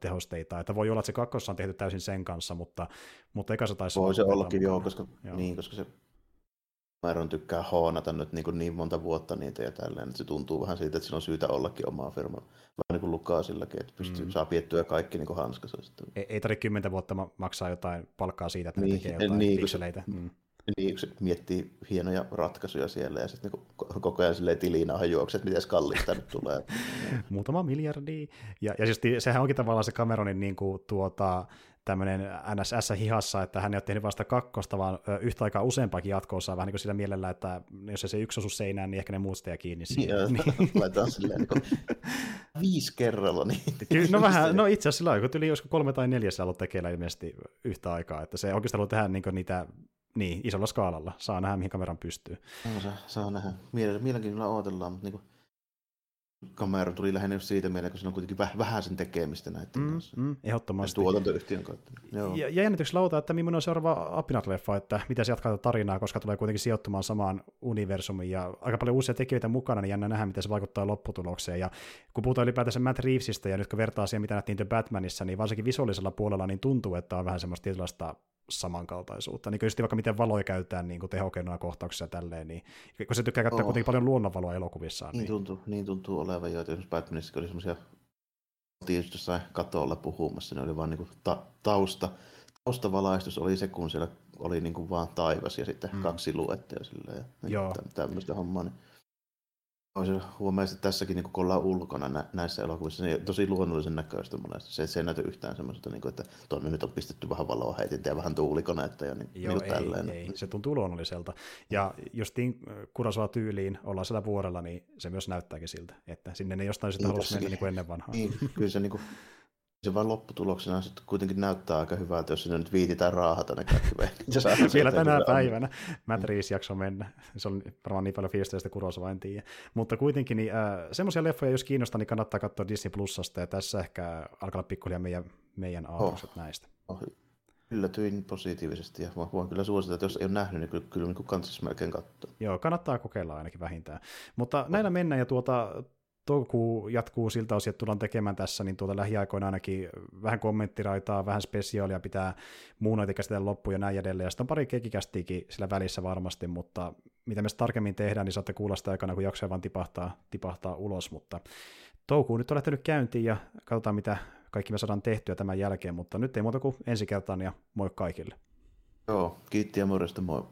tehosteita. Että voi olla, että se kakkossa on tehty täysin sen kanssa, mutta, mutta ekassa taisi Voi se ollakin, joo, koska, joo. Niin, koska se Maeron tykkää hoonata nyt niin, kuin niin monta vuotta niitä ja tälleen, että se tuntuu vähän siitä, että sillä on syytä ollakin omaa firmaa. Vähän niin kuin Lukaasillakin, että pystyy, mm. saa piettyä kaikki niin kuin hanskassa. Ei, ei tarvitse kymmentä vuotta maksaa jotain palkkaa siitä, että niin, tekee jotain niin, pikseleitä. Mm. Niin, kun se miettii hienoja ratkaisuja siellä ja sitten niin koko ajan silleen tilinaahan juokset, että miten kallista nyt tulee. Muutama miljardi. Ja, ja siis sehän onkin tavallaan se Cameronin niin kuin, tuota, tämmöinen NSS hihassa, että hän ei ole tehnyt vasta kakkosta, vaan yhtä aikaa useampaakin jatkoosaa, vähän niin kuin sillä mielellä, että jos se yksi osu seinään, niin ehkä ne muut jää kiinni siihen. Joo, niin. laitetaan silleen niin kuin viisi kerralla. Niin. Kyllä, no vähän, no itse asiassa sillä kun tuli joskus kolme tai neljä ollut tekeillä ilmeisesti yhtä aikaa, että se oikeastaan haluaa tehdä niin niitä niin, isolla skaalalla. Saa nähdä, mihin kameran pystyy. No, saa, saa nähdä. Mielenkiinnolla odotellaan, mutta niin kuin kamera tuli lähinnä just siitä mieleen, kun se on kuitenkin väh, vähän sen tekemistä näiden mm, kanssa. Mm, ehdottomasti. Tuotantoyhtiön kautta. Joo. Ja, ja jännityksellä lauta, että millainen on seuraava Apinat-leffa, että miten se jatkaa tarinaa, koska tulee kuitenkin sijoittumaan samaan universumiin ja aika paljon uusia tekijöitä mukana, niin jännä nähdä, miten se vaikuttaa lopputulokseen. Ja kun puhutaan ylipäätänsä Matt Reevesistä ja nyt kun vertaa siihen, mitä nähtiin The Batmanissa, niin varsinkin visuaalisella puolella niin tuntuu, että on vähän semmoista tietynlaista samankaltaisuutta. Niin just vaikka miten valoja käytetään niin tehokeinoja kohtauksissa tälleen, niin kun se tykkää käyttää oh. kuitenkin paljon luonnonvaloa elokuvissaan. Niin, niin, tuntuu, niin tuntuu olevan jo, että esimerkiksi Batmanissa oli semmoisia jossain katolla puhumassa, ne oli vaan niin ta- tausta, taustavalaistus oli se, kun siellä oli niin kuin vaan taivas ja sitten mm. kaksi luettia silleen, ja Joo. tämmöistä hommaa. Niin Olisi huomaa, että tässäkin niin kun ollaan ulkona nä- näissä elokuvissa, niin tosi luonnollisen näköistä monesti. Se, se ei näytä yhtään semmoista, niin kuin, että tuonne nyt on pistetty vähän valoa heitintä ja vähän tuulikonetta ja niin, Joo, niin ei, tälleen. ei, se tuntuu luonnolliselta. Ja justiin Kurasova tyyliin ollaan siellä vuorella, niin se myös näyttääkin siltä, että sinne ei jostain sitä Niin, halusi mennä niin kuin ennen vanhaa. Niin, kyllä se, niin kuin, se vaan lopputuloksena sitten kuitenkin näyttää aika hyvältä, jos sinne nyt viititään raahata ne kaikki Vielä tänä päivänä Matt Reeves jakso mennä. Se on varmaan niin paljon fiilistä, että Kurosava en tiedä. Mutta kuitenkin niin, äh, semmoisia leffoja, jos kiinnostaa, niin kannattaa katsoa Disney Plusasta, ja tässä ehkä alkaa pikkuhiljaa meidän, meidän ajatukset näistä. Oh, yllätyin positiivisesti ja voin- voin kyllä suositella, että jos ei ole nähnyt, niin kyllä, kyllä niin kannattaisi melkein katsoa. Joo, kannattaa kokeilla ainakin vähintään. Mutta näillä mennään, ja tuota, toukokuu jatkuu siltä osin, että tullaan tekemään tässä, niin tuota lähiaikoina ainakin vähän kommenttiraitaa, vähän spesiaalia pitää muunoita käsitellä loppuun ja näin edelleen. Ja sitten on pari kekikästiäkin sillä välissä varmasti, mutta mitä me tarkemmin tehdään, niin saatte kuulla sitä aikana, kun jaksoja vaan tipahtaa, tipahtaa ulos, mutta toukuu nyt on lähtenyt käyntiin ja katsotaan, mitä kaikki me saadaan tehtyä tämän jälkeen, mutta nyt ei muuta kuin ensi kertaan ja moi kaikille. Joo, kiitti ja morjesta, moi.